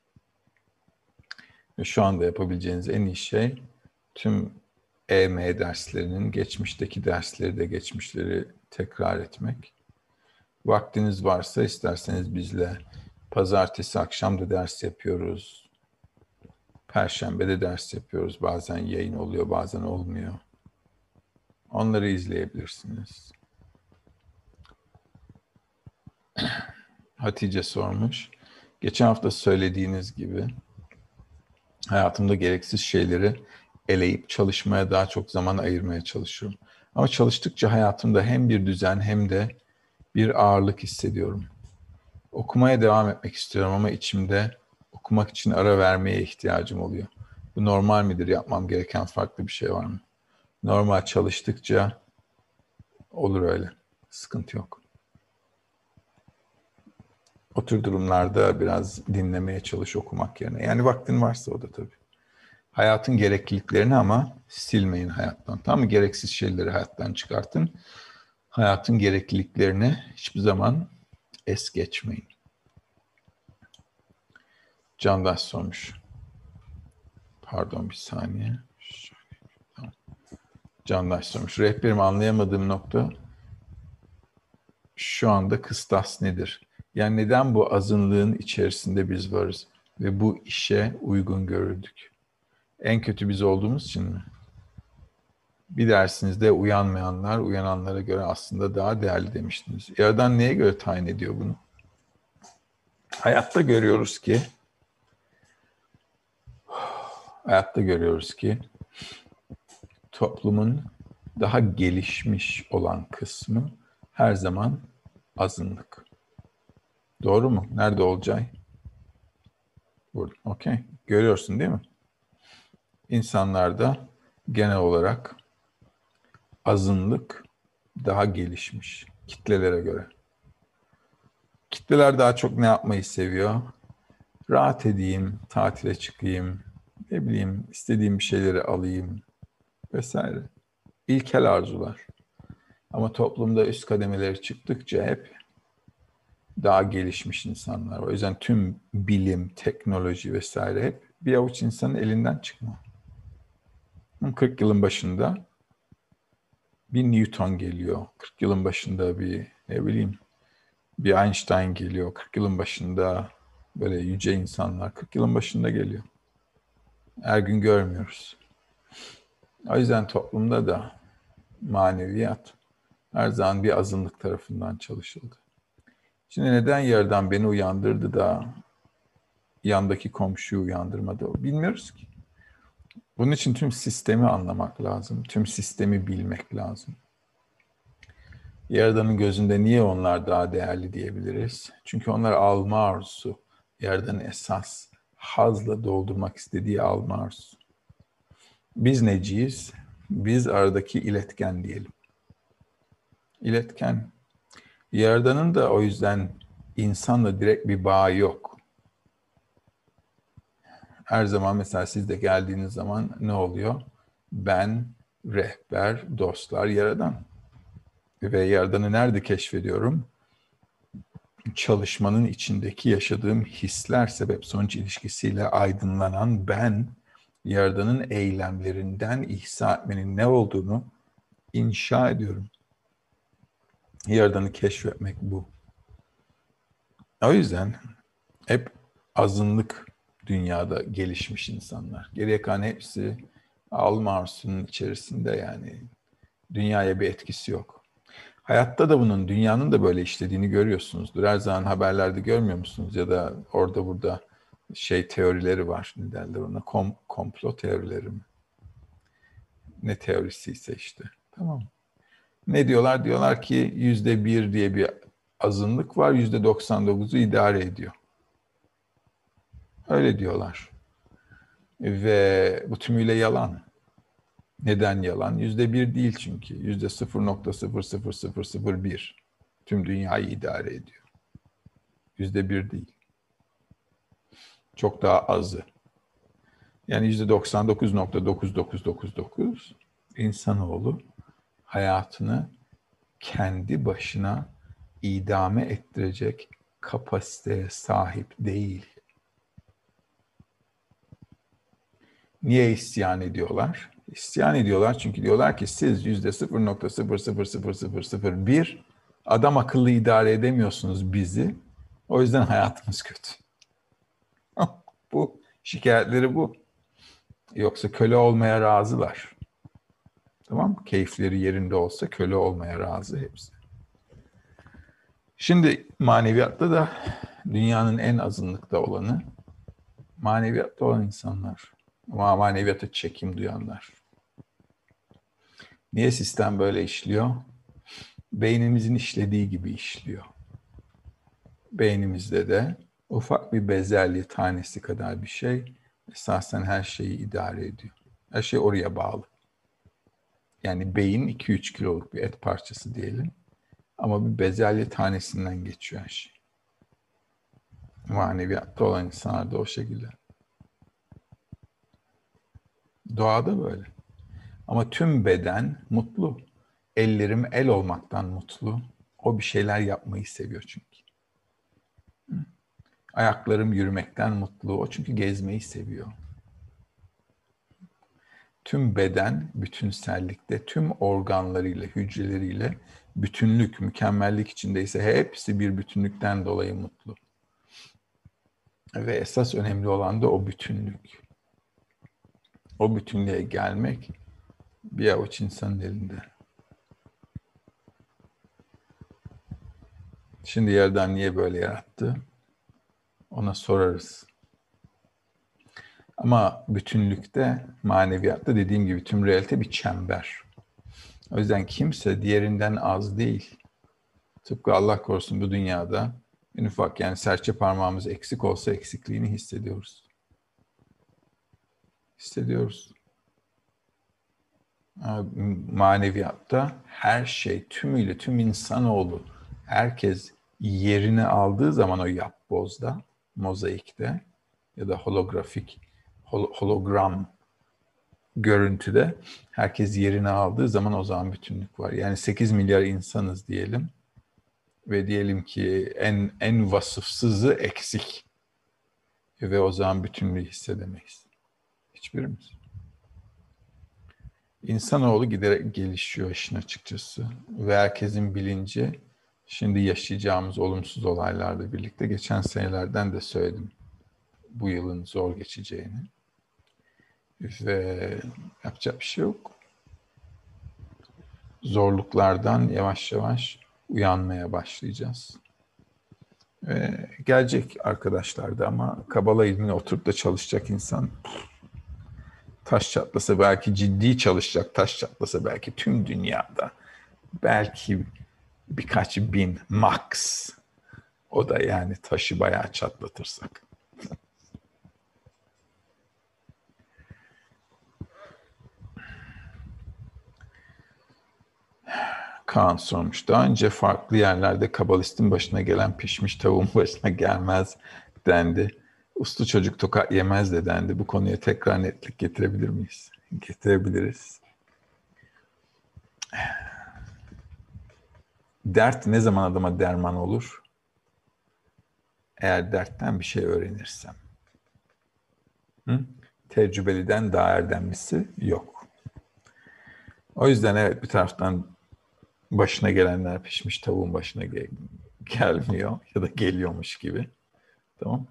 Ve şu anda yapabileceğiniz en iyi şey tüm EM derslerinin geçmişteki dersleri de geçmişleri tekrar etmek. Vaktiniz varsa isterseniz bizle pazartesi akşam da ders yapıyoruz. Perşembe de ders yapıyoruz. Bazen yayın oluyor, bazen olmuyor. Onları izleyebilirsiniz. Hatice sormuş. Geçen hafta söylediğiniz gibi hayatımda gereksiz şeyleri eleyip çalışmaya daha çok zaman ayırmaya çalışıyorum. Ama çalıştıkça hayatımda hem bir düzen hem de bir ağırlık hissediyorum. Okumaya devam etmek istiyorum ama içimde okumak için ara vermeye ihtiyacım oluyor. Bu normal midir? Yapmam gereken farklı bir şey var mı? Normal çalıştıkça olur öyle. Sıkıntı yok. O tür durumlarda biraz dinlemeye çalış okumak yerine. Yani vaktin varsa o da tabii. Hayatın gerekliliklerini ama silmeyin hayattan. Tamam mı? Gereksiz şeyleri hayattan çıkartın. Hayatın gerekliliklerini hiçbir zaman es geçmeyin. Candaş sormuş. Pardon bir saniye. Candaş sormuş. Rehberim anlayamadığım nokta şu anda kıstas nedir? Yani neden bu azınlığın içerisinde biz varız ve bu işe uygun görüldük? En kötü biz olduğumuz için mi? Bir dersinizde uyanmayanlar uyananlara göre aslında daha değerli demiştiniz. Yaradan neye göre tayin ediyor bunu? Hayatta görüyoruz ki hayatta görüyoruz ki toplumun daha gelişmiş olan kısmı her zaman azınlık. Doğru mu? Nerede Olcay? Burada. Okey. Görüyorsun değil mi? İnsanlarda genel olarak azınlık daha gelişmiş kitlelere göre. Kitleler daha çok ne yapmayı seviyor? Rahat edeyim, tatile çıkayım, ne bileyim istediğim bir şeyleri alayım vesaire. İlkel arzular. Ama toplumda üst kademeleri çıktıkça hep daha gelişmiş insanlar. O yüzden tüm bilim, teknoloji vesaire hep bir avuç insanın elinden çıkma. 40 yılın başında bir Newton geliyor. 40 yılın başında bir ne bileyim bir Einstein geliyor. 40 yılın başında böyle yüce insanlar 40 yılın başında geliyor. Her gün görmüyoruz. O yüzden toplumda da maneviyat her zaman bir azınlık tarafından çalışıldı. Şimdi neden yerden beni uyandırdı da yandaki komşuyu uyandırmadı? Bilmiyoruz ki. Bunun için tüm sistemi anlamak lazım. Tüm sistemi bilmek lazım. Yaradan'ın gözünde niye onlar daha değerli diyebiliriz? Çünkü onlar alma arzusu. Yaradan'ın esas hazla doldurmak istediği alma arzusu. Biz neciyiz? Biz aradaki iletken diyelim. İletken. Yaradan'ın da o yüzden insanla direkt bir bağı yok. Her zaman mesela siz de geldiğiniz zaman ne oluyor? Ben, rehber, dostlar, yaradan. Ve yaradanı nerede keşfediyorum? Çalışmanın içindeki yaşadığım hisler sebep sonuç ilişkisiyle aydınlanan ben, yaradanın eylemlerinden ihsa etmenin ne olduğunu inşa ediyorum. Yaradanı keşfetmek bu. O yüzden hep azınlık dünyada gelişmiş insanlar. Geriye kalan hepsi Almars'ın içerisinde yani dünyaya bir etkisi yok. Hayatta da bunun, dünyanın da böyle işlediğini görüyorsunuzdur. Her zaman haberlerde görmüyor musunuz? Ya da orada burada şey teorileri var. Ne derler ona? Kom, komplo teorileri mi? Ne teorisiyse işte. Tamam. Ne diyorlar? Diyorlar ki yüzde bir diye bir azınlık var. Yüzde 99'u idare ediyor. Öyle diyorlar. Ve bu tümüyle yalan. Neden yalan? Yüzde bir değil çünkü. Yüzde 0.00001 tüm dünyayı idare ediyor. Yüzde bir değil. Çok daha azı. Yani yüzde 99.9999 insanoğlu hayatını kendi başına idame ettirecek kapasiteye sahip değil. Niye isyan ediyorlar? İsyan ediyorlar çünkü diyorlar ki siz yüzde 0.00001 adam akıllı idare edemiyorsunuz bizi. O yüzden hayatımız kötü. bu şikayetleri bu. Yoksa köle olmaya razılar. Tamam Keyifleri yerinde olsa köle olmaya razı hepsi. Şimdi maneviyatta da dünyanın en azınlıkta olanı maneviyatta olan insanlar. Ama maneviyata çekim duyanlar. Niye sistem böyle işliyor? Beynimizin işlediği gibi işliyor. Beynimizde de ufak bir bezelye tanesi kadar bir şey esasen her şeyi idare ediyor. Her şey oraya bağlı. Yani beyin 2-3 kiloluk bir et parçası diyelim. Ama bir bezelye tanesinden geçiyor her şey. Maneviyatta olan insanlar da o şekilde. Doğada böyle. Ama tüm beden mutlu. Ellerim el olmaktan mutlu. O bir şeyler yapmayı seviyor çünkü. Ayaklarım yürümekten mutlu. O çünkü gezmeyi seviyor. Tüm beden bütünsellikte, tüm organlarıyla, hücreleriyle bütünlük, mükemmellik içindeyse hepsi bir bütünlükten dolayı mutlu. Ve esas önemli olan da o bütünlük. O bütünlüğe gelmek bir avuç insanın elinde. Şimdi yerden niye böyle yarattı? Ona sorarız. Ama bütünlükte, maneviyatta dediğim gibi tüm realite bir çember. O yüzden kimse diğerinden az değil. Tıpkı Allah korusun bu dünyada en ufak yani serçe parmağımız eksik olsa eksikliğini hissediyoruz. Hissediyoruz. Maneviyatta her şey tümüyle tüm insanoğlu herkes yerini aldığı zaman o yapbozda, mozaikte ya da holografik hologram görüntüde herkes yerini aldığı zaman o zaman bütünlük var. Yani 8 milyar insanız diyelim ve diyelim ki en en vasıfsızı eksik. Ve o zaman bütünlüğü hissedemeyiz. Hiçbirimiz. İnsanoğlu giderek gelişiyor işin açıkçası. Ve herkesin bilinci şimdi yaşayacağımız olumsuz olaylarla birlikte geçen senelerden de söyledim bu yılın zor geçeceğini. Ve yapacak bir şey yok. Zorluklardan yavaş yavaş uyanmaya başlayacağız. Ve gelecek arkadaşlar da ama Kabala ilmini oturup da çalışacak insan taş çatlasa belki ciddi çalışacak, taş çatlasa belki tüm dünyada belki birkaç bin max o da yani taşı bayağı çatlatırsak. Kaan sormuş. Daha önce farklı yerlerde kabalistin başına gelen pişmiş tavuğun başına gelmez dendi. Uslu çocuk tokat yemez de dendi. Bu konuya tekrar netlik getirebilir miyiz? Getirebiliriz. Dert ne zaman adama derman olur? Eğer dertten bir şey öğrenirsem. Hı? Tecrübeliden daha erdemlisi yok. O yüzden evet bir taraftan başına gelenler pişmiş tavuğun başına gel gelmiyor ya da geliyormuş gibi. Tamam.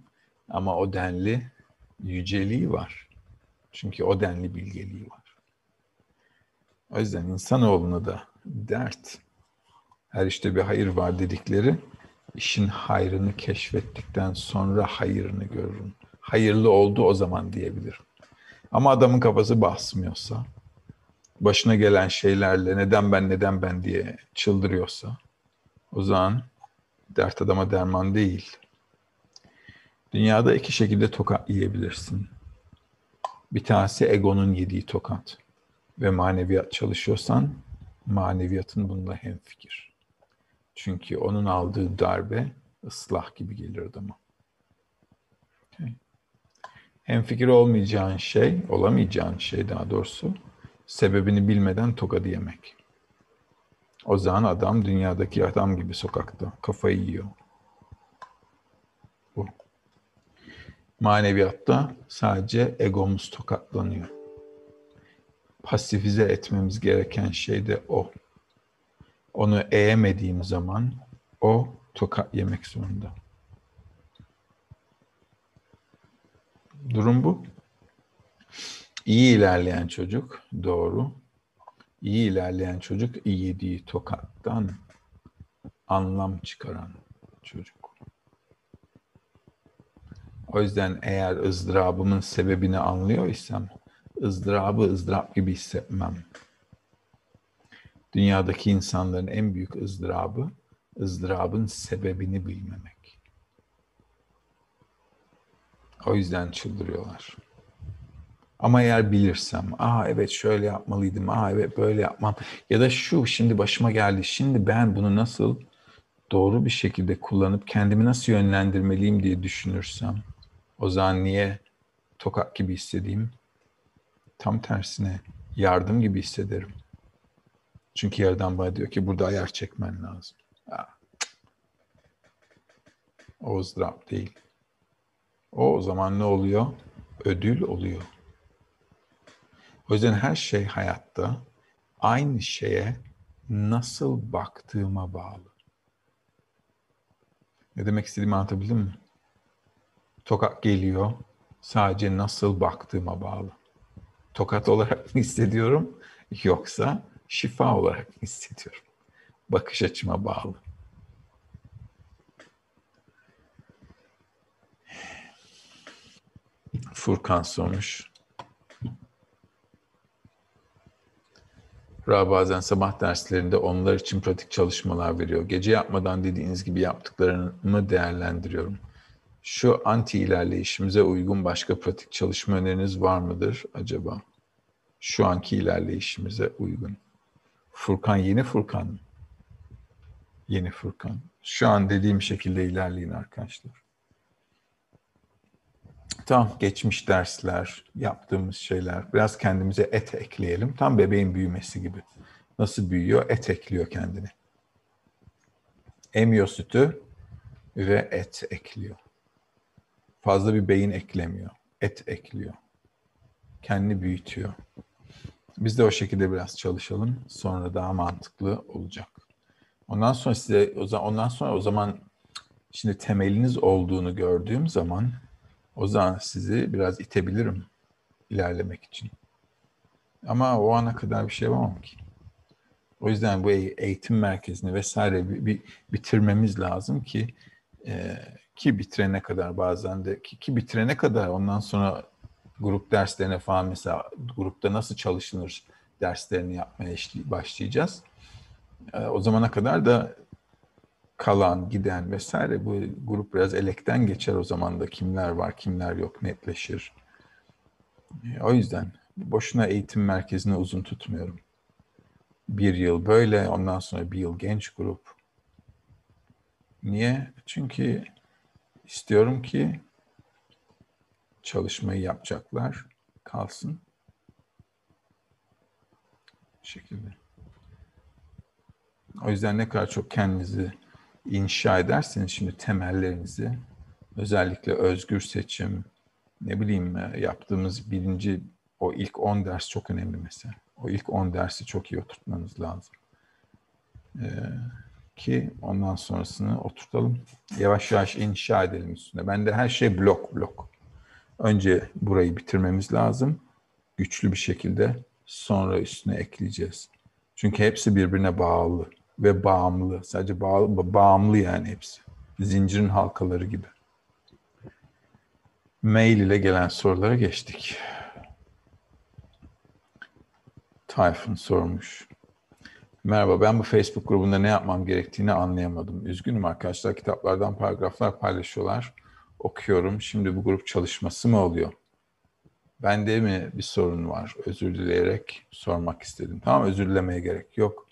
Ama o denli yüceliği var. Çünkü o denli bilgeliği var. O yüzden insanoğluna da dert, her işte bir hayır var dedikleri, işin hayrını keşfettikten sonra hayırını görürüm. Hayırlı oldu o zaman diyebilirim. Ama adamın kafası basmıyorsa, başına gelen şeylerle neden ben neden ben diye çıldırıyorsa o zaman dert adama derman değil. Dünyada iki şekilde tokat yiyebilirsin. Bir tanesi egonun yediği tokat ve maneviyat çalışıyorsan maneviyatın bununla hemfikir. Çünkü onun aldığı darbe ıslah gibi gelir adama. Hemfikir olmayacağın şey, olamayacağın şey daha doğrusu sebebini bilmeden tokadı yemek. O zaman adam dünyadaki adam gibi sokakta kafayı yiyor. Bu. Maneviyatta sadece egomuz tokatlanıyor. Pasifize etmemiz gereken şey de o. Onu eğemediğim zaman o tokat yemek zorunda. Durum bu. İyi ilerleyen çocuk, doğru. İyi ilerleyen çocuk yediği tokattan anlam çıkaran çocuk. O yüzden eğer ızdırabımın sebebini anlıyor isem, ızdırabı ızdırap gibi hissetmem. Dünyadaki insanların en büyük ızdırabı, ızdırabın sebebini bilmemek. O yüzden çıldırıyorlar. Ama eğer bilirsem, aa evet şöyle yapmalıydım, aa evet böyle yapmam ya da şu şimdi başıma geldi, şimdi ben bunu nasıl doğru bir şekilde kullanıp kendimi nasıl yönlendirmeliyim diye düşünürsem, o zaman niye tokat gibi hissedeyim? Tam tersine yardım gibi hissederim. Çünkü yerden bana diyor ki burada ayar çekmen lazım. Aa. O ızdırap değil. O, o zaman ne oluyor? Ödül oluyor. O yüzden her şey hayatta aynı şeye nasıl baktığıma bağlı. Ne demek istediğimi anlatabildim mi? Tokat geliyor, sadece nasıl baktığıma bağlı. Tokat olarak mı hissediyorum yoksa şifa olarak mı hissediyorum? Bakış açıma bağlı. Furkan sormuş. Ra bazen sabah derslerinde onlar için pratik çalışmalar veriyor. Gece yapmadan dediğiniz gibi yaptıklarımı değerlendiriyorum. Şu anti ilerleyişimize uygun başka pratik çalışma öneriniz var mıdır acaba? Şu anki ilerleyişimize uygun. Furkan yeni Furkan mı? Yeni Furkan. Şu an dediğim şekilde ilerleyin arkadaşlar. Tam geçmiş dersler, yaptığımız şeyler. Biraz kendimize et ekleyelim. Tam bebeğin büyümesi gibi. Nasıl büyüyor? Et ekliyor kendine. Emiyor sütü ve et ekliyor. Fazla bir beyin eklemiyor. Et ekliyor. Kendini büyütüyor. Biz de o şekilde biraz çalışalım. Sonra daha mantıklı olacak. Ondan sonra size ondan sonra o zaman şimdi temeliniz olduğunu gördüğüm zaman o zaman sizi biraz itebilirim ilerlemek için. Ama o ana kadar bir şey yapamam ki. O yüzden bu eğitim merkezini vesaire bir, bir bitirmemiz lazım ki e, ki bitirene kadar bazen de ki, ki bitirene kadar ondan sonra grup derslerine falan mesela grupta nasıl çalışılır derslerini yapmaya başlayacağız. E, o zamana kadar da kalan, giden vesaire bu grup biraz elekten geçer o zaman da kimler var, kimler yok netleşir. E, o yüzden boşuna eğitim merkezini uzun tutmuyorum. Bir yıl böyle, ondan sonra bir yıl genç grup. Niye? Çünkü istiyorum ki çalışmayı yapacaklar kalsın. Bu şekilde. O yüzden ne kadar çok kendinizi inşa ederseniz şimdi temellerinizi özellikle özgür seçim, ne bileyim yaptığımız birinci o ilk 10 ders çok önemli mesela. O ilk 10 dersi çok iyi oturtmanız lazım. Ee, ki ondan sonrasını oturtalım. Yavaş yavaş inşa edelim üstüne. Ben de her şey blok blok. Önce burayı bitirmemiz lazım. Güçlü bir şekilde sonra üstüne ekleyeceğiz. Çünkü hepsi birbirine bağlı ve bağımlı. Sadece bağlı, bağımlı yani hepsi. Zincirin halkaları gibi. Mail ile gelen sorulara geçtik. Tayfun sormuş. Merhaba, ben bu Facebook grubunda ne yapmam gerektiğini anlayamadım. Üzgünüm arkadaşlar, kitaplardan paragraflar paylaşıyorlar. Okuyorum, şimdi bu grup çalışması mı oluyor? Bende mi bir sorun var? Özür dileyerek sormak istedim. Tamam, özür dilemeye gerek yok.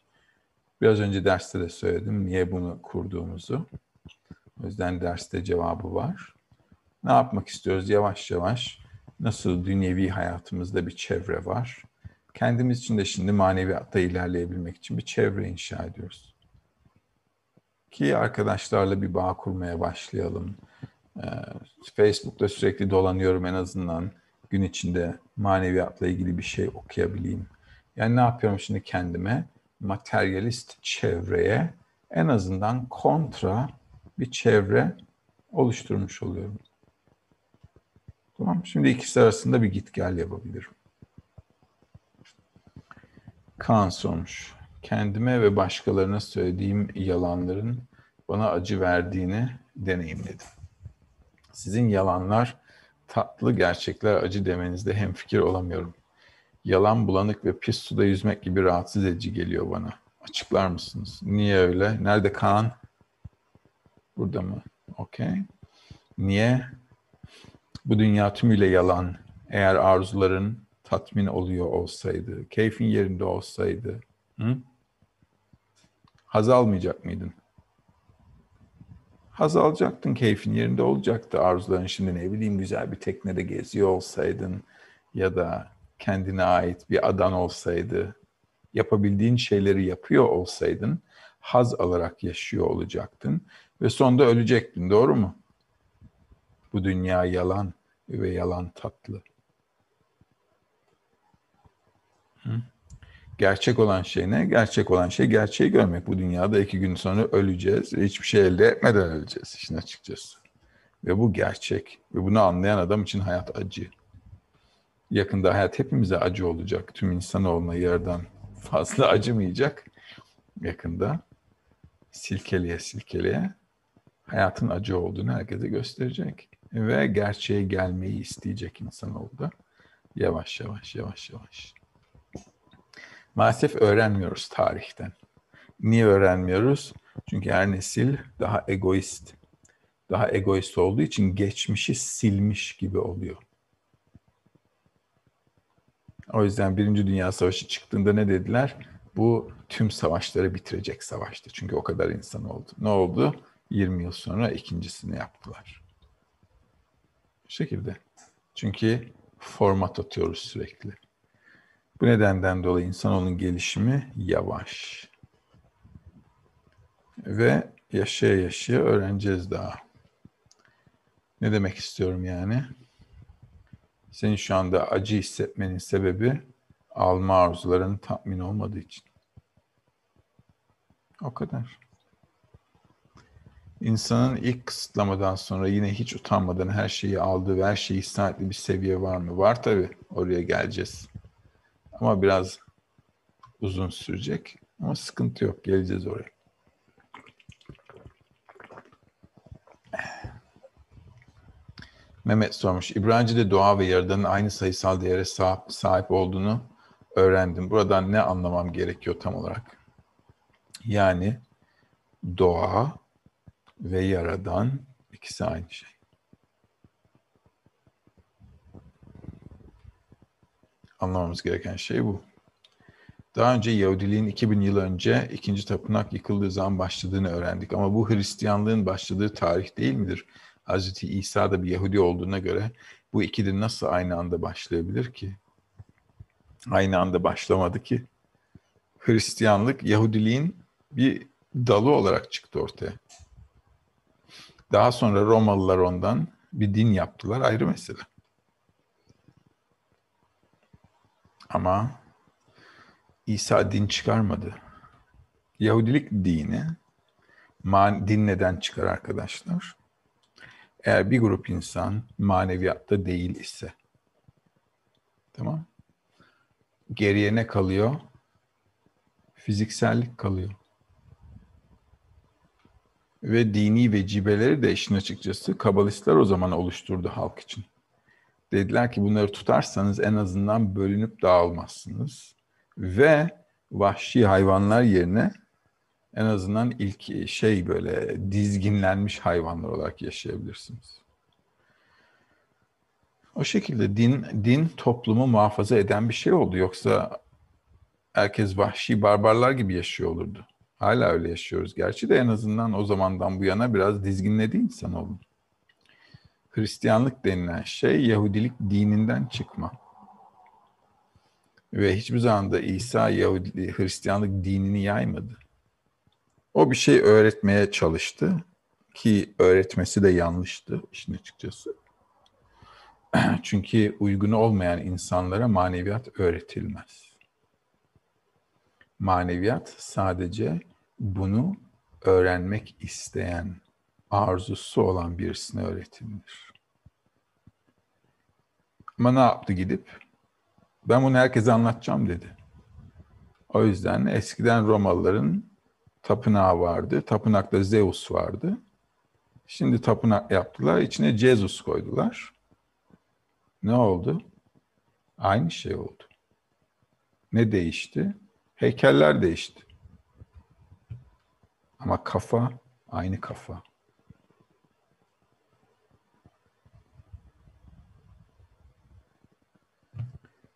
Biraz önce derste de söyledim niye bunu kurduğumuzu. O yüzden derste cevabı var. Ne yapmak istiyoruz yavaş yavaş? Nasıl dünyevi hayatımızda bir çevre var? kendimiz için de şimdi maneviyatta ilerleyebilmek için bir çevre inşa ediyoruz. Ki arkadaşlarla bir bağ kurmaya başlayalım. Ee, Facebook'ta sürekli dolanıyorum en azından gün içinde maneviyatla ilgili bir şey okuyabileyim. Yani ne yapıyorum şimdi kendime? Materyalist çevreye en azından kontra bir çevre oluşturmuş oluyorum. Tamam. Şimdi ikisi arasında bir git gel yapabilirim. Kaan sormuş. Kendime ve başkalarına söylediğim yalanların bana acı verdiğini deneyimledim. Sizin yalanlar tatlı, gerçekler acı demenizde hemfikir olamıyorum. Yalan bulanık ve pis suda yüzmek gibi rahatsız edici geliyor bana. Açıklar mısınız? Niye öyle? Nerede Kaan? Burada mı? Okey. Niye? Bu dünya tümüyle yalan. Eğer arzuların tatmin oluyor olsaydı, keyfin yerinde olsaydı, hı? haz almayacak mıydın? Haz alacaktın, keyfin yerinde olacaktı. Arzuların şimdi ne bileyim güzel bir teknede geziyor olsaydın ya da kendine ait bir adan olsaydı, yapabildiğin şeyleri yapıyor olsaydın, haz alarak yaşıyor olacaktın ve sonunda ölecektin, doğru mu? Bu dünya yalan ve yalan tatlı. Gerçek olan şey ne? Gerçek olan şey gerçeği görmek. Bu dünyada iki gün sonra öleceğiz hiçbir şey elde etmeden öleceğiz işin açıkçası. Ve bu gerçek. Ve bunu anlayan adam için hayat acı. Yakında hayat hepimize acı olacak. Tüm insanoğluna yerden fazla acımayacak. Yakında silkeleye silkeleye hayatın acı olduğunu herkese gösterecek. Ve gerçeğe gelmeyi isteyecek insanoğlu da. Yavaş yavaş yavaş yavaş. Maalesef öğrenmiyoruz tarihten. Niye öğrenmiyoruz? Çünkü her nesil daha egoist, daha egoist olduğu için geçmişi silmiş gibi oluyor. O yüzden Birinci Dünya Savaşı çıktığında ne dediler? Bu tüm savaşları bitirecek savaştı. Çünkü o kadar insan oldu. Ne oldu? 20 yıl sonra ikincisini yaptılar. Bu şekilde. Çünkü format atıyoruz sürekli. Bu nedenden dolayı insanoğlunun gelişimi yavaş. Ve yaşaya yaşaya öğreneceğiz daha. Ne demek istiyorum yani? Senin şu anda acı hissetmenin sebebi alma arzuların tatmin olmadığı için. O kadar. İnsanın ilk kısıtlamadan sonra yine hiç utanmadan her şeyi aldığı ve her şeyi isnatli bir seviye var mı? Var tabii. Oraya geleceğiz. Ama biraz uzun sürecek. Ama sıkıntı yok. Geleceğiz oraya. Mehmet sormuş. İbranice'de doğa ve yaradanın aynı sayısal değere sahip olduğunu öğrendim. Buradan ne anlamam gerekiyor tam olarak? Yani doğa ve yaradan ikisi aynı şey. Anlamamız gereken şey bu. Daha önce Yahudiliğin 2000 yıl önce ikinci tapınak yıkıldığı zaman başladığını öğrendik. Ama bu Hristiyanlığın başladığı tarih değil midir? Hz. İsa da bir Yahudi olduğuna göre bu ikili nasıl aynı anda başlayabilir ki? Aynı anda başlamadı ki. Hristiyanlık Yahudiliğin bir dalı olarak çıktı ortaya. Daha sonra Romalılar ondan bir din yaptılar ayrı mesele. Ama İsa din çıkarmadı. Yahudilik dini man, din neden çıkar arkadaşlar? Eğer bir grup insan maneviyatta değil ise tamam geriye ne kalıyor? Fiziksellik kalıyor. Ve dini vecibeleri de işin açıkçası kabalistler o zaman oluşturdu halk için. Dediler ki bunları tutarsanız en azından bölünüp dağılmazsınız. Ve vahşi hayvanlar yerine en azından ilk şey böyle dizginlenmiş hayvanlar olarak yaşayabilirsiniz. O şekilde din din toplumu muhafaza eden bir şey oldu. Yoksa herkes vahşi barbarlar gibi yaşıyor olurdu. Hala öyle yaşıyoruz gerçi de en azından o zamandan bu yana biraz dizginledi insan oldu. Hristiyanlık denilen şey Yahudilik dininden çıkma. Ve hiçbir zaman da İsa Yahudi, Hristiyanlık dinini yaymadı. O bir şey öğretmeye çalıştı ki öğretmesi de yanlıştı işin açıkçası. Çünkü uygun olmayan insanlara maneviyat öğretilmez. Maneviyat sadece bunu öğrenmek isteyen, arzusu olan birisine öğretilir. Ama ne yaptı gidip? Ben bunu herkese anlatacağım dedi. O yüzden eskiden Romalıların tapınağı vardı. Tapınakta Zeus vardı. Şimdi tapınak yaptılar. İçine Jesus koydular. Ne oldu? Aynı şey oldu. Ne değişti? Heykeller değişti. Ama kafa aynı kafa.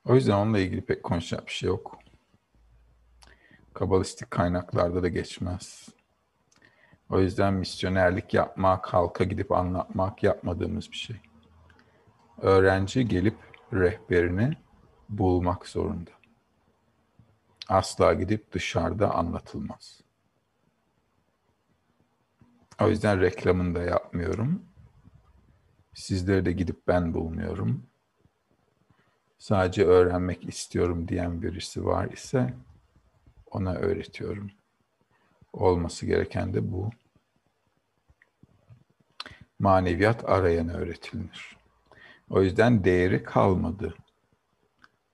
O yüzden onunla ilgili pek konuşacak bir şey yok. Kabalistik kaynaklarda da geçmez. O yüzden misyonerlik yapmak, halka gidip anlatmak yapmadığımız bir şey. Öğrenci gelip rehberini bulmak zorunda. Asla gidip dışarıda anlatılmaz. O yüzden reklamını da yapmıyorum. Sizleri de gidip ben bulmuyorum. Sadece öğrenmek istiyorum diyen birisi var ise ona öğretiyorum. Olması gereken de bu. Maneviyat arayana öğretilir. O yüzden değeri kalmadı.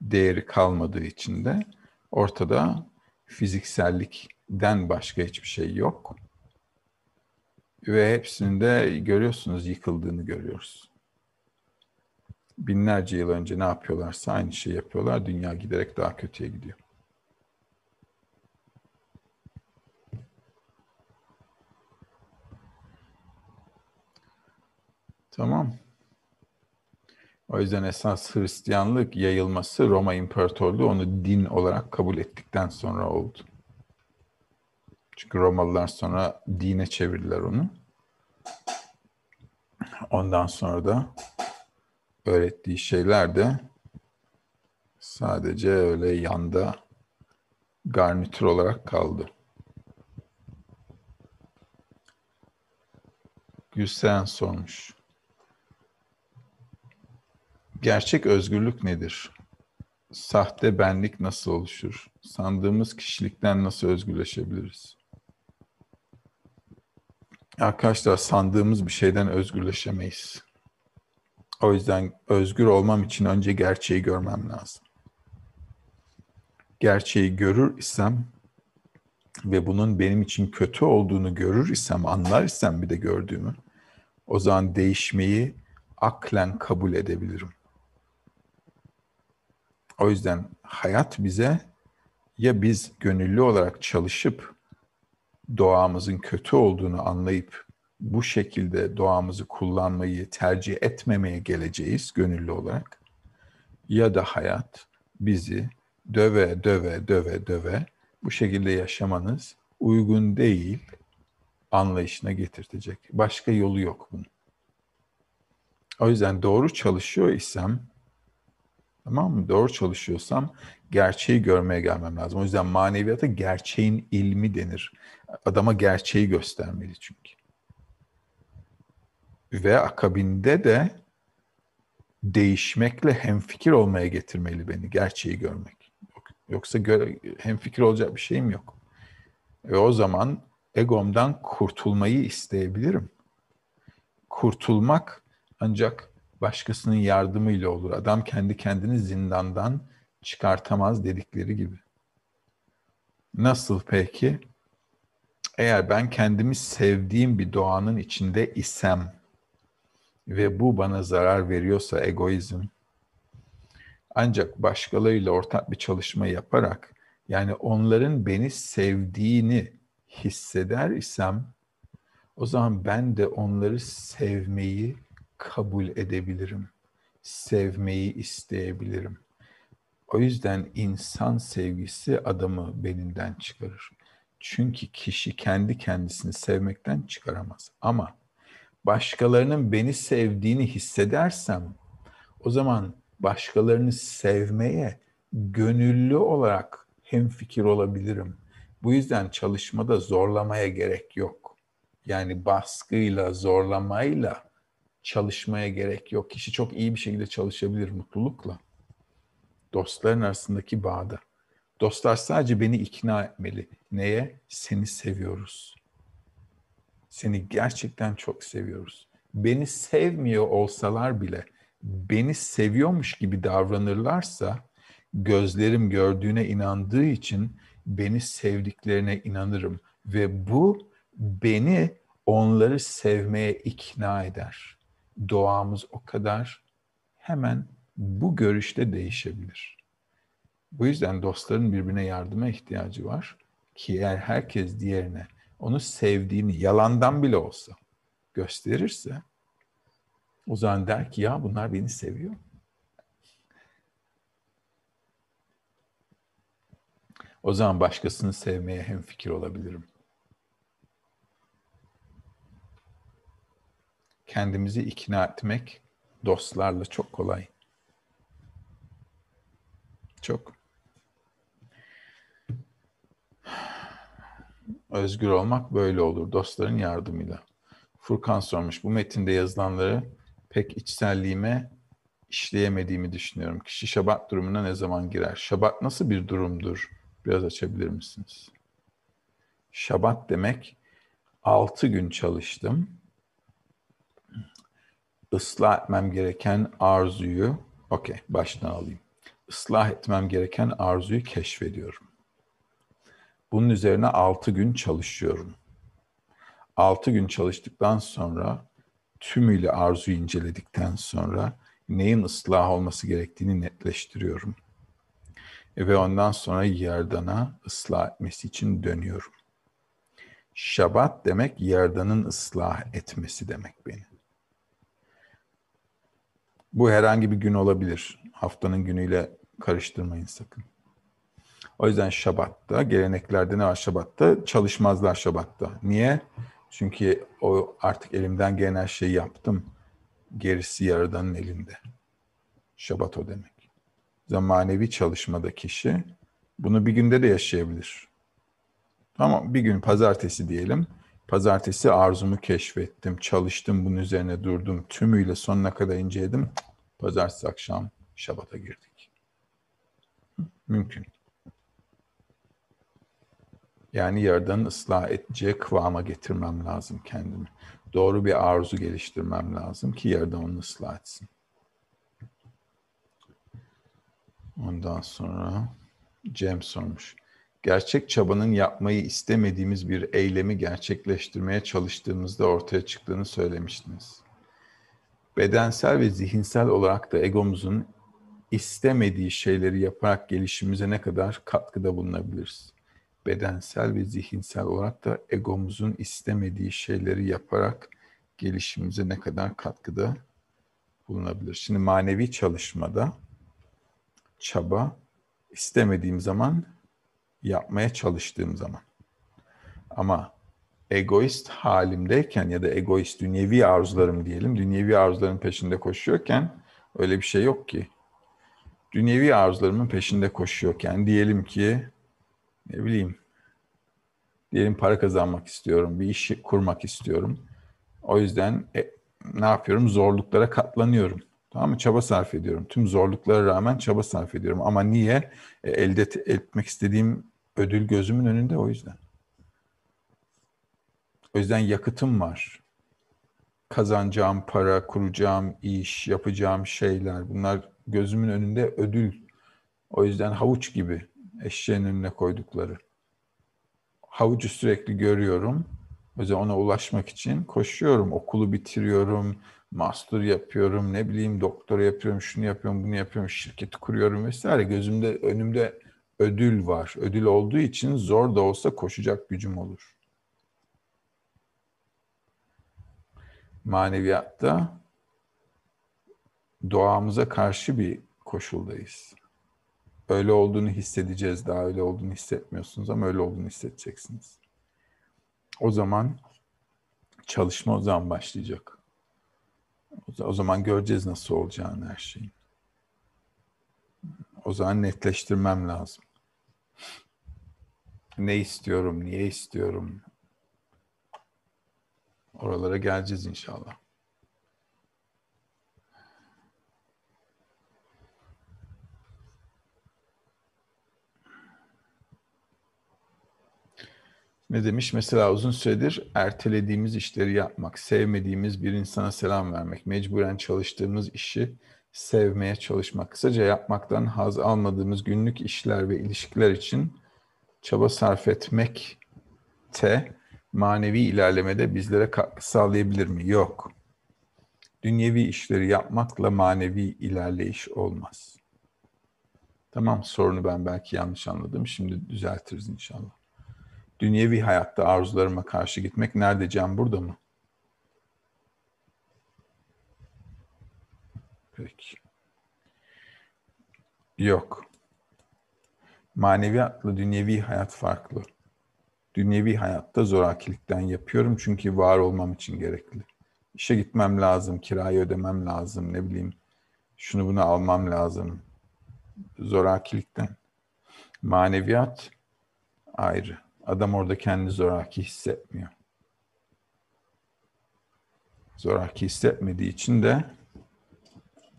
Değeri kalmadığı için de ortada fiziksellikten başka hiçbir şey yok. Ve hepsinin de görüyorsunuz yıkıldığını görüyoruz. Binlerce yıl önce ne yapıyorlarsa aynı şeyi yapıyorlar. Dünya giderek daha kötüye gidiyor. Tamam. O yüzden esas Hristiyanlık yayılması Roma İmparatorluğu onu din olarak kabul ettikten sonra oldu. Çünkü Romalılar sonra dine çevirdiler onu. Ondan sonra da öğrettiği şeyler de sadece öyle yanda garnitür olarak kaldı. Gülsen sormuş. Gerçek özgürlük nedir? Sahte benlik nasıl oluşur? Sandığımız kişilikten nasıl özgürleşebiliriz? Arkadaşlar sandığımız bir şeyden özgürleşemeyiz. O yüzden özgür olmam için önce gerçeği görmem lazım. Gerçeği görür isem ve bunun benim için kötü olduğunu görür isem, anlar isem bir de gördüğümü, o zaman değişmeyi aklen kabul edebilirim. O yüzden hayat bize ya biz gönüllü olarak çalışıp doğamızın kötü olduğunu anlayıp bu şekilde doğamızı kullanmayı tercih etmemeye geleceğiz gönüllü olarak ya da hayat bizi döve döve döve döve bu şekilde yaşamanız uygun değil anlayışına getirtecek. Başka yolu yok bunun. O yüzden doğru çalışıyor isem tamam mı? Doğru çalışıyorsam gerçeği görmeye gelmem lazım. O yüzden maneviyata gerçeğin ilmi denir. Adama gerçeği göstermeli çünkü. Ve akabinde de değişmekle hemfikir olmaya getirmeli beni gerçeği görmek. Yoksa gö- hemfikir olacak bir şeyim yok. Ve o zaman egomdan kurtulmayı isteyebilirim. Kurtulmak ancak başkasının yardımıyla olur. Adam kendi kendini zindandan çıkartamaz dedikleri gibi. Nasıl peki? Eğer ben kendimi sevdiğim bir doğanın içinde isem ve bu bana zarar veriyorsa egoizm, ancak başkalarıyla ortak bir çalışma yaparak yani onların beni sevdiğini hisseder isem o zaman ben de onları sevmeyi kabul edebilirim. Sevmeyi isteyebilirim. O yüzden insan sevgisi adamı beninden çıkarır. Çünkü kişi kendi kendisini sevmekten çıkaramaz. Ama başkalarının beni sevdiğini hissedersem o zaman başkalarını sevmeye gönüllü olarak hem fikir olabilirim. Bu yüzden çalışmada zorlamaya gerek yok. Yani baskıyla, zorlamayla çalışmaya gerek yok. Kişi çok iyi bir şekilde çalışabilir mutlulukla. Dostların arasındaki bağda. Dostlar sadece beni ikna etmeli. Neye? Seni seviyoruz. Seni gerçekten çok seviyoruz. Beni sevmiyor olsalar bile beni seviyormuş gibi davranırlarsa gözlerim gördüğüne inandığı için beni sevdiklerine inanırım ve bu beni onları sevmeye ikna eder. Doğamız o kadar hemen bu görüşte değişebilir. Bu yüzden dostların birbirine yardıma ihtiyacı var ki eğer herkes diğerine onu sevdiğini yalandan bile olsa gösterirse o zaman der ki ya bunlar beni seviyor. O zaman başkasını sevmeye hem fikir olabilirim. Kendimizi ikna etmek dostlarla çok kolay. Çok. Özgür olmak böyle olur dostların yardımıyla. Furkan sormuş bu metinde yazılanları pek içselliğime işleyemediğimi düşünüyorum. Kişi şabat durumuna ne zaman girer? Şabat nasıl bir durumdur? Biraz açabilir misiniz? Şabat demek altı gün çalıştım. Islah etmem gereken arzuyu, okey baştan alayım. Islah etmem gereken arzuyu keşfediyorum. Bunun üzerine altı gün çalışıyorum. Altı gün çalıştıktan sonra tümüyle arzuyu inceledikten sonra neyin ıslah olması gerektiğini netleştiriyorum. Ve ondan sonra yerdana ıslah etmesi için dönüyorum. Şabat demek yerdanın ıslah etmesi demek beni. Bu herhangi bir gün olabilir. Haftanın günüyle karıştırmayın sakın. O yüzden Şabat'ta, geleneklerde ne var Şabat'ta? Çalışmazlar Şabat'ta. Niye? Çünkü o artık elimden gelen her şeyi yaptım. Gerisi Yaradan'ın elinde. Şabat o demek. Zamanevi çalışmada kişi bunu bir günde de yaşayabilir. Tamam bir gün pazartesi diyelim. Pazartesi arzumu keşfettim, çalıştım, bunun üzerine durdum, tümüyle sonuna kadar inceledim. Pazartesi akşam Şabat'a girdik. Mümkün. Yani yaradanı ıslah edeceği kıvama getirmem lazım kendimi. Doğru bir arzu geliştirmem lazım ki yaradan onu ıslah etsin. Ondan sonra Cem sormuş. Gerçek çabanın yapmayı istemediğimiz bir eylemi gerçekleştirmeye çalıştığımızda ortaya çıktığını söylemiştiniz. Bedensel ve zihinsel olarak da egomuzun istemediği şeyleri yaparak gelişimimize ne kadar katkıda bulunabiliriz? Bedensel ve zihinsel olarak da egomuzun istemediği şeyleri yaparak gelişimimize ne kadar katkıda bulunabilir? Şimdi manevi çalışmada çaba istemediğim zaman yapmaya çalıştığım zaman. Ama egoist halimdeyken ya da egoist dünyevi arzularım diyelim, dünyevi arzuların peşinde koşuyorken öyle bir şey yok ki. Dünyevi arzularımın peşinde koşuyorken diyelim ki ne bileyim diyelim para kazanmak istiyorum, bir iş kurmak istiyorum. O yüzden e, ne yapıyorum? Zorluklara katlanıyorum. Tamam mı? Çaba sarf ediyorum. Tüm zorluklara rağmen çaba sarf ediyorum. Ama niye? E, elde etmek istediğim ödül gözümün önünde o yüzden. O yüzden yakıtım var. Kazanacağım para, kuracağım iş, yapacağım şeyler bunlar gözümün önünde ödül. O yüzden havuç gibi eşeğin önüne koydukları. Havucu sürekli görüyorum. O yüzden ona ulaşmak için koşuyorum. Okulu bitiriyorum, master yapıyorum, ne bileyim doktor yapıyorum, şunu yapıyorum, bunu yapıyorum, şirketi kuruyorum vesaire. Gözümde, önümde ödül var. Ödül olduğu için zor da olsa koşacak gücüm olur. Maneviyatta doğamıza karşı bir koşuldayız. Öyle olduğunu hissedeceğiz. Daha öyle olduğunu hissetmiyorsunuz ama öyle olduğunu hissedeceksiniz. O zaman çalışma o zaman başlayacak. O zaman göreceğiz nasıl olacağını her şeyin. O zaman netleştirmem lazım. Ne istiyorum, niye istiyorum? Oralara geleceğiz inşallah. Ne demiş? Mesela uzun süredir ertelediğimiz işleri yapmak, sevmediğimiz bir insana selam vermek, mecburen çalıştığımız işi sevmeye çalışmak. Kısaca yapmaktan haz almadığımız günlük işler ve ilişkiler için çaba sarf etmek te manevi ilerlemede bizlere katkı sağlayabilir mi? Yok. Dünyevi işleri yapmakla manevi ilerleyiş olmaz. Tamam sorunu ben belki yanlış anladım. Şimdi düzeltiriz inşallah. Dünyevi hayatta arzularıma karşı gitmek nerede can burada mı? Peki. Yok. Maneviyatla dünyevi hayat farklı. Dünyevi hayatta zorakilikten yapıyorum çünkü var olmam için gerekli. İşe gitmem lazım, kirayı ödemem lazım, ne bileyim şunu bunu almam lazım. Zorakilikten. Maneviyat ayrı. Adam orada kendi zoraki hissetmiyor. Zoraki hissetmediği için de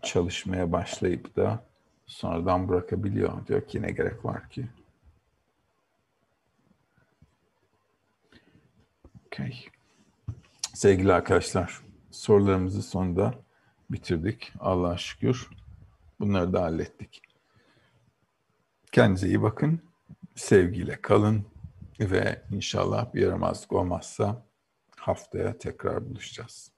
çalışmaya başlayıp da sonradan bırakabiliyor. Diyor ki ne gerek var ki? Okay. Sevgili arkadaşlar, sorularımızı sonunda bitirdik. Allah'a şükür. Bunları da hallettik. Kendinize iyi bakın. Sevgiyle kalın. Ve inşallah bir yaramazlık olmazsa haftaya tekrar buluşacağız.